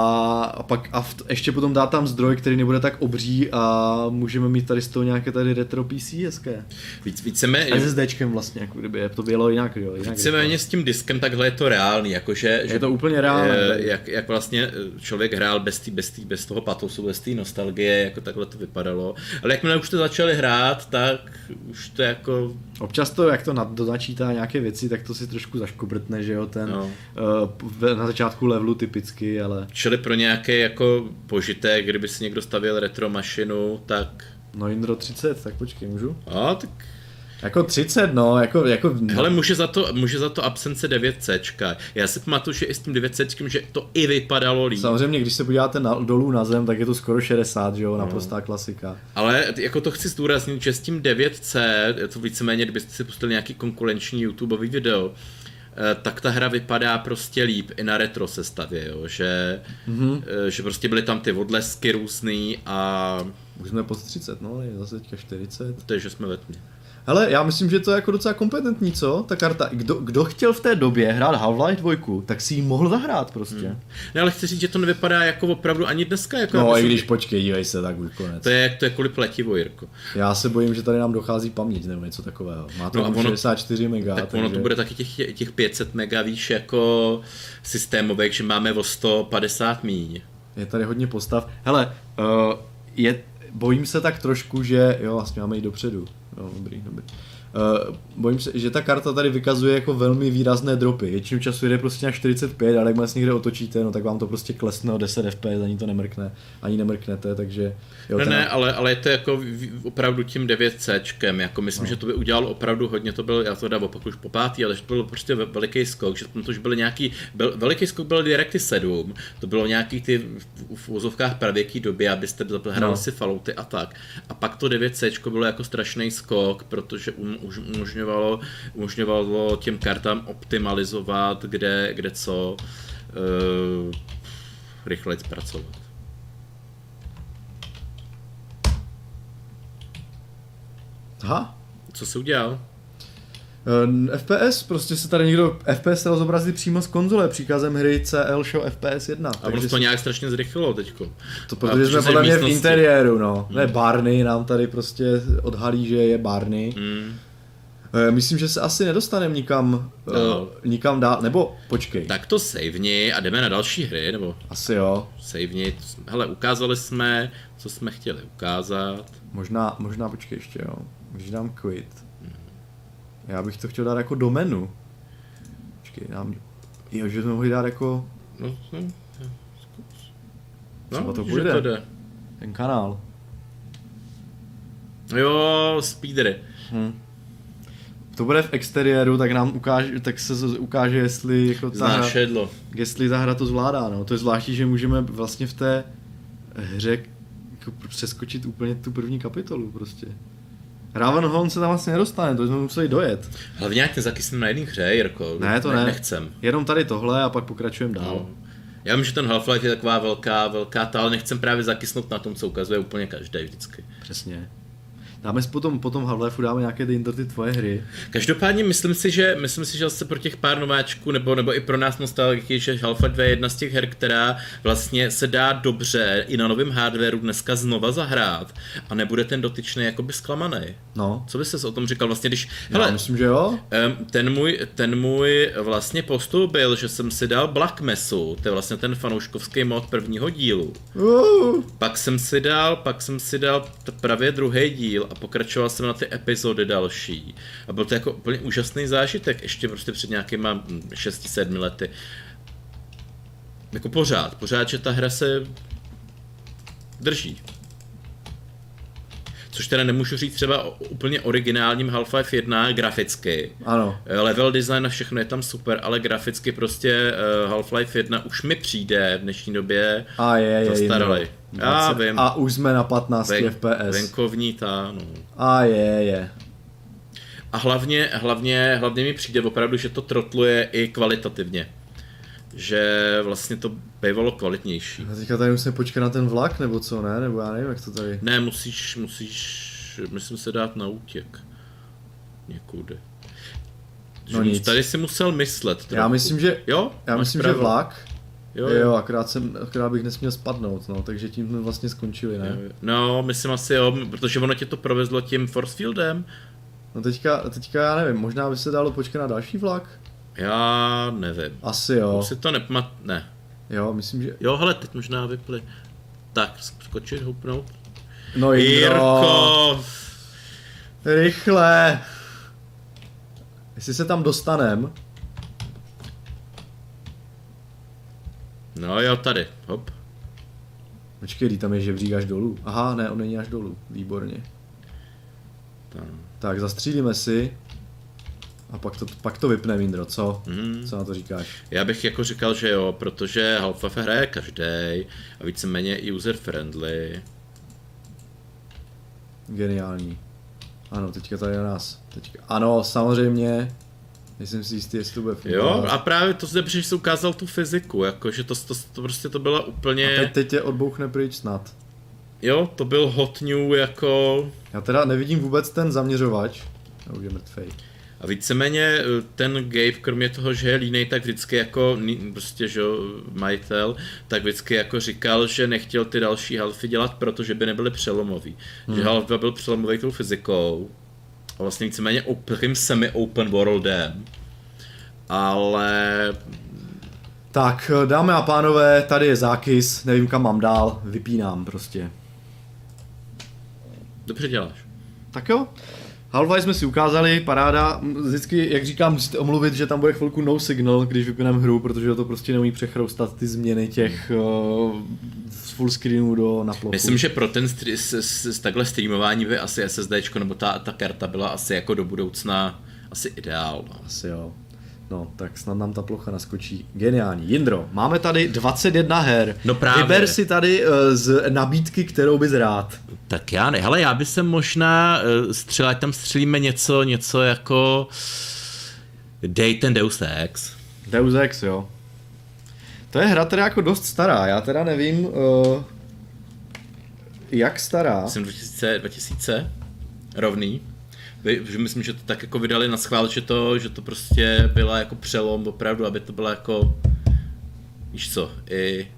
a pak a v, ještě potom dá tam zdroj, který nebude tak obří a můžeme mít tady z toho nějaké tady retro PC hezké. Víc, víceméně, A SSDčkem vlastně, jako kdyby je to bylo jinak, jo. Jinak víceméně s tím diskem takhle je to reálný, jakože... Je to úplně reálné. eh, Jak, jak vlastně eh, člověk hrál bez, tý, bez, tý, bez toho patosu, bez té nostalgie, jako takhle to vypadalo. Ale jakmile už to začali hrát, tak už to jako... Občas to, jak to nad, donačítá nějaké věci, tak to si trošku zaškobrtne, že jo, ten No. uh, na začátku levelu typicky, ale Čili pro nějaký jako požitek, kdyby si někdo stavěl retro mašinu, tak... no Indro 30, tak počkej, můžu? A, tak Jako 30, no, jako, jako Hele, může za to, může za to absence 9C. Já si pamatuju, že i s tím 9C, že to i vypadalo líp. Samozřejmě, když se podíváte na, dolů na zem, tak je to skoro 60, že No. jo, naprostá klasika. Ale jako to chci zdůraznit, že s tím 9C, je to víceméně, kdybyste si pustili nějaký konkurenční YouTubeový video, eh, tak ta hra vypadá prostě líp i na retro sestavě, jo? Že, mm-hmm. že prostě byly tam ty odlesky různý a Už jsme pod 30, no, je zase teďka 40. takže jsme ve tmě. Hele, já myslím, že to je jako docela kompetentní, co? Ta karta. Kdo, kdo chtěl v té době hrát Half-Life 2, tak si ji mohl zahrát prostě. Hmm. No ale chci říct, že to nevypadá jako opravdu ani dneska. Jako No, i když počkej, dívej se, tak už konec. To je, to je kvůli pletivo, Jirko. Já se bojím, že tady nám dochází paměť nebo něco takového. Má to No no, ono- 64 mega, Tak ono to bude taky těch, těch 500 mega, víš, jako systémovek, že máme o 150 míň. Je tady hodně postav. Hele, uh, je, bojím se tak trošku, že jo, vlastně máme jít dopředu. Jo, dobrý, dobrý. Uh, bojím se, že ta karta tady vykazuje jako velmi výrazné dropy. Většinu času jde prostě na 45, ale jak se někde otočíte, no tak vám to prostě klesne o 10 fps, ani to nemrkne, ani nemrknete, takže jo, Ne, ten- ne, ale, ale je to jako opravdu tím 9C, jako myslím, no. že to by udělalo opravdu hodně, to byl, já to dám opak už po pátý, ale to byl prostě ve- veliký skok, že tam to už byly nějaký, byl, veliký skok byl Directy 7, to bylo nějaký ty v, úzovkách pravěký doby, abyste hrali No. si falouty a tak. A pak to 9C bylo jako strašný skok, protože um, umožňovalo, umožňovalo těm kartám optimalizovat, kde, kde co, uh, rychleji zpracovat. Aha, Co jsi udělal? Uh, FPS, prostě se tady někdo FPS se zobrazí přímo z konzole příkazem hry CL Show FPS 1. A ono to nějak strašně zrychlilo teďko. To protože jsme podle mě v interiéru, no. Ne, Barney nám tady prostě odhalí, že je Barney. Mm. Eh, Myslím, že se asi nedostaneme nikam, No. no. nikam dál, nebo počkej, tak. To saveni a jdeme na další hry, nebo asi jo. saveni. Hele, ukázali jsme, co jsme chtěli ukázat. Možná, možná počkej ještě, jo. Když dám quit. Já bych to chtěl dát jako do menu. Počkej, dám... Jo, že jsme mohli dát jako No, no, Třeba no to že půjde. to jde. ten kanál. Jo, speedery. Hm. To bude v exteriéru, tak nám ukáže, tak se ukáže, jestli jako ta hra, jestli ta hra to zvládá, no. To je zvláštní, že můžeme vlastně v té hře jako přeskočit úplně tu první kapitolu prostě. Ravenholm se tam vlastně nedostane, to jsme museli dojet. Hlavně nějak nezakysneme na jedné hře, Jirko. Ne, to ne. Nechcem. Jenom tady tohle a pak pokračujeme dál. No. Já vím, že ten Half-Life je taková velká, velká ta, ale nechcem právě zakysnout na tom, co ukazuje úplně každý vždycky. Přesně. Dáme si potom, potom Half-Life dáme nějaké ty, ty tvoje hry. Každopádně myslím si, že myslím si, že zase pro těch pár nováčků, nebo, nebo i pro nás nostalgiky, že Half-Life 2 je jedna z těch her, která vlastně se dá dobře i na novém hardwareu dneska znova zahrát a nebude ten dotyčný jakoby zklamaný. No. Co bys se o tom říkal vlastně, když... Já Hele, myslím, že jo. Ten můj, ten můj vlastně postup byl, že jsem si dal Black Mesu, to je vlastně ten fanouškovský mod prvního dílu. Uh, Pak jsem si dal, pak jsem si dal právě druhý díl a pokračoval jsem na ty epizody další. A byl to jako úplně úžasný zážitek, ještě prostě před nějakýma 6-7 lety. Jako pořád, pořád, že ta hra se drží. Což teda nemůžu říct třeba o úplně originálním Half-Life 1 graficky. Ano. Level design a všechno je tam super, ale graficky prostě uh, Half-Life 1 už mi přijde v dnešní době A je, je, zastaralý. Jindro. Já 20 vím. A už jsme na 15 Ven, FPS. venkovní ta, no. A je, je. A hlavně, hlavně, hlavně mi přijde opravdu, že to trotluje i kvalitativně. Že vlastně to bývalo kvalitnější. A teďka tady musíme počkat na ten vlak, nebo co, ne? Nebo já nevím, jak to tady... Ne, musíš, musíš, myslím se dát na útěk. Někudy. No Že nic. Tady si musel myslet trochu. Já myslím, že... Jo? Já myslím, že pravdu. vlak. Jo, Jo, jo, akorát, jsem, akorát bych nesměl spadnout, no, takže tím jsme vlastně skončili, ne? jo. No, myslím asi jo, protože ono tě to provezlo tím force fieldem. No teďka, teďka já nevím, možná by se dalo počkat na další vlak? Já nevím. Asi jo. Už si to nepamat... Ne. Jo, myslím, že... Jo, hele, teď možná vypli. Tak, skočit, houpnout. No Jindro, Jirko! rychle! Jestli se tam dostanem, No jo, tady, hop. počkej, tam je žebřík až dolů. Aha, ne, on není až dolů, výborně. Tam. Tak, zastřílíme si. A pak to, pak to vypne, Indro, co? Mhm. Co na to říkáš? Já bych jako říkal, že jo, protože Half-Life hraje každý a víceméně i user-friendly. Geniální. Ano, teďka tady na nás. Teďka. Ano, samozřejmě. Nejsem si jistý, jestli to bude fungovat. Jo, a právě to zde, že jsi ukázal tu fyziku, jakože to, to, to prostě to byla úplně, a teď, teď tě odbouchne pryč snad. jo, to byl hot new jako, Já teda nevidím vůbec ten zaměřovač. Já už je mrtvej. A víceméně eh, ten Gabe, kromě toho, že je línej, tak vždycky jako, prostě, že majitel, tak vždycky jako říkal, že nechtěl ty další Halfy dělat, protože by nebyly přelomový. Hmm. Že Half 2 byl přelomový tou fyzikou, a vlastně víceméně takovým semi-open worldem, ale Tak, dámy a pánové, tady je zákys, nevím kam mám dál, vypínám prostě. dobře děláš. Tak jo. Half-Life jsme si ukázali, paráda. Vždycky, jak říkám, musíte omluvit, že tam bude chvilku no signal, když vypínám hru, protože to prostě neumí přechroustat ty změny těch uh, z full screenu do na plochu. Myslím, že pro ten stri- s, s, s takhle streamování by asi SSDčko nebo ta, ta karta byla asi jako do budoucna asi ideál. No. Asi jo. No, tak snad nám ta plocha naskočí. Geniální. Jindro, máme tady 21 her. No právě. Vyber si tady uh, z nabídky, kterou bys rád. Tak já ne, hele, já bych se možná uh, střelil, ať tam střelíme něco, něco jako Dej ten Deus Ex. Deus Ex, jo. To je hra teda jako dost stará, já teda nevím, uh, jak stará. Jsem 2000, 2000 rovný. Že myslím, že to tak jako vydali na schvál, že to, že to prostě byla jako přelom opravdu, aby to bylo jako, víš co, i,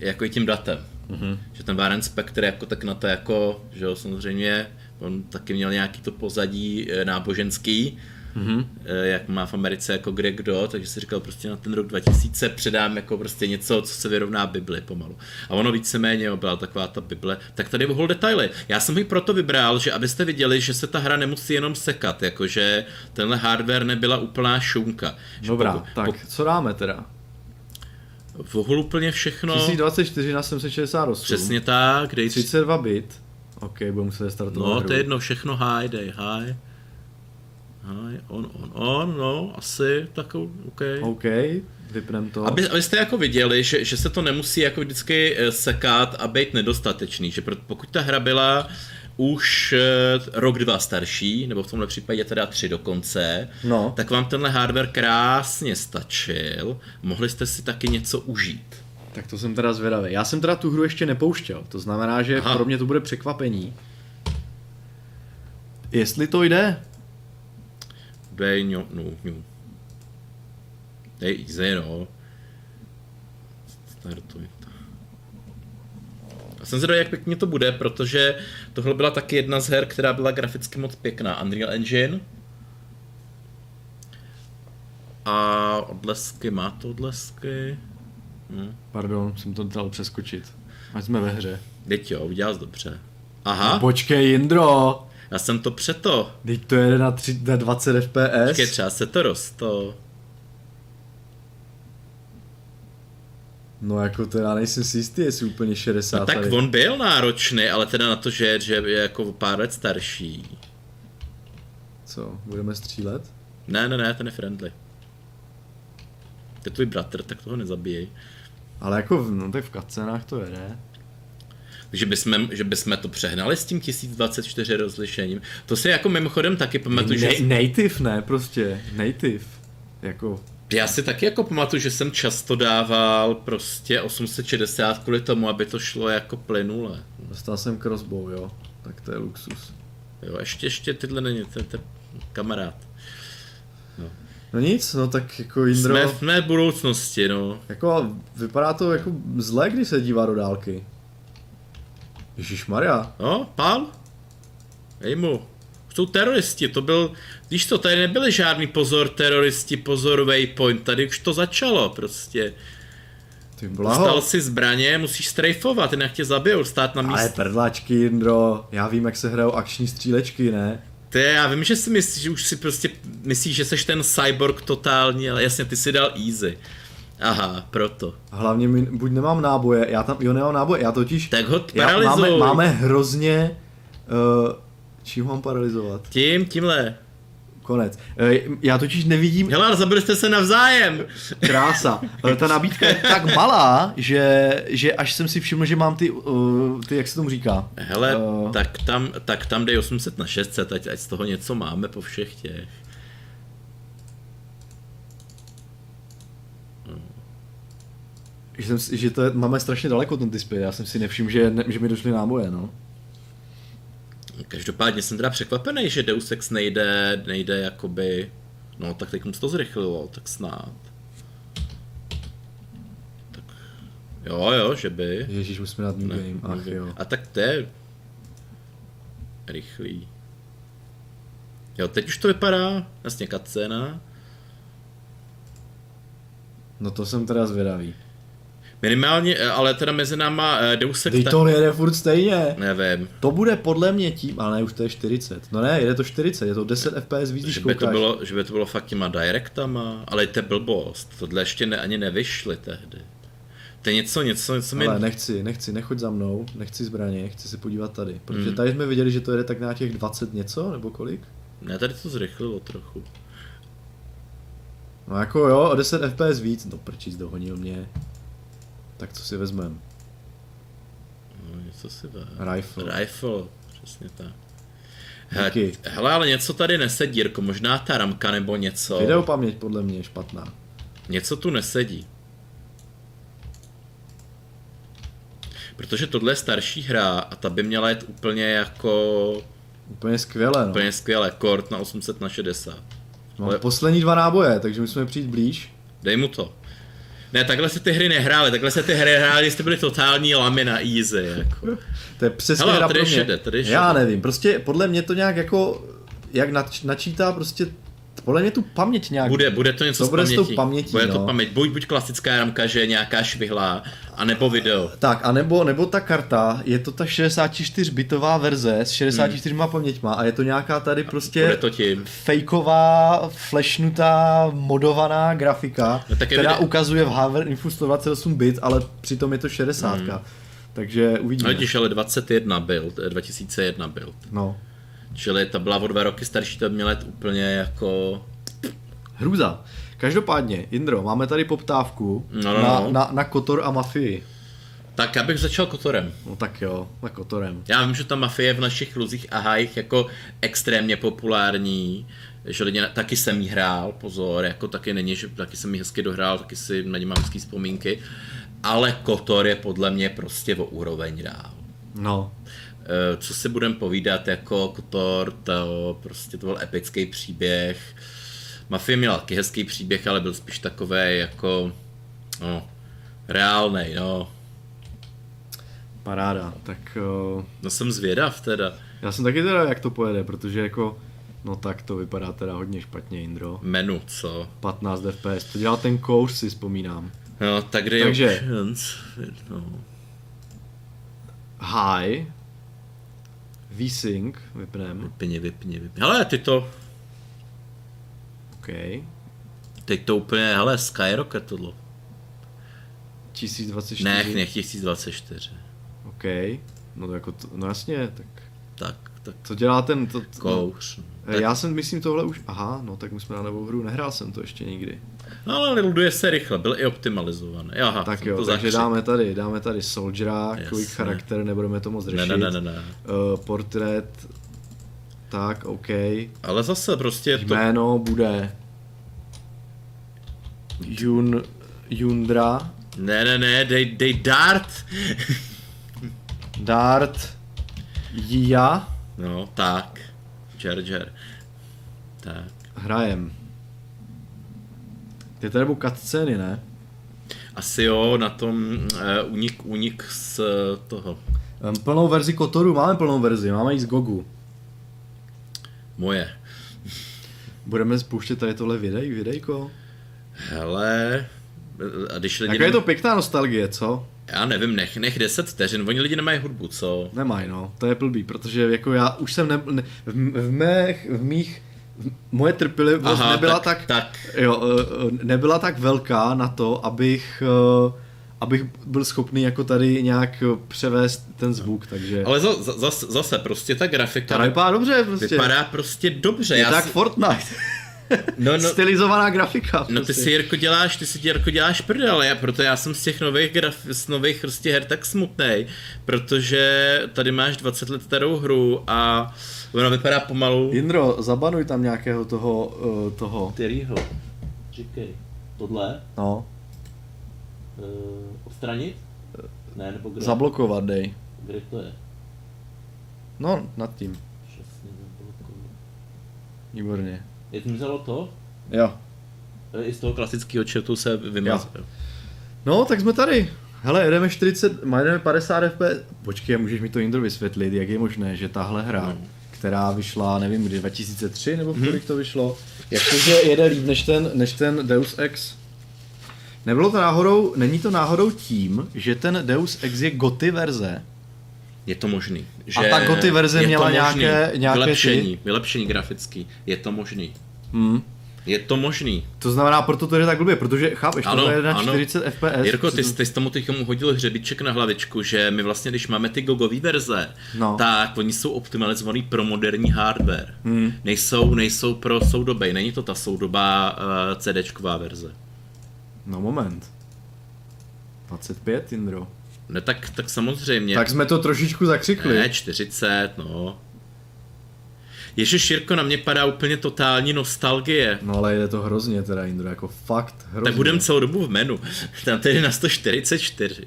i jako i tím datem. Mm-hmm. Že ten Warren Spector jako tak na to jako, že jo, samozřejmě, on taky měl nějaký to pozadí eh, náboženský, mm-hmm. jak má v Americe jako kde kdo, takže si říkal prostě na ten rok 2000 předám jako prostě něco, co se vyrovná Bibli pomalu. A ono víceméně byla taková ta Bible. Tak tady bohul detaily. Já jsem ji proto vybral, že abyste viděli, že se ta hra nemusí jenom sekat, jakože tenhle hardware nebyla úplná šunka. Dobrá, pokud- tak pokud- co dáme teda? Vohul úplně všechno. 1024 na 768. Přesně tak, dej 32 bit. OK, budu muset startovat No, hru. to je jedno, všechno high, dej high. On, on, on, no, asi, tak OK. OK, vypnem to. Aby, abyste jako viděli, že, že se to nemusí jako vždycky eh, sekat a být nedostatečný, že pro- pokud ta hra byla už eh, rok, dva starší, nebo v tomhle případě teda tři dokonce, No. tak vám tenhle hardware krásně stačil, mohli jste si taky něco užít. Tak to jsem teda zvědavý. Já jsem teda tu hru ještě nepouštěl, to znamená, že Aha. pro mě to bude překvapení. Jestli to jde, Ňo, no, ňu. Dej easy, no. Startuj to. A jsem zvědavý, jak pěkně to bude, protože tohle byla taky jedna z her, která byla graficky moc pěkná. Unreal Engine. A odlesky, má to odlesky? Hm. pardon, jsem to dal přeskočit. Ať jsme ve hře. Teď jo, udělal jsi dobře. Aha, No, počkej, Jindro! Já jsem to přeto. Teď to jede na, 3, na 20 FPS. Počkej, třeba se to rosto. No jako to já nejsem si jistý, jestli úplně 60 No tak tady. on byl náročný, ale teda na to, že, že je jako pár let starší. Co, budeme střílet? Ne, ne, ne, ten je friendly. To je tvůj bratr, tak toho nezabíjej. Ale jako, no tak v cutscenách to jede. Že bychom, že bychom to přehnali s tím 1024 rozlišením. To si jako mimochodem taky pamatuju, že... Na- native ne, prostě, native. Jako, Já si taky jako pamatuju, že jsem často dával prostě 860 kvůli tomu, aby to šlo jako plynule. dostal jsem crossbow, jo. Tak to je luxus. Jo, ještě, ještě tyhle není, to je to je kamarád. No nic, no tak jako Jindro, Jsme, v budoucnosti, no. jako vypadá to jako zle, když se dívá do dálky. Ježíš Maria. No, pál? Ej mu. Jsou teroristi, to byl, víš co, tady nebyli žádný pozor teroristi, pozor waypoint, tady už to začalo prostě. Ty Dostal blaho. si zbraně, musíš strejfovat, jinak tě zabijou, stát na Ale místě. prdlačky, Jindro, já vím, jak se hrajou akční střílečky, ne? Ty, já vím, že si myslíš, že už si prostě myslíš, že seš ten cyborg totální, ale jasně, ty si dal easy. Aha, proto. A hlavně mi, buď nemám náboje, já tam, jo nemám náboje, já totiž, Tak ho já, máme, máme hrozně, uh, čím mám paralizovat? Tím, tímhle. Konec. Uh, já totiž nevidím, Hele, zabili jste se navzájem. krása, ale ta nabídka je tak malá, že, že až jsem si všiml, že mám ty, uh, ty jak se tomu říká? Hele, Eh, tak, tam, tak tam dej 800 na 600, ať, ať z toho něco máme po všech těch. Že, jsem, že to je, máme strašně daleko ten display, já jsem si nevšiml, že, ne, že mi došly náboje, no. Každopádně jsem teda překvapený, že Deus Ex nejde, nejde jakoby... No, tak teď se to zrychlilo, tak snad. Tak... Jo, jo, že by. Ježíš, jsme nad New Game, ach jo. A tak to je... Rychlý. Jo, teď už to vypadá, jasně cutscéna. No to jsem teda zvědavý. Minimálně, eh, ale teda mezi náma eh, Deus Ex... To jede furt stejně. Nevím. To bude podle mě tím, ale ne, už to je 40. No ne, jede to 40, je to 10 FPS víc, Že by, to bylo, že by to bylo fakt těma directama, ale to je blbost. Tohle ještě ne, ani nevyšly tehdy. To je něco, něco, něco mi... Ale nechci, nechci, nechoď za mnou, nechci zbraně, chci se podívat tady. Protože Hmm. tady jsme viděli, že to jede tak na těch 20 něco, nebo kolik? Ne, tady to zrychlilo trochu. No jako jo, o 10 FPS víc, no prčíc dohonil mě. Tak co si vezmem? No, něco si ve. Rifle. Rifle, přesně tak. Díky. hele, ale něco tady nesedí, Jirko, možná ta ramka nebo něco. Video paměť podle mě je špatná. Něco tu nesedí. Protože tohle je starší hra a ta by měla jít úplně jako... Úplně skvěle, no. Úplně skvěle, kort na 800 na 60. Mám ale- poslední dva náboje, takže musíme přijít blíž. Dej mu to. Ne, takhle se ty hry nehrály, takhle se ty hry hrály, jste byli totální lamy na easy, jako. To je přesně Hele, hra pro mě. šede, Já nevím, prostě podle mě to nějak jako, jak nač, načítá prostě, podle mě tu paměť nějak. Bude, bude to něco To s bude s tou pamětí. pamětí, bude to no. paměť, buď, buď klasická ramka, že je nějaká švihlá, anebo video. Tak, a nebo, nebo ta karta, je to ta 64-bitová verze s 64 hmm. paměťma a je to nějaká tady prostě Bude to tím. fejková, flashnutá, modovaná grafika, No tak která vidět- ukazuje v Haver Info 128 bit, ale přitom je to 60. Hmm. Takže uvidíme. No ale 21 build, eh, 2001 build. No. Čili ta byla o dva roky starší, to měla úplně jako... Hrůza. Každopádně, Indro, máme tady poptávku No, no, na, no. na, na Kotor a Mafii. Tak já bych začal Kotorem. No tak jo, na Kotorem. Já vím, že ta mafie je v našich luzích a hájích jako extrémně populární, že lidi, taky jsem jí hrál, pozor, jako taky není, že taky jsem jí hezky dohrál, taky si na ní mám hezký vzpomínky, ale Kotor je podle mě prostě o úroveň dál. No. Eh, Co si budem povídat, jako Kotor, to prostě to byl epický příběh. Mafie měla taky hezký příběh, ale byl spíš takový jako, no, reálnej, no. Paráda. Tak uh, No jsem zvědav teda. já jsem taky teda, jak to pojede, protože jako, no tak to vypadá teda hodně špatně, Indro. Menu, co? 15 FPS, to dělal ten kouř, si vzpomínám. No, tak Takže- options. No. High, V-Sync, vypnem, Vypni, vypni, vypni. Hele, ty to, OK. teď to úplně, hele, skyrocketlo. 1024. Ne, nech 1024. OK. No jako, to, no jasně, tak Tak, tak co dělá ten, to, to kouř. no. Tak, Já jsem, myslím, tohle už, aha, no tak my jsme na novou hru, nehrál jsem to ještě nikdy. No ale loaduje se rychle, byl i optimalizovaný. Aha, tak jo, to takže dáme tady, dáme tady Soldiera, quick charakter, nebudeme to moc řešit. ne, ne, ne, ne. Uh, portrét, tak, OK. Ale zase prostě je to... Jméno bude Jun, Jundra, Ne, ne, ne, dej, dej dart. Dart, Jia, No, tak. Jar Jar. Tak. hrajem. Ty tady budou cutscény, ne? Asi jo, na tom uh, unik, unik z uh, toho. Um, plnou verzi Kotoru, máme plnou verzi, máme ji z Gogu. Moje. Budeme spouštět tady tohle videj, videjko? Hele, a když lidi... Jaká je to pěkná nostalgie, co? Já nevím, nech, nech 10 vteřin, oni lidi nemají hudbu, co? Nemají, no, to je blbý, protože jako já už jsem ne, ne, v, v, mých, v mých, moje trpělivost Aha, nebyla tak, tak, tak. jo, eh, eh, nebyla tak velká na to, abych, eh, abych byl schopný jako tady nějak převést ten zvuk, takže... Ale za, za, zase, prostě ta grafika Ta vypadá dobře, prostě. vypadá prostě dobře. je Já tak si, Fortnite. no, no, Stylizovaná grafika. No ty prostě. si Jirko děláš, ty si Jirko děláš prdel, já, proto já jsem z těch nových graf, z nových prostě her tak smutný, protože tady máš 20 let starou hru a ona vypadá pomalu. Jindro, zabanuj tam nějakého toho, uh, toho, Kterýho? Říkej. Tohle? no, Uh, odstranit? Ne, nebo kde? zablokovat dej. Kde to je? No, nad tím, Šťastně zablokovat. výborně. Je zmizelo to? Jo. I z toho klasického chatu se vymazal. No, tak jsme tady. Hele, jedeme 40, má jedeme 50 FPS. Počkej, můžeš mi to Jindro vysvětlit, jak je možné, že tahle hra, No. Která vyšla, nevím kdy, 2003 nebo v kolik to vyšlo, jakože jede líp než ten, než ten Deus Ex. Nebylo to náhodou, není to náhodou tím, že ten Deus Ex je goty verze? Je to možný. Že A ta GOTY verze to měla možný. nějaké- nějaké ty- vylepšení, vylepšení grafický. Je to možný. Hmm. Je to možný. To znamená, proto to jde tak blbě, protože chápeš, Ano, to je na ano. 40 FPS. Jirko, ty, ty jsi tomu teď hodil hřebíček na hlavičku, že my vlastně, když máme ty gogový verze, No. tak oni jsou optimalizovaný pro moderní hardware. Hmm. Nejsou, nejsou pro soudobej, není to ta soudobá uh, CDčková verze. No moment. 25, Jindro. Ne, tak, tak samozřejmě. Tak jsme to trošičku zakřikli. Ne, 40, no. Ježiš, Jirko, na mě padá úplně totální nostalgie. No ale je to hrozně teda, Indro, jako fakt hrozně. Tak budem celou dobu v menu. Tam tedy na 144.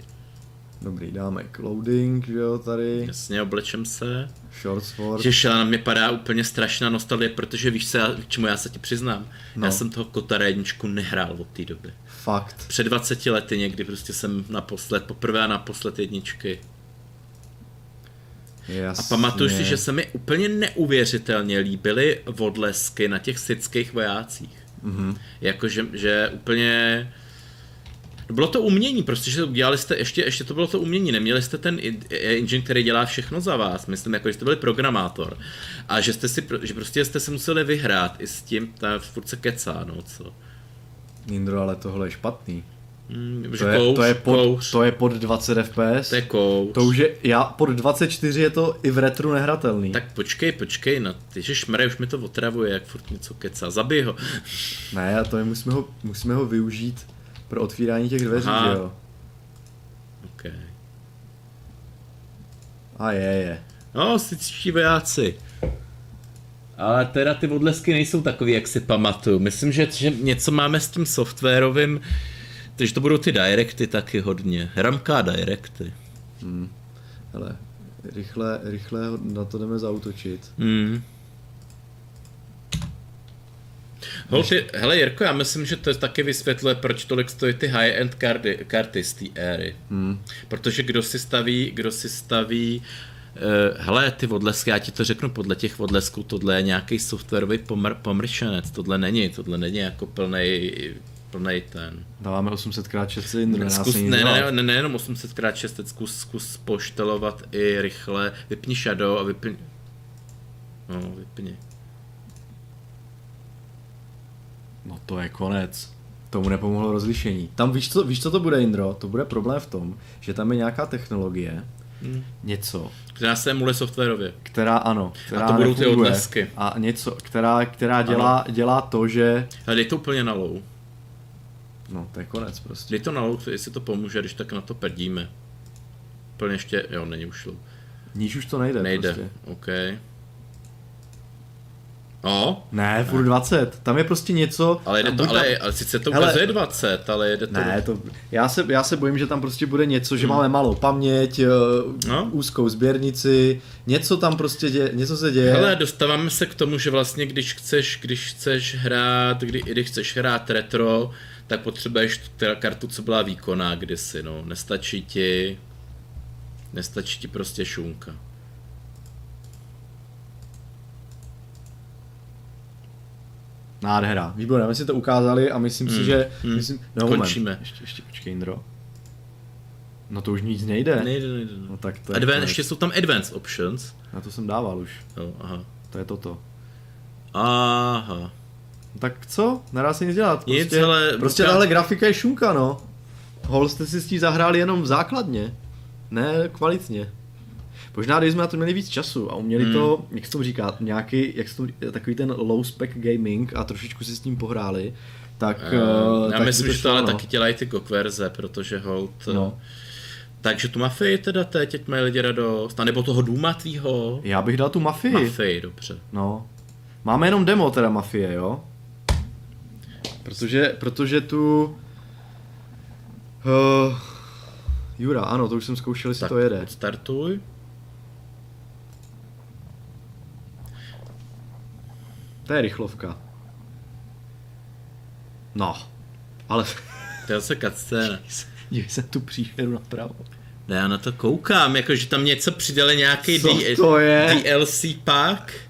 Dobrý, dáme clothing, že jo, tady. Jasně, oblečem se. Shorts for. Na mě padá úplně strašná nostalgie, protože víš se, k čemu já se ti přiznám. No. Já jsem toho Kotara jedničku nehrál od té doby. Fakt. Před 20 lety někdy prostě jsem naposled, poprvé a naposled jedničky. Jasně. A pamatuju si, že se mi úplně neuvěřitelně líbily odlesky na těch sitských vojácích. Mhm. Jakože, že úplně... Bylo to umění, prostě, že udělali jste, ještě, ještě to bylo to umění, neměli jste ten engine, který dělá všechno za vás, myslím, jako, že jste byli programátor. A že jste si, že prostě jste se museli vyhrát i s tím, ta furt se kecá, no, co. Indro, ale tohle je špatný. Že To je, to, je pod, to je pod 20 FPS. to je. To už je, já, pod 24 je to i v retru nehratelný. Tak počkej, počkej, no, ty šmere, už mi to otravuje, jak furt něco kecá, zabij ho. Ne, a to je, musíme ho, musíme ho využít pro otvírání těch dveří, Aha. že jo. Okay. A je, je. No, sičtí vojáci. Ale teda ty odlesky nejsou takový, jak si pamatuju. Myslím, že, že něco máme s tím softwarovým, takže to budou ty directy taky hodně. Ramka directy. Hele, rychle, rychle na to jdeme zautočit. Hmm. Holty, hele Jirko, já myslím, že to taky vysvětluje, proč tolik stojí ty high-end karty, karty z té éry. Hmm. Protože kdo si staví, kdo si staví Uh, hele, ty odlesky, já ti to řeknu, podle těch odlesků, tohle je nějaký softwarový pomr, pomršenec, tohle není, tohle není jako plnej, plnej ten. Dáváme 800x6 Indro, nedá Zkus, ne, ne, ne, nejenom 800x6, teď zkus, zkus poštelovat i rychle, vypni shadow a vypni, no, vypni. No to je konec. Tomu nepomohlo rozlišení. Tam víš co, víš, co to bude, Indro? To bude problém v tom, že tam je nějaká technologie, Hmm. něco, Která se emuluje softwarově. která ano, která to budou ty odlesky. A něco, která, která dělá, dělá to, že... Ale dej to úplně na low. No, to je konec prostě. Dej to na low, jestli to pomůže, když tak na to prdíme. Úplně ještě, jo, není už low. Níž už to nejde, Nejde, prostě. OK. O, Ne, furt 20. Tam je prostě něco... ale jde to, ale, tam- ale sice to Hele, ukazuje 20, ale jede to... Ne, to, já, se, já se bojím, že tam prostě bude něco, že máme malou paměť, eh, No. úzkou sběrnici, něco tam prostě děje, něco se děje. Hele, dostáváme se k tomu, že vlastně když chceš, když chceš hrát, kdy, když chceš hrát retro, tak potřebuješ teda kartu, co byla výkonná kdysi, no. Nestačí ti, nestačí ti prostě šunka. Nádhera. Výborné, my si to ukázali a myslím si, Hmm, že... hmm. Myslím, no, moment. Končíme. Ještě, ještě počkej, Indro. No to už nic nejde. Nejde, nejde. No. No tak to je Advan, ještě jsou tam advanced options. Na to jsem dával už. Jo, aha. To je toto. Aha. Tak co? Nedá se nic dělat. Nic, Prostě, ale prostě tahle grafika je šunka, no. Hol jste si s tím zahráli jenom v základně. Ne kvalitně. Možná, když jsme na to měli víc času a uměli Hmm. to, jak se to říká, nějaký, jak se to, takový ten low spec gaming a trošičku si s tím pohráli, tak... eh, Uh, já tak myslím, by že to ale no. taky dělají ty GOG verze, protože hold... No. Takže tu mafii teda teď, teď mají lidi radost, a nebo toho Duma tvýho. Já bych dal tu mafii. Mafii, dobře. No. Máme jenom demo teda mafie, jo? Protože, protože tu... Uh, Jura, ano, to už jsem zkoušel, jestli Tak to jede. Startuj. To je rychlovka. No. Ale To je zase cutscene. dívej se tu příšeru napravo. Ne, já na to koukám, jakože tam něco přidali nějaký Co to je? DLC pack.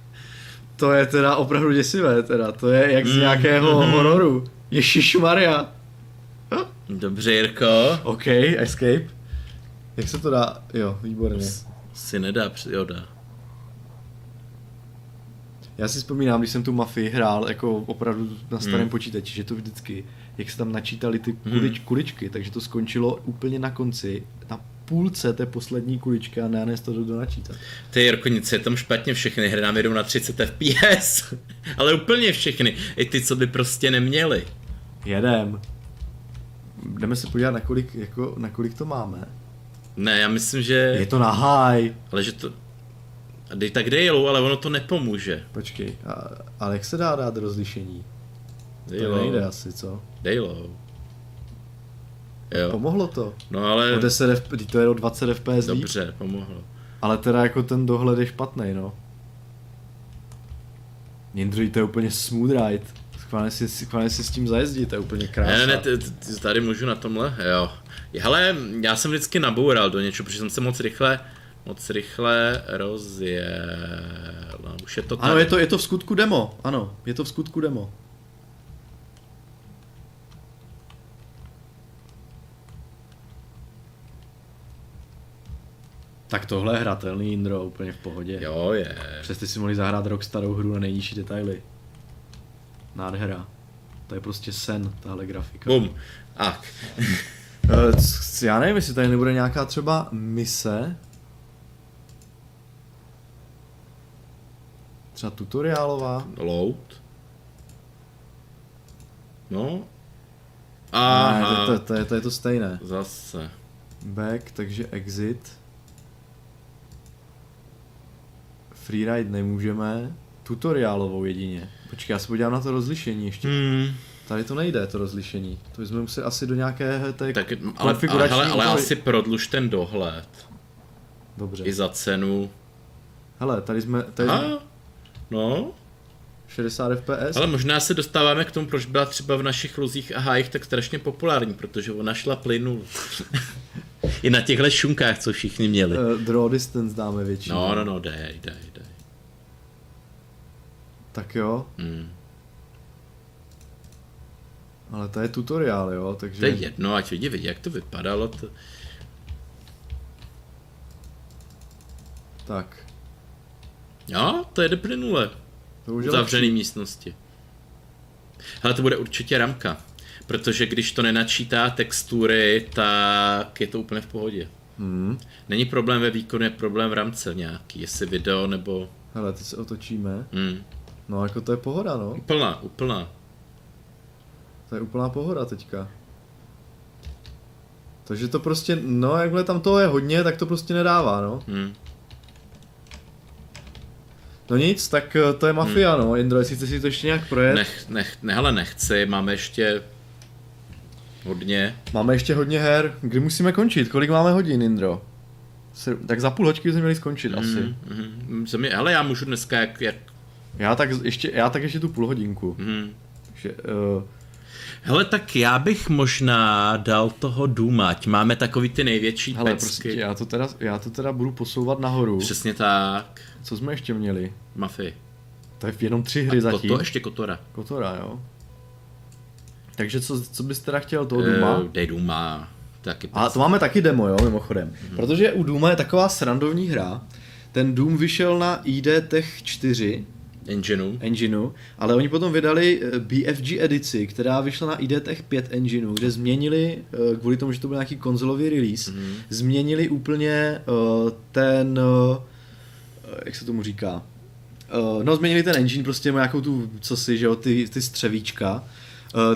To je teda opravdu děsivé, teda. To je jak z Mm, nějakého mhm. hororu. Ježíš Maria. Dobře, Jirko. OK, escape. Jak se to dá? Jo, výborně. Si nedá, jo dá. Já si vzpomínám, když jsem tu mafii hrál jako opravdu na starém Hmm. počítači, že to vždycky, jak se tam načítali ty kulič, kuličky, takže to skončilo úplně na konci, na půlce té poslední kuličky a ne, to do, načítat. Ty Jirko, nic je tam špatně, všechny hry nám jedou na 30 FPS. Ale úplně všechny. I ty, co by prostě neměli. Jedem. Jdeme se podívat, na kolik, jako, na kolik to máme. Ne, já myslím, že... Je to na high. Ale že to... Dej tak dej low, ale ono to nepomůže. Počkej, a, ale jak se dá dát rozlišení? Dej To low. nejde asi, co? Dej low. Jo. Pomohlo to. No ale... O 10 F, teď to je o 20 FPS líp, Dobře, pomohlo. ale teda jako ten dohled je špatný, no. Jindři, to je úplně smooth ride. Schválně si, schválně si s tím zajezdit, to je úplně krása. Ne, ne, t- t- tady můžu na tomhle, jo. Hele, já jsem vždycky naboural do něčeho, protože jsem se moc rychle, moc rychle rozjel. Už je to Ano, tady. je to, je to v skutku demo, ano, je to v skutku demo. Tak tohle je hratelný Indro, úplně v pohodě. Jo, je. Přes ty si mohli zahrát rok starou hru na nejnižší detaily. Nádhera. To je prostě sen, tahle grafika. Bum. Ach, Eh, já nevím, jestli tady nebude nějaká třeba mise. Třeba tutoriálová. load. No. Ne, Aha. to, to, to, je, to je to stejné. Zase. Back, takže exit. Freeride nemůžeme. Tutoriálovou jedině. Počkej, já se podívám na to rozlišení ještě. Hmm. Tady to nejde, to rozlišení. To bychom museli asi do nějaké té Tak, ale, ale, hele, ale asi prodluž ten dohled. Dobře. I za cenu. Hele, tady jsme, tady jsme. No, 60 fps. ale možná se dostáváme k tomu, proč byla třeba v našich luzích a hájích tak strašně populární, protože ona šla plynul. I na těchhle šunkách, co všichni měli. Uh, draw distance dáme většinou. No, no, no, dej, dej, dej. Tak jo, Hmm. ale to je tutoriál, jo, takže... To je jedno, ať lidi vidí, jak to vypadalo. To... Tak, Jo, to jede plynule. to už V je zavřený lepší. místnosti. Ale to bude určitě ramka. Protože když to nenačítá textury, tak je to úplně v pohodě. Hmm. Není problém ve výkonu, je problém v rámce nějaký, jestli video nebo... Hele, teď se otočíme. Hmm. No jako to je pohoda, no. Úplná, úplná. To je úplná pohoda teďka. Takže to prostě, no jakhle tam toho je hodně, tak to prostě nedává, no. Hmm. No nic, tak eh, to je mafia, no. Indro, jestli chceš si to ještě nějak projet. Nech, nech, ne, hele, nechci, máme ještě hodně. Máme ještě hodně her. Kdy musíme končit? Kolik máme hodin, Indro? Se- Tak za půl hoďky jsme měli skončit asi. Mm, mm, mm, hele, já můžu dneska jak, jak Já tak ještě, já tak ještě tu půl hodinku. mm. Takže, uh, Hele, tak já bych možná dal toho Duma, ať máme takový ty největší hele, pecky. prostě já to, teda, já to teda budu posouvat nahoru. Přesně tak. Co jsme ještě měli? Mafy. To je jenom tři hry A zatím. to ještě Kotora. Kotora, jo. Takže co, co bys teda chtěl toho Duma? Uh, dej Duma. Taky A to máme taky demo, jo, mimochodem. Mhm. Protože u Duma je taková srandovní hra. Ten Doom vyšel na ID Tech 4 engineu. engineu, ale oni potom vydali eh, BFG edici, která vyšla na ID Tech 5 engineu, kde změnili, eh, kvůli tomu, že to byl nějaký konzolový release, Mhm. změnili úplně eh, ten, eh, jak se tomu říká, Eh, no změnili ten engine, prostě nějakou tu, co si, že jo, ty, ty střevíčka, Eh,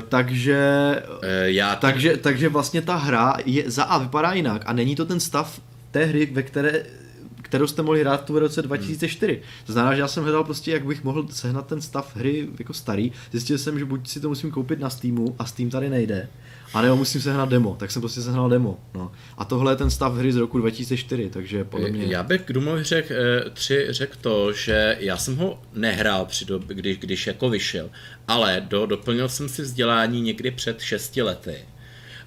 takže Uh, já takže, takže vlastně ta hra je za A vypadá jinak a není to ten stav té hry, ve které kterou jste mohli hrát v tom roce 2004. To znamená, že já jsem hledal prostě, jak bych mohl sehnat ten stav hry jako starý. Zjistil jsem, že buď si to musím koupit na Steamu a Steam tady nejde, a nebo musím sehnat demo, tak jsem prostě sehnal demo. No. A tohle je ten stav hry z roku 2004, takže podle mě... Já bych k Dumovi řekl eh, tři řek to, že já jsem ho nehrál při době, když, když jako vyšel, ale do, doplnil jsem si vzdělání někdy před šesti lety.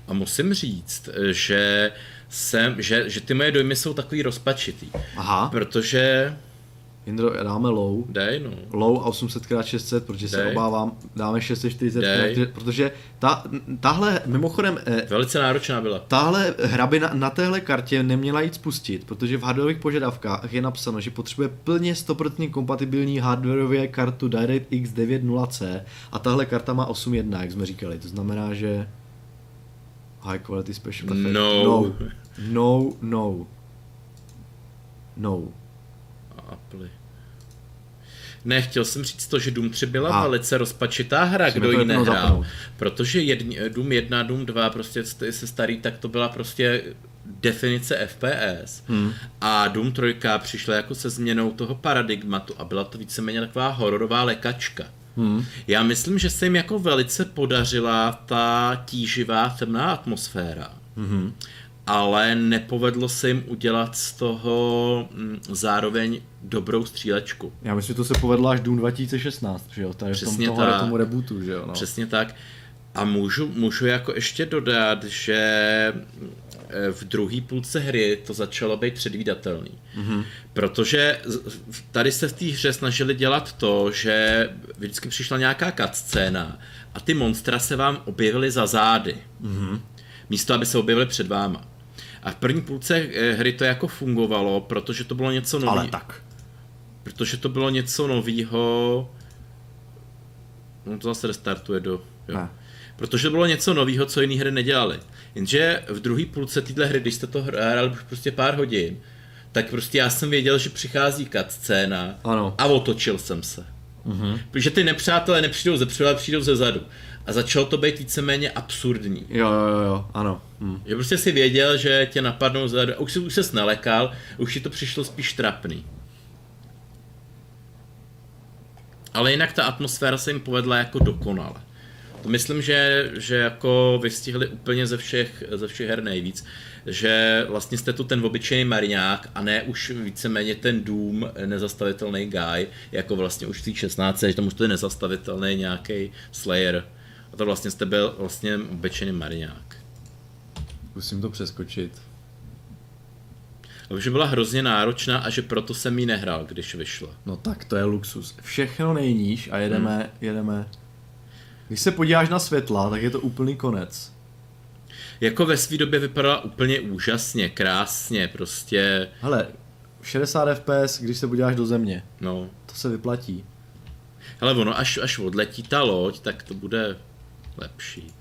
A musím říct, že jsem, že, že ty moje dojmy jsou takový rozpačitý. Aha, Protože, Jindro, dáme low. dej no, Low 800x600, protože se Dej. obávám, dáme 640, Dej. protože ta, tahle, mimochodem, eh, velice náročná byla. Tahle hra by na, na téhle kartě neměla jít spustit, protože v hardwareových požadavkách je napsáno, že potřebuje plně 100% kompatibilní hardwareově kartu DirectX 9.0C a tahle karta má 8.1, jak jsme říkali, to znamená, že high quality special effect. No. No. No, no. No. Apple. Ne, chtěl jsem říct to, že Doom 3 byla A. velice rozpačitá hra, Musíme kdo ji nehrál. zapnout. Protože jedni, Doom 1, Doom 2, prostě st- se starý, tak to byla prostě definice FPS. Hmm. A Doom 3 přišla jako se změnou toho paradigmatu a byla to víceméně taková hororová lekačka. Hmm. Já myslím, že se jim jako velice podařila ta tíživá temná atmosféra. Mhm. Ale nepovedlo se jim udělat z toho mm, zároveň dobrou střílečku. Já myslím, že to se povedlo až Doom 2016, že jo, tady v tom Přesně tak. tomu rebootu, že jo, no. Přesně tak. A můžu, můžu jako ještě dodat, že eh, v druhé půlce hry to začalo být předvídatelný. Mm-hmm. Protože tady se v té hře snažili dělat to, že vždycky přišla nějaká cutscéna a ty monstra se vám objevily za zády. Mm-hmm. Místo, aby se objevily před váma. A v první půlce eh, hry to jako fungovalo, protože to bylo něco nového. Ale tak. Protože to bylo něco nového. No to zase restartuje do... Jo. Ne. Protože to bylo něco nového, co jiné hry nedělali. Jenže v druhé půlce téhle hry, když jste to hrál už prostě pár hodin, tak prostě já jsem věděl, že přichází Ano. a otočil jsem se. Mm-hmm. Protože ty nepřátelé nepřijdou ze předu, ale přijdou ze zadu. A začalo to být víceméně absurdní. Jo, jo, jo, ano. Hm. Že prostě si věděl, že tě napadnou zadu, a už, si, už ses nalekal, už ti to přišlo spíš trapný. Ale jinak ta atmosféra se jim povedla jako dokonale. To myslím, že, že jako vystihli úplně ze všech, ze všech her nejvíc, že vlastně jste tu ten obyčejný mariňák a ne už víceméně ten Doom, nezastavitelný guy, jako vlastně už v té 16, že tam už to je nezastavitelný nějaký Slayer. A to vlastně jste byl vlastně obyčejný mariňák. Musím to přeskočit. A že byla hrozně náročná a že proto jsem ji nehrál, když vyšla. No tak to je luxus. Všechno nejníž a jedeme, hmm. jedeme. Když se podíváš na světla, tak je to úplný konec. Jako ve své době vypadala úplně úžasně, krásně, prostě, Hele, 60 fps, když se podíváš do země, no. to se vyplatí. Hele, ono, až, až odletí ta loď, tak to bude lepší.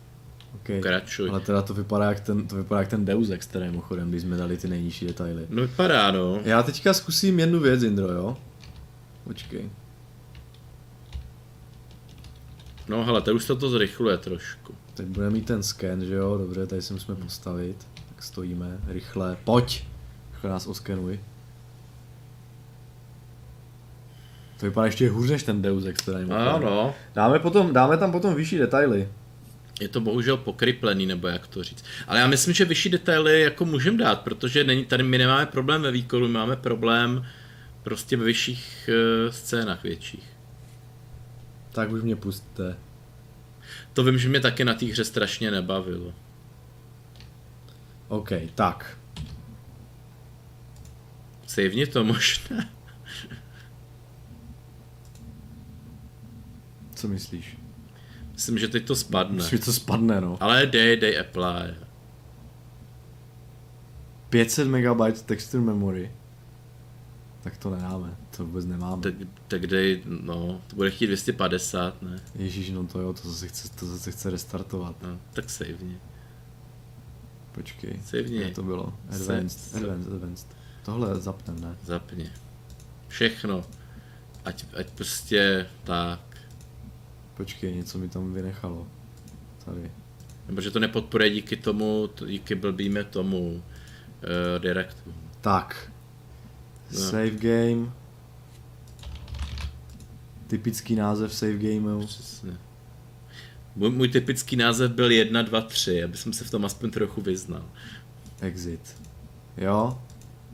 Okay. Pokračuj. Ale teda to vypadá jak ten, to vypadá jak ten Deus Ex, který mimochodem, když jsme dali ty nejnižší detaily. No vypadá, no. Já teďka zkusím jednu věc, Indro, jo? Počkej. No hele, to už se to zrychluje trošku. Teď budeme mít ten scan, že jo? Dobře, tady si musíme postavit. Tak stojíme, rychle. Pojď! Rychle nás oskenuj. To vypadá ještě hůř než ten Deus Ex, mimochodem. Ano. Dáme, potom, dáme tam potom vyšší detaily. Je to bohužel pokryplený, nebo jak to říct. Ale já myslím, že vyšší detaily jako můžeme dát, protože není, tady my nemáme problém ve výkonu, my máme problém prostě ve vyšších uh, scénách větších. Tak už mě pustte. To vím, že mě taky na té hře strašně nebavilo. OK, tak. Sejvně to možná. Co myslíš? Myslím, že teď to spadne. Myslím, že to spadne, no. Ale dej, dej apply. 500 MB texture memory. Tak to nedáme, to vůbec nemáme. Tak, tak dej, no, to bude chtít 250, ne? Ježíš, no to jo, to zase chce, to zase chce restartovat. No, tak sejvně. Počkej, jak to bylo? Advanced, Se- advanced, advanced. Tohle zapnem, ne? Zapni. Všechno. Ať, ať prostě tak. Počkej, něco mi tam vynechalo. Tady. Nebo že to nepodporuje díky tomu, to- díky blbýme tomu uh, Directu. Tak. No. Save game. Typický název save gameu. Přesně. Můj, můj typický název byl 1, 2, 3, aby jsem se v tom aspoň trochu vyznal. Exit. Jo?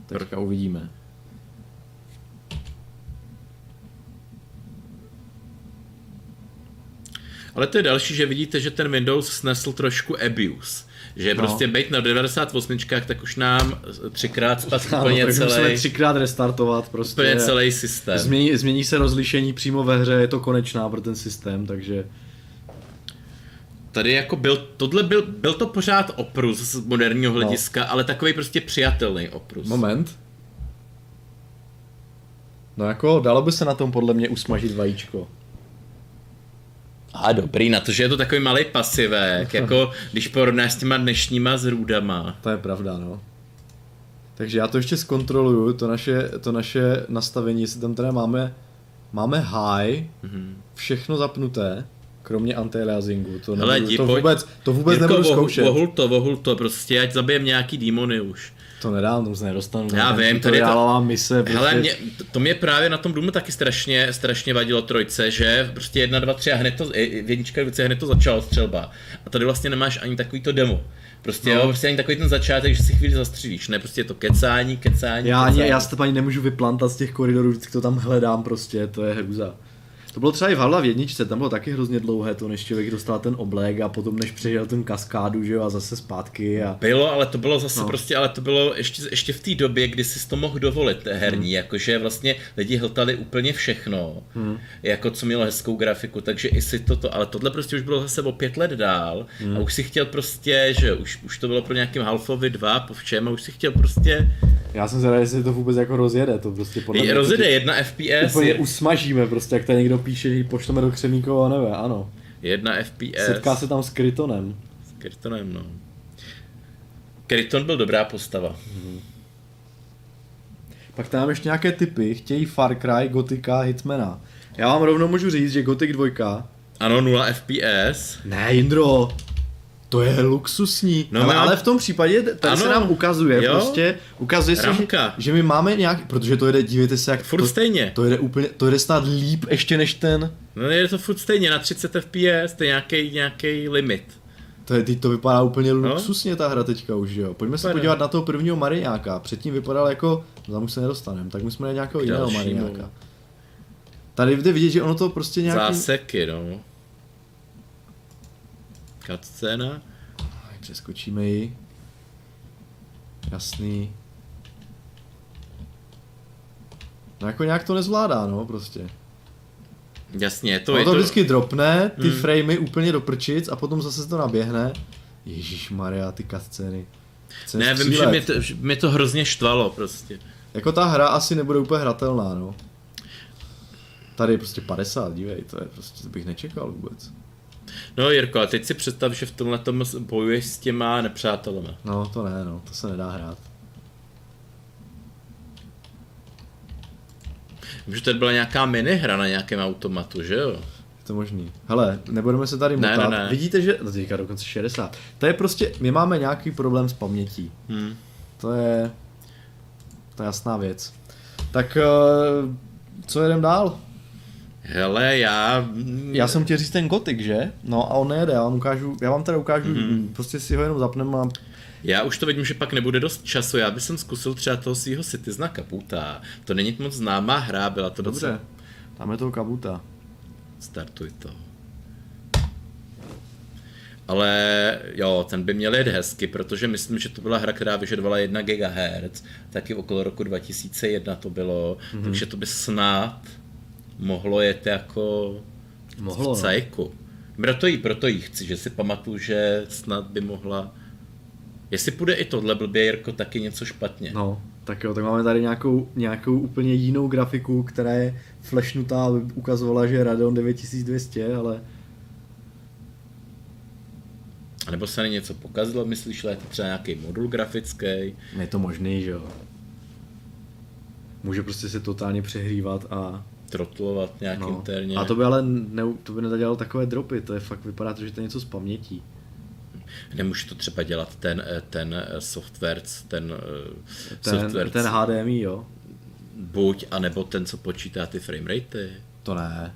Teďka uvidíme. Ale to je další, že vidíte, že ten Windows snesl trošku abuse. Že No. prostě být na 98, tak už nám třikrát spadl Ano, úplně musíme celý, třikrát restartovat prostě. úplně celý systém. Změní, změní se rozlišení přímo ve hře, je to konečná pro ten systém, takže Tady jako byl, tohle byl, byl to pořád oprus z moderního hlediska, ale takový prostě přijatelný oprus. moment. No jako dalo by se na tom podle mě usmažit vajíčko. A dobrý, na to, že je to takový malý pasivek, jako když porovnáš s těma dnešníma zrůdama. To je pravda, no. Takže já to ještě zkontroluju, to naše, to naše nastavení, jestli tam teda máme, máme high, Mhm. všechno zapnuté, kromě anti-aliasingu, to, Hele, nebudu, to vůbec, to vůbec Jirko, nebudu zkoušet. Vohul to, vohul to, prostě, ať zabijem nějaký démony už. To nedám, tomu se nedostanu. Já Ten vím, tady je to- mise, prostě, Hele, mě, to- to mě právě na tom Doomu taky strašně, strašně vadilo trojce, že prostě jedna, dva, tři a hned to, v jednička, dvojce hned to začalo střelba. A tady vlastně nemáš ani takový to demo. Prostě No. jo, prostě ani takový ten začátek, že si chvíli zastřílíš, ne, prostě je to kecání, kecání, já, ani, kecání. já se to ani nemůžu vyplantat z těch koridorů, vždycky to tam hledám prostě, to je hrůza. To bylo třeba i v Havla v jedničce, tam bylo taky hrozně dlouhé to, než člověk dostal ten oblek a potom než přežil ten kaskádu, že jo, a zase zpátky a... Bylo, ale to bylo zase No. prostě, ale to bylo ještě, ještě v té době, kdy si to mohl dovolit herní, hmm. jakože vlastně lidi hltali úplně všechno, hmm. jako co mělo hezkou grafiku, takže i si toto, ale tohle prostě už bylo zase o pět let dál hmm. a už si chtěl prostě, že už, už to bylo pro nějakým Halfovi 2 po všem a už si chtěl prostě, Já jsem zvědavý, jestli to vůbec jako rozjede, to prostě podle mě... rozjede to jedna FPS, Úplně je, usmažíme prostě, jak tady někdo píše, že ji pošleme do Křemíkova nebe, ano. jedna FPS, Setká se tam s Krytonem. s Krytonem, no. Kryton byl dobrá postava. Pak tam ještě nějaké typy, chtějí Far Cry, Gotika, Hitmana. Já vám rovnou můžu říct, že Gothic 2 Ano, 0 FPS. Ne, Jindro, to je luxusní. No, No, ale, mám- ale v tom případě tady Ano, se nám ukazuje, jo. prostě ukazuje se, že, že, my máme nějak, protože to jede, dívejte se, jak Furt to, stejně. to jede úplně, to jede snad líp ještě než ten, No je to furt stejně, na 30 FPS, to je nějaký, nějaký limit. to, je, teď to vypadá úplně luxusně ta hra teďka už, jo. Pojďme se No. Podívat na toho prvního Mariňáka, předtím vypadal jako, no tam už se nedostaneme, tak my jsme na nějakého jiného. Mariňáka. Tady jde vidět, že ono to prostě nějaký... Záseky, no. Cutscéna. Přeskočíme ji. Jasný. No jako nějak to nezvládá, no prostě. Jasně, to To, je to vždycky dropne, ty Hmm. framey úplně do prčic a potom zase se to naběhne. Ježíš Maria, ty cutscény. Chceš Ne, vím, že mě to, že mě to hrozně štvalo prostě. Jako ta hra asi nebude úplně hratelná, no. Tady je prostě 50, dívej, to je prostě, to bych nečekal vůbec. No Jirko, a teď si představ, že v tomhle tom bojuješ s těma nepřátelema. No, to ne, no, to se nedá hrát. Vím, že tady byla nějaká minihra na nějakém automatu, že jo? Je to možný. Hele, nebudeme se tady Ne, motat. ne, ne. Vidíte, že... No teďka dokonce 60. To je prostě... My máme nějaký problém s pamětí. Hm. To je... To je jasná věc. Tak eh, co jedem dál? Hele, já... Já jsem chtěl říct ten gotik, že? No a on nejede, já vám ukážu, já vám teda ukážu, Mhm. mm-hmm. prostě si ho jenom zapneme a Já už to vidím, že pak nebude dost času, já bych zkusil třeba toho svého Citizena Kaputa. To není moc známá hra, byla to docela... dobře, tam je toho kabuta. Startuj to. Ale jo, ten by měl jet hezky, protože myslím, že to byla hra, která vyžadovala 1 GHz, taky okolo roku 2001 to bylo, mm-hmm. takže to by snad mohlo jet jako Mohlo, v no. cajku. Proto jí, proto jí chci, že si pamatuju, že snad by mohla... Jestli půjde i tohle blbě, Jirko, taky něco špatně. No, tak jo, tak máme tady nějakou, nějakou úplně jinou grafiku, která je flashnutá, aby ukazovala, že je Radeon 9200, ale A nebo se na něco pokazilo, myslíš, že je to třeba nějaký modul grafický? je to možný, že jo. Může prostě se totálně přehřívat a Trotlovat nějak no. interně. A to by ale ne, to by nedělalo takové dropy, to je fakt, vypadá to, že to je něco z pamětí. Nemůže to třeba dělat ten, eh, ten eh, software, ten, eh, Ten, software, ten HDMI, jo. buď, anebo ten, co počítá ty frameratey. To ne.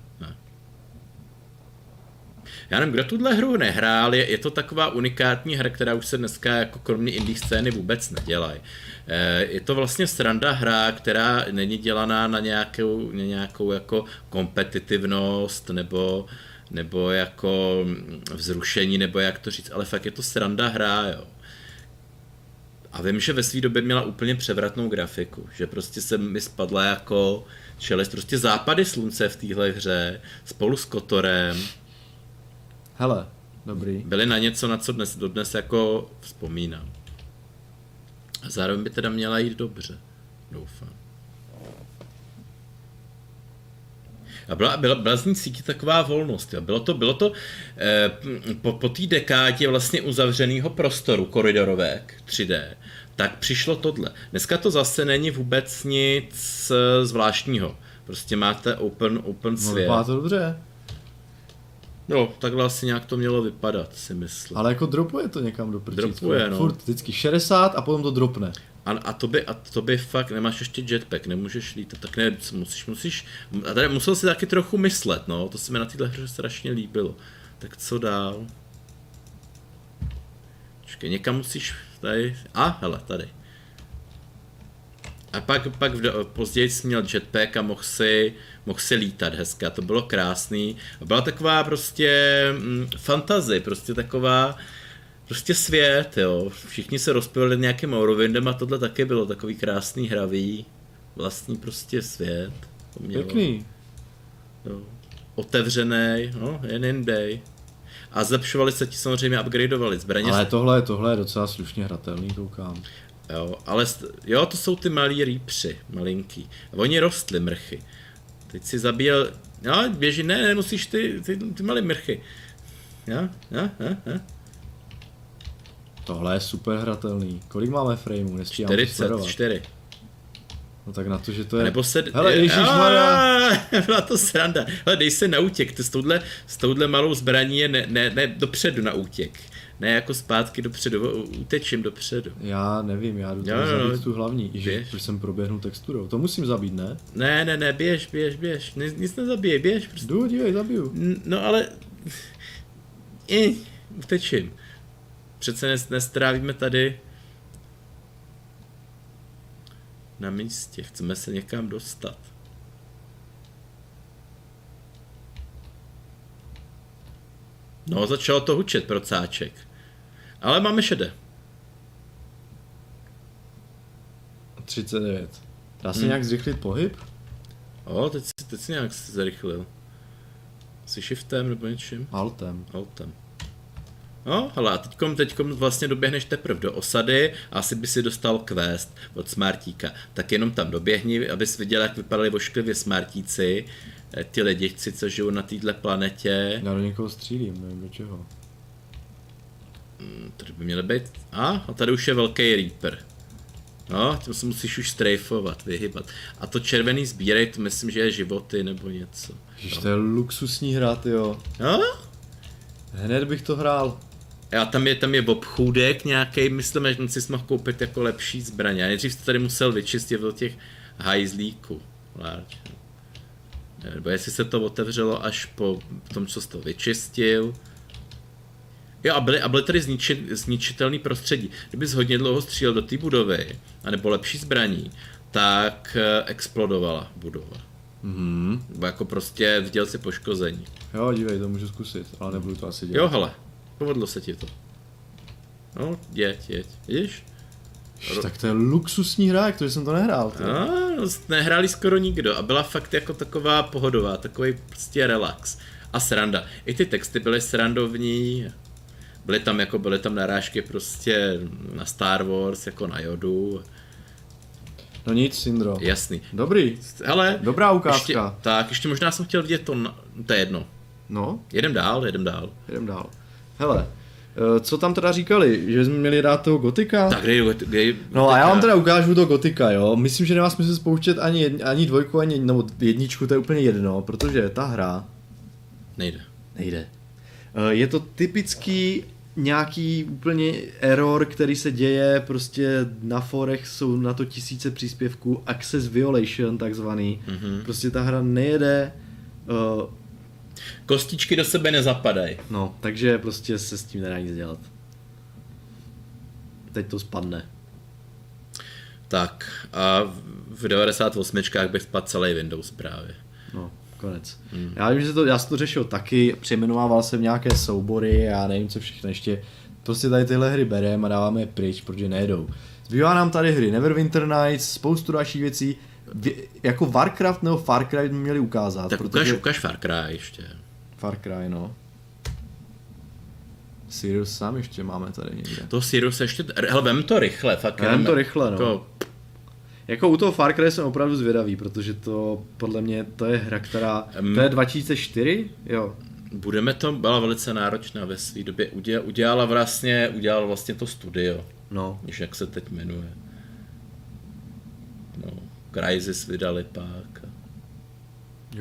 Já nevím, kdo tuhle hru nehrál, je, je to taková unikátní hra, která už se dneska jako kromě indie scény vůbec nedělají. Eh, Je to vlastně sranda hra, která není dělaná na nějakou, na nějakou jako kompetitivnost nebo, nebo jako vzrušení, nebo jak to říct, ale fakt je to sranda hra, jo. A vím, že ve své době měla úplně převratnou grafiku, že prostě se mi spadla jako čelist, prostě západy slunce v téhle hře, spolu s Kotorem, Hele, dobrý. byly na něco, na co dnes, dodnes jako vzpomínám. A zároveň by teda měla jít dobře, doufám. A byla, byla, byla z ní cítit taková volnost. Jo. Bylo to, bylo to eh, po, po té dekádě vlastně uzavřeného prostoru koridorovek 3D, tak přišlo tohle. Dneska to zase není vůbec nic eh, zvláštního. Prostě máte open, open No, svět. vypadá to dobře. No, takhle asi nějak to mělo vypadat, si myslím. Ale jako dropuje to někam do prčícku. Dropuje, no. Furt vždycky 60 a potom to dropne. A, a, to by, a to by fakt, nemáš ještě jetpack, nemůžeš lítat, tak ne, musíš, musíš, a tady musel si taky trochu myslet, no, to se mi na téhle hře strašně líbilo. Tak co dál? Počkej, někam musíš, tady, a hele, tady. A pak, pak v, později jsi měl jetpack a mohl si, mohl si lítat hezky a to bylo krásný. A byla taková prostě mm, fantazie, prostě taková, prostě svět, jo. Všichni se rozpěvali nějakým Morrowindem a tohle taky bylo takový krásný hravý, vlastní prostě svět. To mělo, Pěkný. Jo. Otevřený, no, jen day. A zlepšovali se ti samozřejmě, upgradeovali zbraně. Ale tohle, tohle je docela slušně hratelný, koukám. Jo, ale jo, to jsou ty malí rýpři, malinký. A oni rostly mrchy. Teď si zabíjel, no běží, ne, nemusíš ty, ty, ty malé mrchy. Jo, jo, jo, jo. Tohle je super hratelný. Kolik máme frameů? Nestíhám to sledovat. 44. No tak na to, že to je... Nebo se... Hele, ježišmarja. Byla to sranda. Hele, dej se na útěk, ty s touhle, s touhle malou zbraní je ne, ne, ne dopředu na útěk. Ne jako zpátky dopředu, utečím dopředu. Já nevím, já jdu Jo, jo. zabít tu hlavní. Běž. proč jsem proběhnul texturou. To musím zabít, ne? Ne, ne, ne, běž, běž, běž. Nic, nic nezabije, běž. Prostě. Jdu, dívej, zabiju. No ale... I, utečím. Přece nes, nestrávíme tady na místě. Chceme se někam dostat. No, začalo to hučet, procáček. Ale máme šedé. 39. Dá se Hmm. nějak zrychlit pohyb? O, teď, si- teď si nějak zrychlil. Asi shiftem nebo něčím? Altem. Autem. No, hele, a teďkom, teďkom vlastně doběhneš teprve do osady a asi by si dostal quest od Smartíka. Tak jenom tam doběhni, abys viděl, jak vypadali vošklivě Smartíci eh, ty lidivci, co žijou na této planetě. Já do někoho střílím, nevím do čeho. Hmm, Tady by měly být... A, a tady už je velký Reaper. No, tím se musíš už strejfovat, vyhybat. A to červený sbírej, to myslím, že je životy nebo něco. Ježiš, to je luxusní hra, jo. No, Hned bych to hrál. a tam je, tam je obchůdek nějaký, myslím, že si mohl koupit jako lepší zbraně. A nejdřív to tady musel vyčistit do těch hajzlíků. Large. Nebo jestli se to otevřelo až po tom, co jsi to vyčistil. Jo, a byly, a byly tady zniči, zničitelný prostředí. Kdybys hodně dlouho střílel do té budovy, anebo lepší zbraní, tak eh, explodovala budova. Mhm. Nebo jako prostě viděl si poškození. Jo, dívej, to můžu zkusit, ale nebudu to asi dělat. Jo, hele, povedlo se ti to. No, jeď, jeď. Vidíš? Ježiš, tak to je luxusní hra, jak to, že jsem to nehrál. Ty. A, no, nehráli skoro nikdo a byla fakt jako taková pohodová, takový prostě relax. A sranda. I ty texty byly srandovní, byly tam jako byly tam narážky prostě na Star Wars, jako na Jodu. No nic, Syndro. Jasný. Dobrý, Hele, dobrá ještě, ukázka. tak, ještě možná jsem chtěl vidět to, na, to je jedno. No, Jedem dál, jedem dál. jdem dál. Hele, eh, co tam teda říkali, že jsme měli dát toho gotika? Tak dej, dej, No a já vám teda ukážu to gotika, jo. Myslím, že nemá smysl spouštět ani, jedn, ani dvojku, ani nebo jedničku, to je úplně jedno, protože ta hra Nejde. nejde. Eh, Je to typický nějaký úplně error, který se děje, prostě na forech jsou na to tisíce příspěvků, access violation takzvaný, Mhm. prostě ta hra nejede, eh, Kostičky do sebe nezapadají. no, takže prostě se s tím nedá nic dělat. Teď to spadne. Tak a v 98 bych spadl celý Windows právě. No, konec. Hmm. Já vím, že to, já jsem to řešil taky, přejmenovával jsem nějaké soubory, já nevím co všechno ještě. Prostě tady tyhle hry bereme a dáváme je pryč, protože nejedou. Zbývá nám tady hry Neverwinter Nights, spoustu dalších věcí. Vě, jako Warcraft nebo Far Cry by měli ukázat, Tak protože... ukaž, ukaž Far Cry ještě. Far Cry, no. Sirius sám ještě máme tady někde. To Sirius ještě, hele, vem to rychle, fakt. Vem to rychle, no. Jako, Jako u toho Far Cry jsem opravdu zvědavý, protože to podle mě to je hra, která... Em. To je 2004? Jo. budeme to, byla velice náročná ve své době. Udělala, udělala vlastně, udělal vlastně to studio, No. víš, jak se teď jmenuje. No, Crysis vydali pak.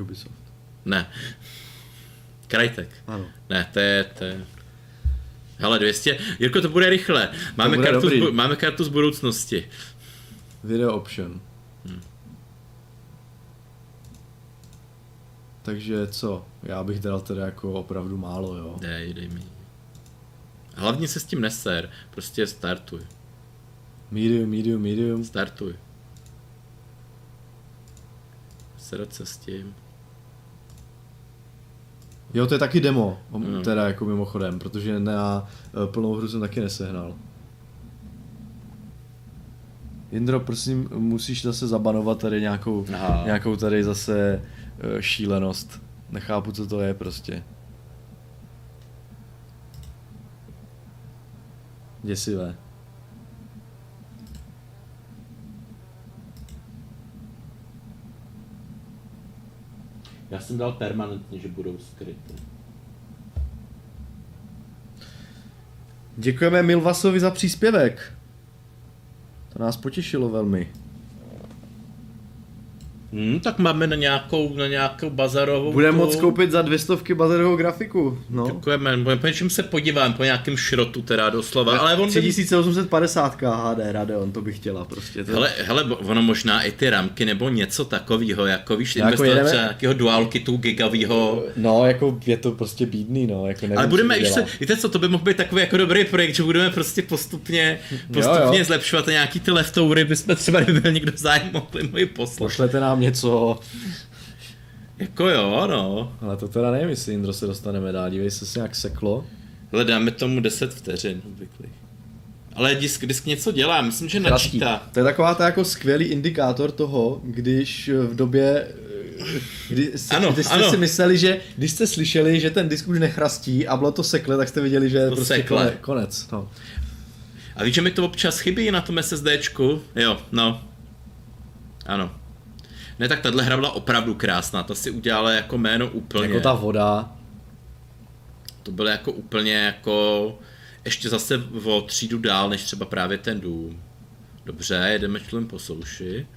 Ubisoft. Ne. Crytek. Ano. Ne, to je, to je... Hele, 200. Jirko, to bude rychle. Máme, bude kartu z, dobrý. máme kartu z budoucnosti. Video option. Takže co? Já bych dal teda jako opravdu málo, jo. Dej, dej mi. Hlavně se s tím neser. Prostě startuj. Medium, medium, medium. Startuj. Serat se s tím. Jo, to je taky demo, No. teda jako mimochodem, protože na eh, plnou hru jsem taky nesehnal. Jindro, prosím, musíš zase zabanovat tady nějakou, Aha. nějakou tady zase eh, šílenost. Nechápu, co to je prostě. Děsivé. Já jsem dal permanentně, že budou skryty. Děkujeme Milvasovi za příspěvek. To nás potěšilo velmi. Hmm, tak máme na nějakou, na nějakou bazarovou... Budeme moc koupit za dvě stovky bazarovou grafiku. No. Děkujeme, po něčem se podívám, po nějakém šrotu teda doslova, ale on... 3850 HD Radeon, to bych chtěla prostě. To... Hele, hele, ono možná i ty ramky nebo něco takového, jako víš, Jako investovat jedeme- třeba nějakého dual kitu gigavýho. No, jako je to prostě bídný, no. Jako nevím, Ale budeme, víš dělá. víte co, to by mohl být takový jako dobrý projekt, že budeme prostě postupně, postupně jo. zlepšovat a nějaký ty leftovery bychom třeba, kdyby byl někdo zájem, mohli mu poslat. Pošlete nám něco. Jako jo, no. Ale to teda nevím, jestli Indro se dostaneme dál. Dívej se, se nějak seklo. Ale dáme tomu 10 vteřin obvyklých. Ale disk, disk něco dělá, myslím, že Chrastí. načítá. To je taková ta jako skvělý indikátor toho, když v době Kdy, jste, Ano, kdy jste ano. si mysleli, že když jste slyšeli, že ten disk už nechrastí a bylo to sekle, tak jste viděli, že je To prostě sekle. konec. konec no. A víš, že mi to občas chybí na tom SSDčku? Jo, no. Ano. Ne, tak tahle hra byla opravdu krásná, ta si udělala jako jméno úplně. Jako ta voda. To bylo jako úplně jako ještě zase o třídu dál, než třeba právě ten dům. Dobře, jedeme člen po souši.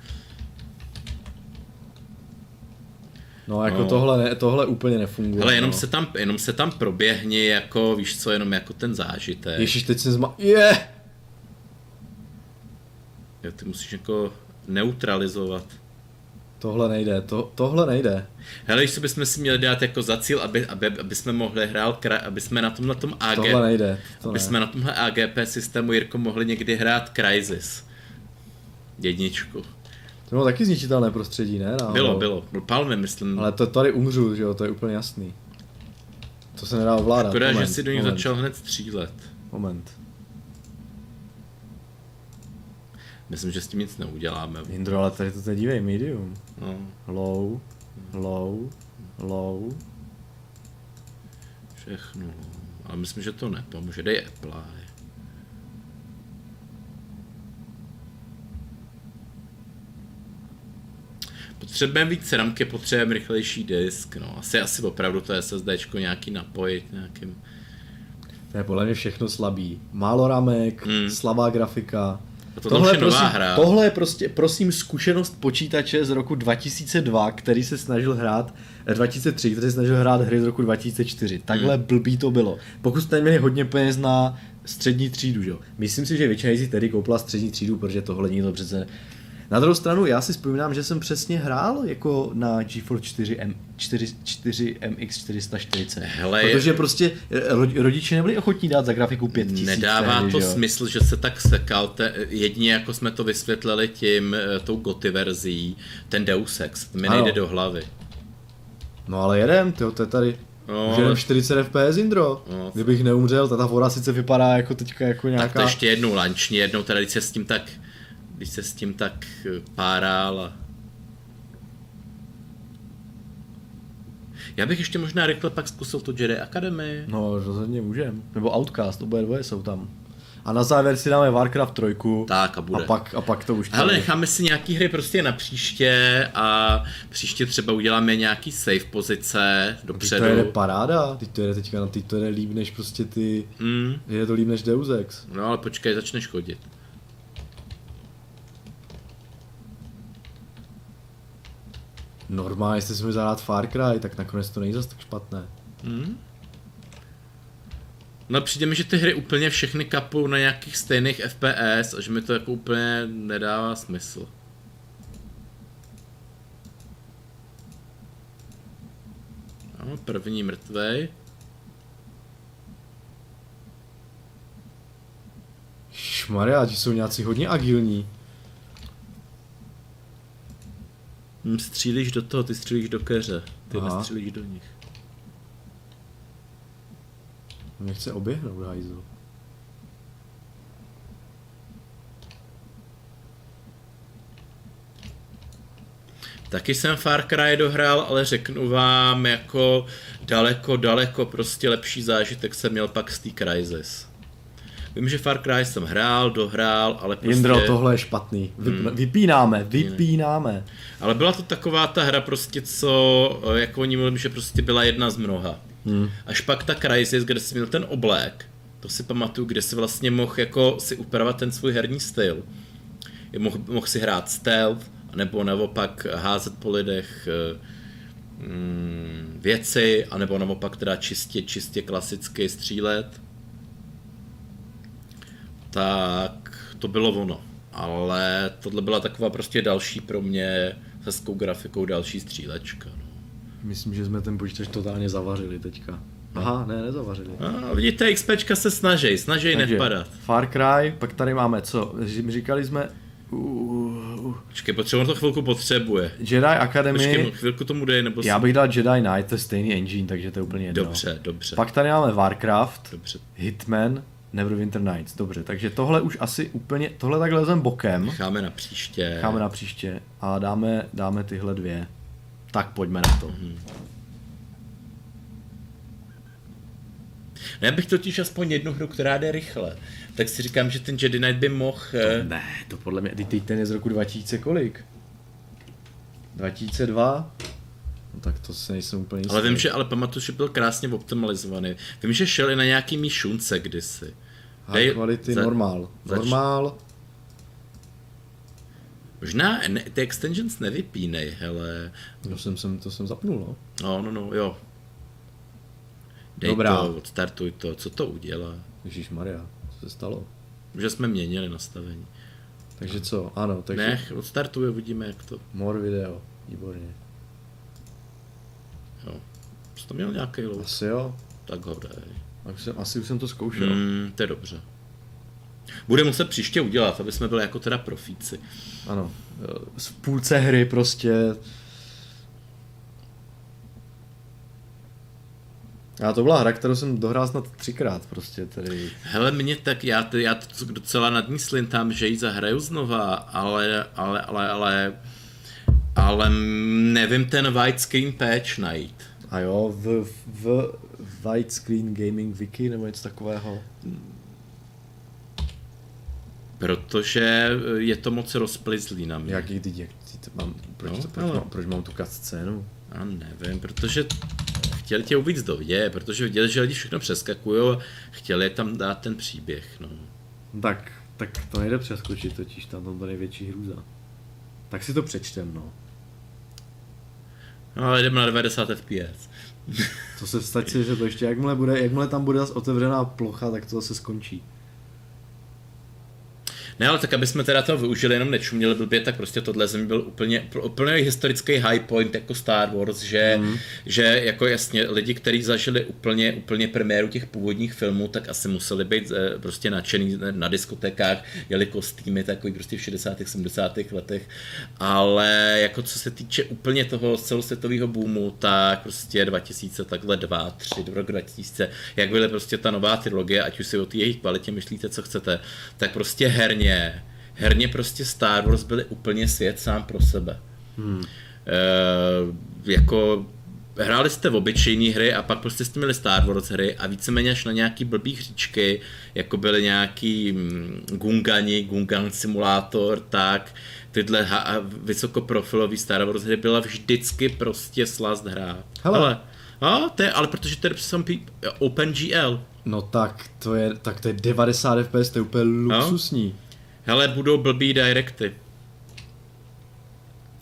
No jako No. Tohle, ne, tohle úplně nefunguje. Ale jenom no. se tam, jenom se tam proběhni jako, víš co, jenom jako ten zážitek. Ježíš, teď jsem zma... Je! Yeah! Jo, Ty musíš jako neutralizovat. Tohle nejde, to, tohle nejde. Hele, ještě bychom si měli dát jako za cíl, aby, aby, aby jsme mohli hrát, aby jsme na tomhle tom AG, Tohle nejde. To aby ne. jsme na tomhle AGP systému, Jirko, mohli někdy hrát Crysis. Jedničku. To bylo taky zničitelné prostředí, ne? Náhodou. Bylo, bylo. Byl Palmy, myslím. Ale to tady umřu, že jo, to je úplně jasný. To se nedá ovládat. Škoda, moment, že si do něj moment, začal hned střílet. Moment. Myslím, že s tím nic neuděláme. Indro, ale tady to teď dívej, medium. No, Low, low, low. všechno. Ale myslím, že to nepomůže. Dej apply. Potřebujeme víc ramky, potřebujeme rychlejší disk, no. Asi, asi opravdu to SSDčko nějaký napojit nějakým... To je podle mě všechno slabý. Málo ramek, Hmm. slabá grafika. To už je nová prosím, hra. tohle je prostě, prosím, zkušenost počítače z roku 2002, který se snažil hrát, eh, 2003, který se snažil hrát hry z roku 2004. Takhle Hmm. blbý to bylo. Pokud jste měli hodně peněz na střední třídu, že jo. Myslím si, že většina lidí tedy koupila střední třídu, protože tohle nikdo přece... Na druhou stranu, já si vzpomínám, že jsem přesně hrál jako na GeForce 4, M, 4, 4 MX 440. Hele, protože prostě eh, ro- rodiče nebyli ochotní dát za grafiku 5000. Nedává tehdy, to že smysl, že se tak sekal, te, jedině jako jsme to vysvětlili tím, eh, tou goty verzí, ten Deus Ex, mi Ano. nejde do hlavy. No ale jedem, tyjo, to je tady. No, Už ale- 40 FPS, Indro. No. Kdybych neumřel, ta, ta voda sice vypadá jako teďka jako Tak nějaká... to ještě jednou lančně, jednou teda, když se s tím tak, když se s tím tak eh, páral a... Já bych ještě možná rychle pak zkusil tu Jedi Academy. No, rozhodně můžem. Nebo Outcast, oboje dvoje jsou tam. A na závěr si dáme Warcraft 3. Tak a a bude. pak, a pak to už tady. necháme si nějaký hry prostě na příště a příště třeba uděláme nějaký save pozice Teď dopředu. to jede paráda, teď to jede teďka, teď to jede líp než prostě ty, Mm, je to líp než Deus Ex. no ale počkej, začneš chodit. Normálně, jestli jsme zahrát Far Cry, tak nakonec to není zas tak špatné. Mm. No přijde mi, že ty hry úplně všechny kapou na nějakých stejných FPS a že mi to jako úplně nedává smysl. No, první mrtvej. Šmaria, ti jsou nějací hodně agilní. Hm, Střílíš do toho, ty střílíš do keře. Ty Aha. nestřílíš do nich. Mě chce oběhnout, hajzl. Taky jsem Far Cry dohrál, ale řeknu vám, jako daleko, daleko prostě lepší zážitek jsem měl pak z té Crysis. Vím, že Far Cry jsem hrál, dohrál, ale prostě... Jindro, tohle je špatný. Vyp- Hmm. Vypínáme, vypínáme. Ale byla to taková ta hra prostě, co, eh, jako oni mluvím, že prostě byla jedna z mnoha. Hmm. Až pak ta Crysis, kde jsi měl ten oblék, to si pamatuju, kde si vlastně mohl jako si upravovat ten svůj herní styl. Mohl, mohl si hrát stealth, nebo naopak házet po lidech eh, mm, věci, anebo naopak teda čistě, čistě klasicky střílet. Tak to bylo ono. Ale tohle byla taková prostě další pro mě hezkou grafikou další střílečka. No. Myslím, že jsme ten počítač totálně zavařili teďka. Aha, ne, nezavařili. A vidíte, XPčka se snaží, snaží nepadat. Far Cry, pak tady máme co? Říkali jsme Počkej, potřebuji to chvilku potřebuje. Jedi Academy. Počkej, chvilku tomu dej, nebo... Já bych dal Jedi Knight, to je stejný engine, takže to je úplně jedno. Dobře, dobře. Pak tady máme Warcraft, Dobře. Hitman, Neverwinter Nights. Dobře, takže tohle už asi úplně, tohle takhle lezem bokem. Necháme na příště. Necháme na příště a dáme, dáme tyhle dvě. Tak pojďme na to. Mhm. No, já bych totiž aspoň jednu hru, která jde rychle. Tak si říkám, že ten Jedi Knight by mohl... eh, Ne, to podle mě, teď ten je z roku 2000 kolik? 2002? No tak to se nejsem úplně jistý. Ale vím, že ale pamatuju, že byl krásně optimalizovaný. Vím, že šel i na nějaký míšunce kdysi. High Dej- quality za- normál. zač- Normál. Možná ne, ty extensions nevypínej, hele. To jsem, jsem, to jsem zapnul, no. No, no, no, jo. Dej Dobrá. to, odstartuj to, co to udělá? Ježíš Maria, co se stalo? Že jsme měnili nastavení. Takže co? Ano, takže Nech, odstartuj, uvidíme, jak to. more video. Výborně. Jo. Jsi to měl nějaký load? Asi jo. Tak ho dej. Už jsem, asi už jsem to zkoušel. Hmm, to je dobře. Bude muset příště udělat, aby jsme byli jako teda profíci. Ano. V půlce hry prostě... A to byla hra, kterou jsem dohrál snad třikrát prostě, tedy... Hele, mě tak, já, já to docela nad ní slintám, že ji zahraju znova, ale, ale, ale, ale, ale nevím ten widescreen patch najít. A jo, v, v Widescreen Gaming Wiki nebo něco takového. Protože je to moc rozplizlý na mě. Jaký ty, jak to mám, proč, No, to, proč, ale- mám, proč mám tu scénu? A nevím, protože chtěli tě uvíc do vidě, protože viděli, že lidi všechno přeskakují a chtěli tam dát ten příběh, no. Tak, tak to nejde přeskočit totiž, tam tam největší hrůza. Tak si to přečtem, no. No ale jdeme na 90 fps. To se stať si, že to ještě, jakmile, bude, jakmile tam bude zase otevřená plocha, tak to zase skončí. Ne, ale tak aby jsme teda to využili, jenom nečuměli blbě, tak prostě tohle zemi byl úplně, úplně historický high point jako Star Wars, že, mm. že jako jasně lidi, kteří zažili úplně, úplně premiéru těch původních filmů, tak asi museli být eh, prostě nadšený na diskotékách, jeli kostýmy takový prostě v 60. 70. letech, ale jako co se týče úplně toho celosvětového boomu, tak prostě 2000, takhle 2, 3, rok 2000, jak byly prostě ta nová trilogie, ať už si o té jejich kvalitě myslíte, co chcete, tak prostě herně, herně prostě Star Wars byly úplně svět sám pro sebe. Hmm. E, jako hráli jste v obyčejné hry a pak prostě jste měli Star Wars hry a víceméně až na nějaký blbý hříčky, jako byly nějaký mm, Gungani, Gungan Simulator, tak tyhle ha- vysokoprofilový Star Wars hry byla vždycky prostě slast hra. Hele. Ale, a, to je, ale protože to je přece OpenGL. No tak, to je, tak to je 90 fps, to je úplně luxusní. Hele, budou blbý directy.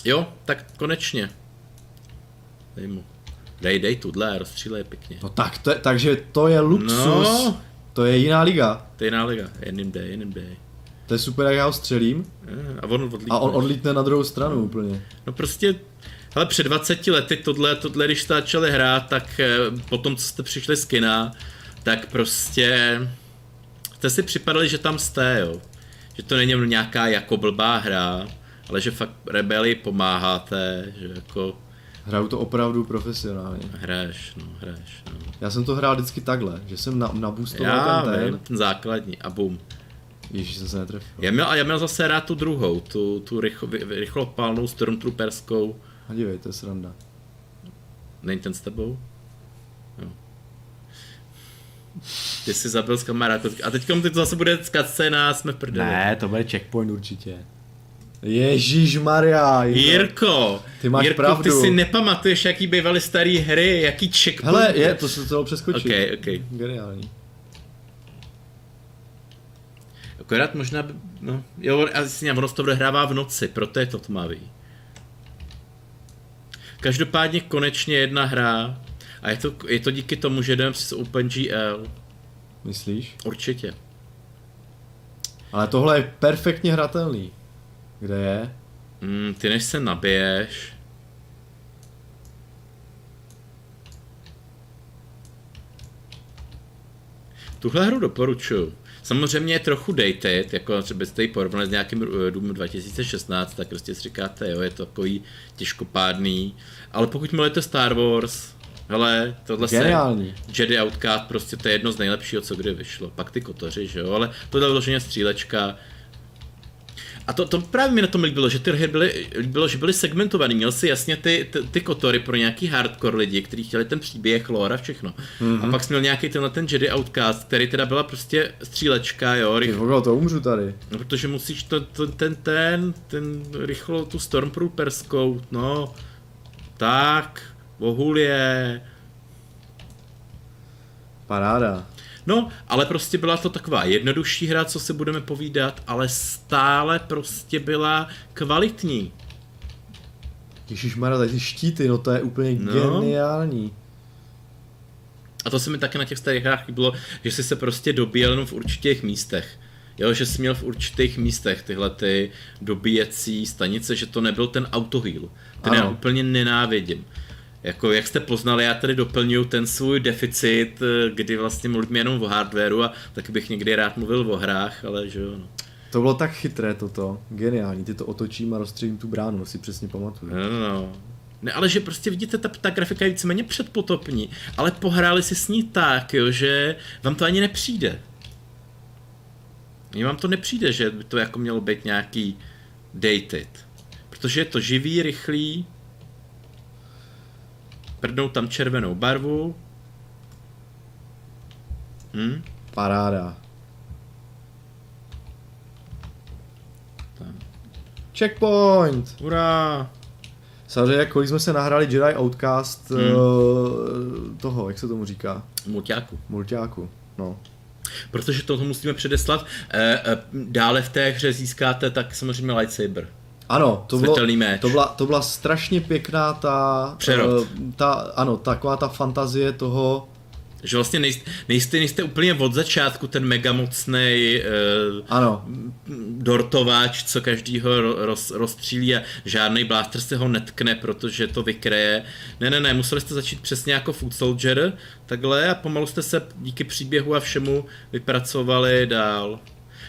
Jo, tak konečně. Dej mu. Dej, dej tuhle, rozstřílej pěkně. No tak, to je, takže to je luxus. No. To je jiná liga. To je jiná liga. Jedným dej, jedným dej. To je super, jak já ho střelím Eh, A on odlítne. a on odlítne na druhou stranu úplně. No prostě, hele, před 20 lety tohle, tohle když jste začali hrát, tak eh, potom, co jste přišli z kina, tak prostě jste si připadali, že tam jste, jo. Že to není nějaká jako blbá hra, ale že fakt rebeli pomáháte, že jako Hraju to opravdu profesionálně. hraješ, no, hraješ, no. Já jsem to hrál vždycky takhle, že jsem na, naboostoval Já ten vím, ten. ten základní a bum. Ježíš, jsem se netrefil. Já měl, a já měl zase rád tu druhou, tu, tu rychlo, rychlopálnou Stormtrooperskou. A dívej, to je sranda. Není ten s tebou? Ty jsi zabil s kamarádkou. A teď to zase bude scéna jsme v prdeli. Ne, to bude checkpoint určitě. Ježíš Maria. Jirko, Ty máš Jirko, pravdu. ty si nepamatuješ, jaký bývaly staré hry, jaký checkpoint. Hele, je, to se to dalo přeskočit. Ok, ok. Geniální. Akorát možná, by, no, jo, jasně, ono se to odehrává v noci, proto je to tmavý. Každopádně konečně jedna hra a je to, je to díky tomu, že jdeme přes OpenGL. Myslíš? Určitě. Ale tohle je perfektně hratelný. Kde je? Mm, ty než se nabiješ, Tuhle hru doporučuju. Samozřejmě je trochu dated, jako třeba jste ji porovnali s nějakým uh, Doom 2016, tak prostě si říkáte, jo, je to takový těžkopádný, ale pokud milujete Star Wars, hele, tohle se Geniální. Jedi Outcast, prostě to je jedno z nejlepšího, co kdy vyšlo. Pak ty kotoři, že jo, ale tohle je vyloženě střílečka. A to, to právě mi na tom líbilo, že ty hry byly, líbilo, že byly segmentovaný. Měl si jasně ty, ty, ty kotory pro nějaký hardcore lidi, kteří chtěli ten příběh, lore a všechno. Mm-hmm. A pak jsi měl nějaký tenhle ten Jedi Outcast, který teda byla prostě střílečka, jo, Ty vole, to umřu tady. No, protože musíš to, to, ten, ten, ten rychlo tu Stormtrooperskou, no, tak, bohulie. Paráda. No, ale prostě byla to taková jednodušší hra, co se budeme povídat, ale stále prostě byla kvalitní. Ježišmarja, tady ty štíty, no to je úplně No. geniální. A to se mi taky na těch starých hrách bylo, že jsi se prostě dobíjel jenom v určitých místech. Jo, že jsi měl v určitých místech tyhle ty dobíjecí stanice, že to nebyl ten autoheal. Ten Ano. já úplně nenávidím. Jako, jak jste poznali, já tady doplňuju ten svůj deficit, eh, kdy vlastně mluvím jenom o hardwareu a taky bych někdy rád mluvil o hrách, ale že jo, no. To bylo tak chytré toto, geniální, ty to otočím a rozstřelím tu bránu, si přesně pamatuju. No, no, no. Ne, ale že prostě vidíte, ta, ta grafika je víceméně předpotopní, ale pohráli si s ní tak, jo, že vám to ani nepřijde. Mně vám to nepřijde, že by to jako mělo být nějaký dated. Protože je to živý, rychlý, prdnou tam červenou barvu. Hm? Paráda. Tak. Checkpoint! Hurá! Samozřejmě, jak kolik jsme se nahráli Jedi Outcast Hmm. hmm. toho, jak se tomu říká, Mulťáku. mulťáku. No. Protože toho musíme předeslat. E, e, dále v té hře získáte tak samozřejmě lightsaber. Ano, to, bylo, meč. to, byla, to byla strašně pěkná ta, Přerod. eh, ta, ano, taková ta fantazie toho, Že vlastně nejste, nejste, nejste úplně od začátku ten mega mocnej uh, ano, dortováč, co každýho ro- roz, rozstřílí a žádný blaster se ho netkne, protože to vykreje. Ne, ne, ne, museli jste začít přesně jako Food Soldier, takhle a pomalu jste se díky příběhu a všemu vypracovali dál.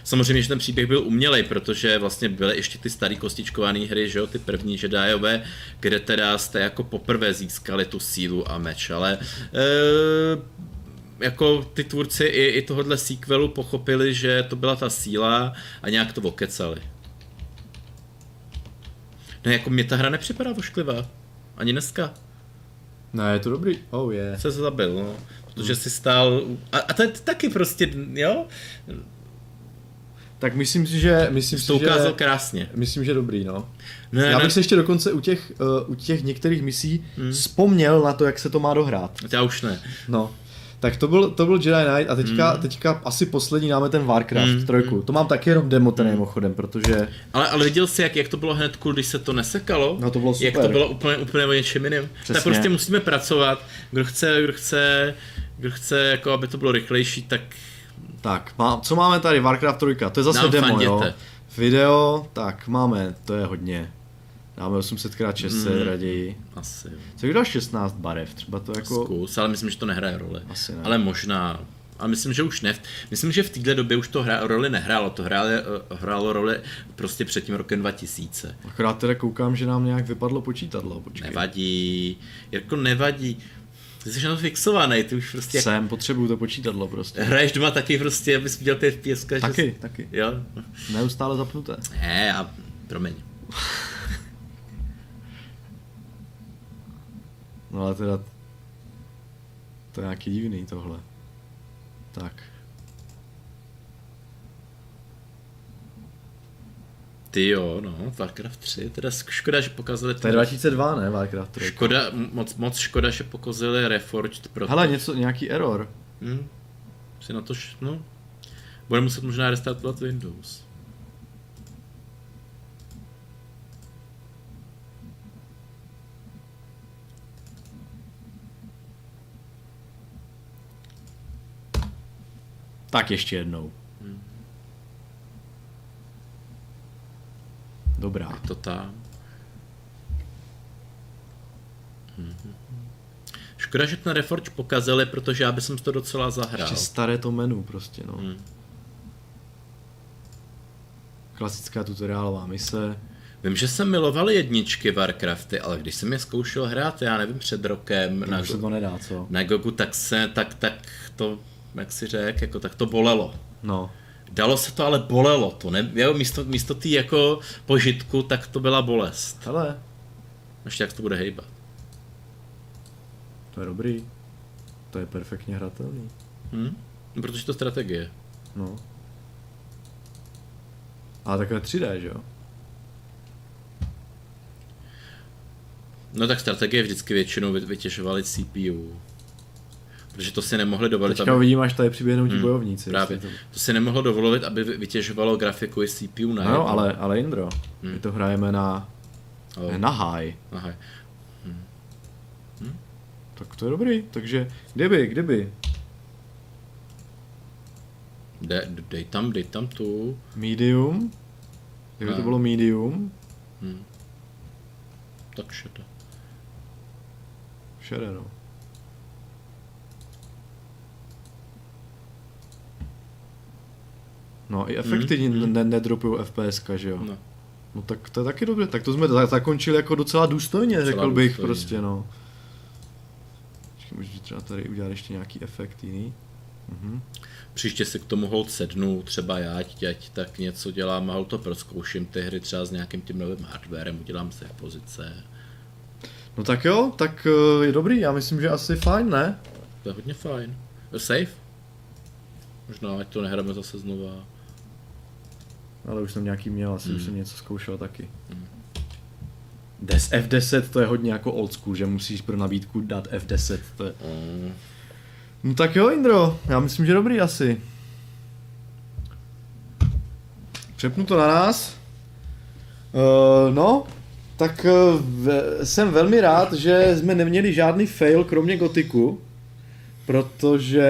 Samozřejmě, že ten příběh byl umělej, protože vlastně byly ještě ty starý kostičkované hry, že jo, ty první Jediové, kde teda jste jako poprvé získali tu sílu a meč, ale e, jako ty tvůrci i, i tohohle sequelu pochopili, že to byla ta síla a nějak to okecali. No jako mě ta hra nepřipadá vošklivá. Ani dneska. ne, je to dobrý, oh yeah. Se zabil, no. Protože si stál... A, a to je taky prostě, jo? Tak myslím si, že, myslím si, to ukázal že, krásně. myslím, že dobrý, no. Ne, Já ne, bych se ještě dokonce u těch, uh, u těch některých misí Hmm. vzpomněl na to, jak se to má dohrát. já už ne. No. Tak to byl, to byl Jedi Knight a teďka, Hmm. teďka asi poslední dáme ten Warcraft Mm, trojku. To mám taky jenom demo ten mimochodem, protože Ale, ale viděl jsi, jak, jak to bylo hned když se to nesekalo? No, to bylo Jak super. to bylo úplně, úplně o něčem jiném. Přesně. Tak prostě musíme pracovat. Kdo chce, kdo chce, kdo chce jako aby to bylo rychlejší, tak tak, má, co máme tady? Warcraft 3, to je zase Nám demo, jo. fanděte. Video, tak máme, to je hodně. Dáme 800x600 Mm. raději. asi jo. Co když dáš 16 barev? Třeba to jako... Zkus, ale myslím, že to nehraje roli. Asi ne. Ale možná. A myslím, že už ne. Myslím, že v téhle době už to hra, roli nehrálo. To hrálo, hrálo roli prostě před tím rokem 2000. Akorát teda koukám, že nám nějak vypadlo počítadlo. Počkej. Nevadí. Jirko, nevadí. Ty jsi na to fixovaný, ty už prostě jak Jsem, potřebuju to počítadlo prostě. hraješ doma taky prostě, abys viděl ty FPS. Že Taky, jsi- taky. Jo. Neustále zapnuté. Ne, a promiň. No ale teda... To je nějaký divný tohle. Tak. Ty jo, no, Warcraft 3, teda škoda, že pokazali To je 2002, ne? Warcraft 3. Škoda, moc, moc škoda, že pokazili Reforged, proto... Hele, něco, nějaký error. Hm, si na to, š- no, bude muset možná restartovat Windows. Tak ještě jednou. Dobrá. Je to tam. Mhm. Škoda, že ten Reforge pokazili, protože já bych to docela zahrál. Ještě staré to menu prostě, no. Hm. Klasická tutoriálová mise. Vím, že jsem miloval jedničky Warcrafty, ale když jsem je zkoušel hrát, já nevím, před rokem na, Na se to nedá, co? na Gogu, tak se, tak, tak to, jak si řek, jako tak to bolelo. No. Dalo se to, ale bolelo to, ne? Jo, místo, místo té jako požitku, tak to byla bolest. Hele, Ještě jak to bude hejbat. to je dobrý. To je perfektně hratelný. Hm? No, protože to je strategie. No. A takhle 3D, že jo? No tak strategie vždycky většinou vy- vytěžovaly CPU. Protože to si nemohli dovolit, Teďka aby... uvidím, až tady přiběhnou ti Hmm, bojovníci. Právě. To... To si nemohlo dovolit, aby vy- vytěžovalo grafiku i CPU na No ale, ale Indro, Hmm. my to hrajeme na, Oh. na high. Aha. Tak to je dobrý, takže kdyby, kdyby De, dej tam, dej tam tu. medium, kdyby to No. bylo medium, Hm. Tak šete. šede no. No i efekty Mhm, mm, ne, nedropují FPS, že jo? No. No tak to je taky dobře, tak to jsme za- zakončili jako docela důstojně, Docela řekl bych důstojně. prostě, no. Počkej, můžu třeba tady udělat ještě nějaký efekt jiný. Mhm. Příště si k tomu hold sednu, třeba já, ať tak něco dělám, ale to proskouším ty hry třeba s nějakým tím novým hardwarem, udělám si pozice. No tak jo, tak eh, je dobrý, já myslím, že asi fajn, ne? To je hodně fajn. Je safe? Možná, ať to nehráme zase znova. Ale už jsem nějaký měl, asi Hmm. už jsem něco zkoušel taky. Des F10 to je hodně jako old school, že musíš pro nabídku dát F10. To je... Mm. No tak jo, Indro, já myslím, že dobrý asi. Přepnu to na nás. Uh, no, tak uh, v, jsem velmi rád, že jsme neměli žádný fail kromě gotiku, protože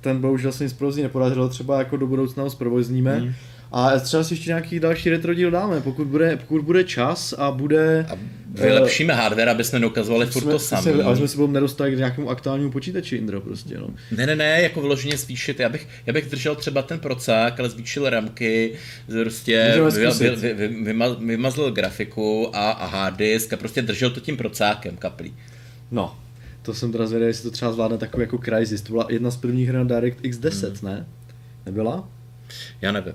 ten bohužel se nic provozní nepodařilo, třeba jako do budoucna ho zprovozníme. Hmm. A třeba si ještě nějaký další retro díl dáme, pokud bude, pokud bude čas a bude... A vylepšíme hardware, aby jsme neukazovali furt jsme, to samé. ale jsme si potom nedostali k nějakému aktuálnímu počítači, Indro, prostě, no. Ne, ne, ne, jako vyloženě zvýšit. Já bych, já bych držel třeba ten procák, ale zvýšil ramky, prostě vy, vy, vy, vyma, vymazl grafiku a, a hard disk a prostě držel to tím procákem kaplí. No, to jsem teda zvědavý, jestli to třeba zvládne takový jako Crysis. To byla jedna z prvních her na DirectX 10, ne? Nebyla? Já nevím.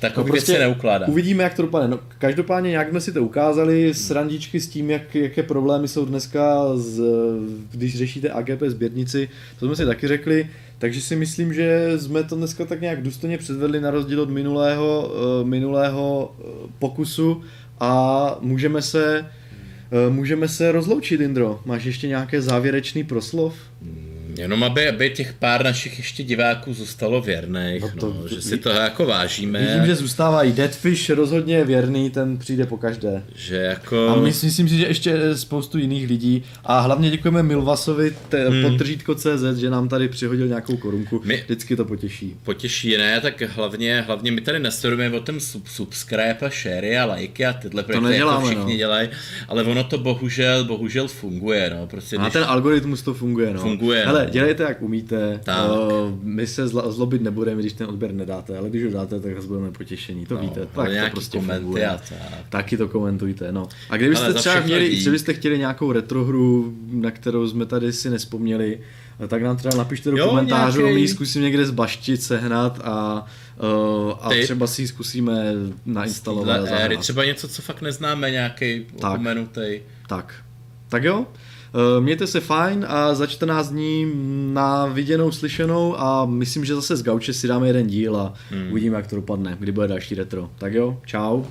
Takové no prostě věci neukládám. Uvidíme, jak to dopadne. No, každopádně nějak jsme si to ukázali, srandičky s tím, jak, jaké problémy jsou dneska, z, když řešíte AGP sběrnici, to jsme si taky řekli, takže si myslím, že jsme to dneska tak nějak důstojně předvedli na rozdíl od minulého, uh, minulého uh, pokusu a můžeme se, uh, můžeme se rozloučit, Indro. Máš ještě nějaké závěrečný proslov? Jenom aby, aby těch pár našich ještě diváků zůstalo věrných, No no to- no, že si to jako vážíme. Vidím, že zůstává i Deadfish rozhodně věrný, ten přijde po každé. že jako... A my, myslím si, že ještě spoustu jiných lidí. A hlavně děkujeme Milvasovi, te, hmm. podtržítko CZ, že nám tady přihodil nějakou korunku. My- Vždycky to potěší. potěší, ne, tak hlavně, hlavně my tady nestorujeme o tom sub, subscribe a share a lajky a tyhle projekty, neděláme, jako všichni no. dělají, ale ono to bohužel, bohužel funguje, no, prostě A když, ten algoritmus to funguje, no. Funguje, Hele, dělejte jak umíte. Tak. My se zla, zlobit nebudeme, když ten odběr nedáte, ale když ho dáte, tak zase budeme potěšení. To no, víte, tak to prostě funguje. a tak. Taky to komentujte, no. A kdybyste Ale třeba měli, kdybyste chtěli nějakou retrohru, na kterou jsme tady si nespomněli, tak nám třeba napište do Jo, komentářů, nějaký- my ji zkusím někde zbaštit, sehnat a, uh, a Ty- třeba si ji zkusíme nainstalovat. éry, třeba něco, co fakt neznáme, nějaký Tak. opomenutej. Tak. Tak jo. Eh, Mějte se fajn a za 14 dní na viděnou, slyšenou a myslím, že zase z Gauče si dáme jeden díl a hmm. uvidíme, jak to dopadne, kdy bude další retro. Tak jo, čau.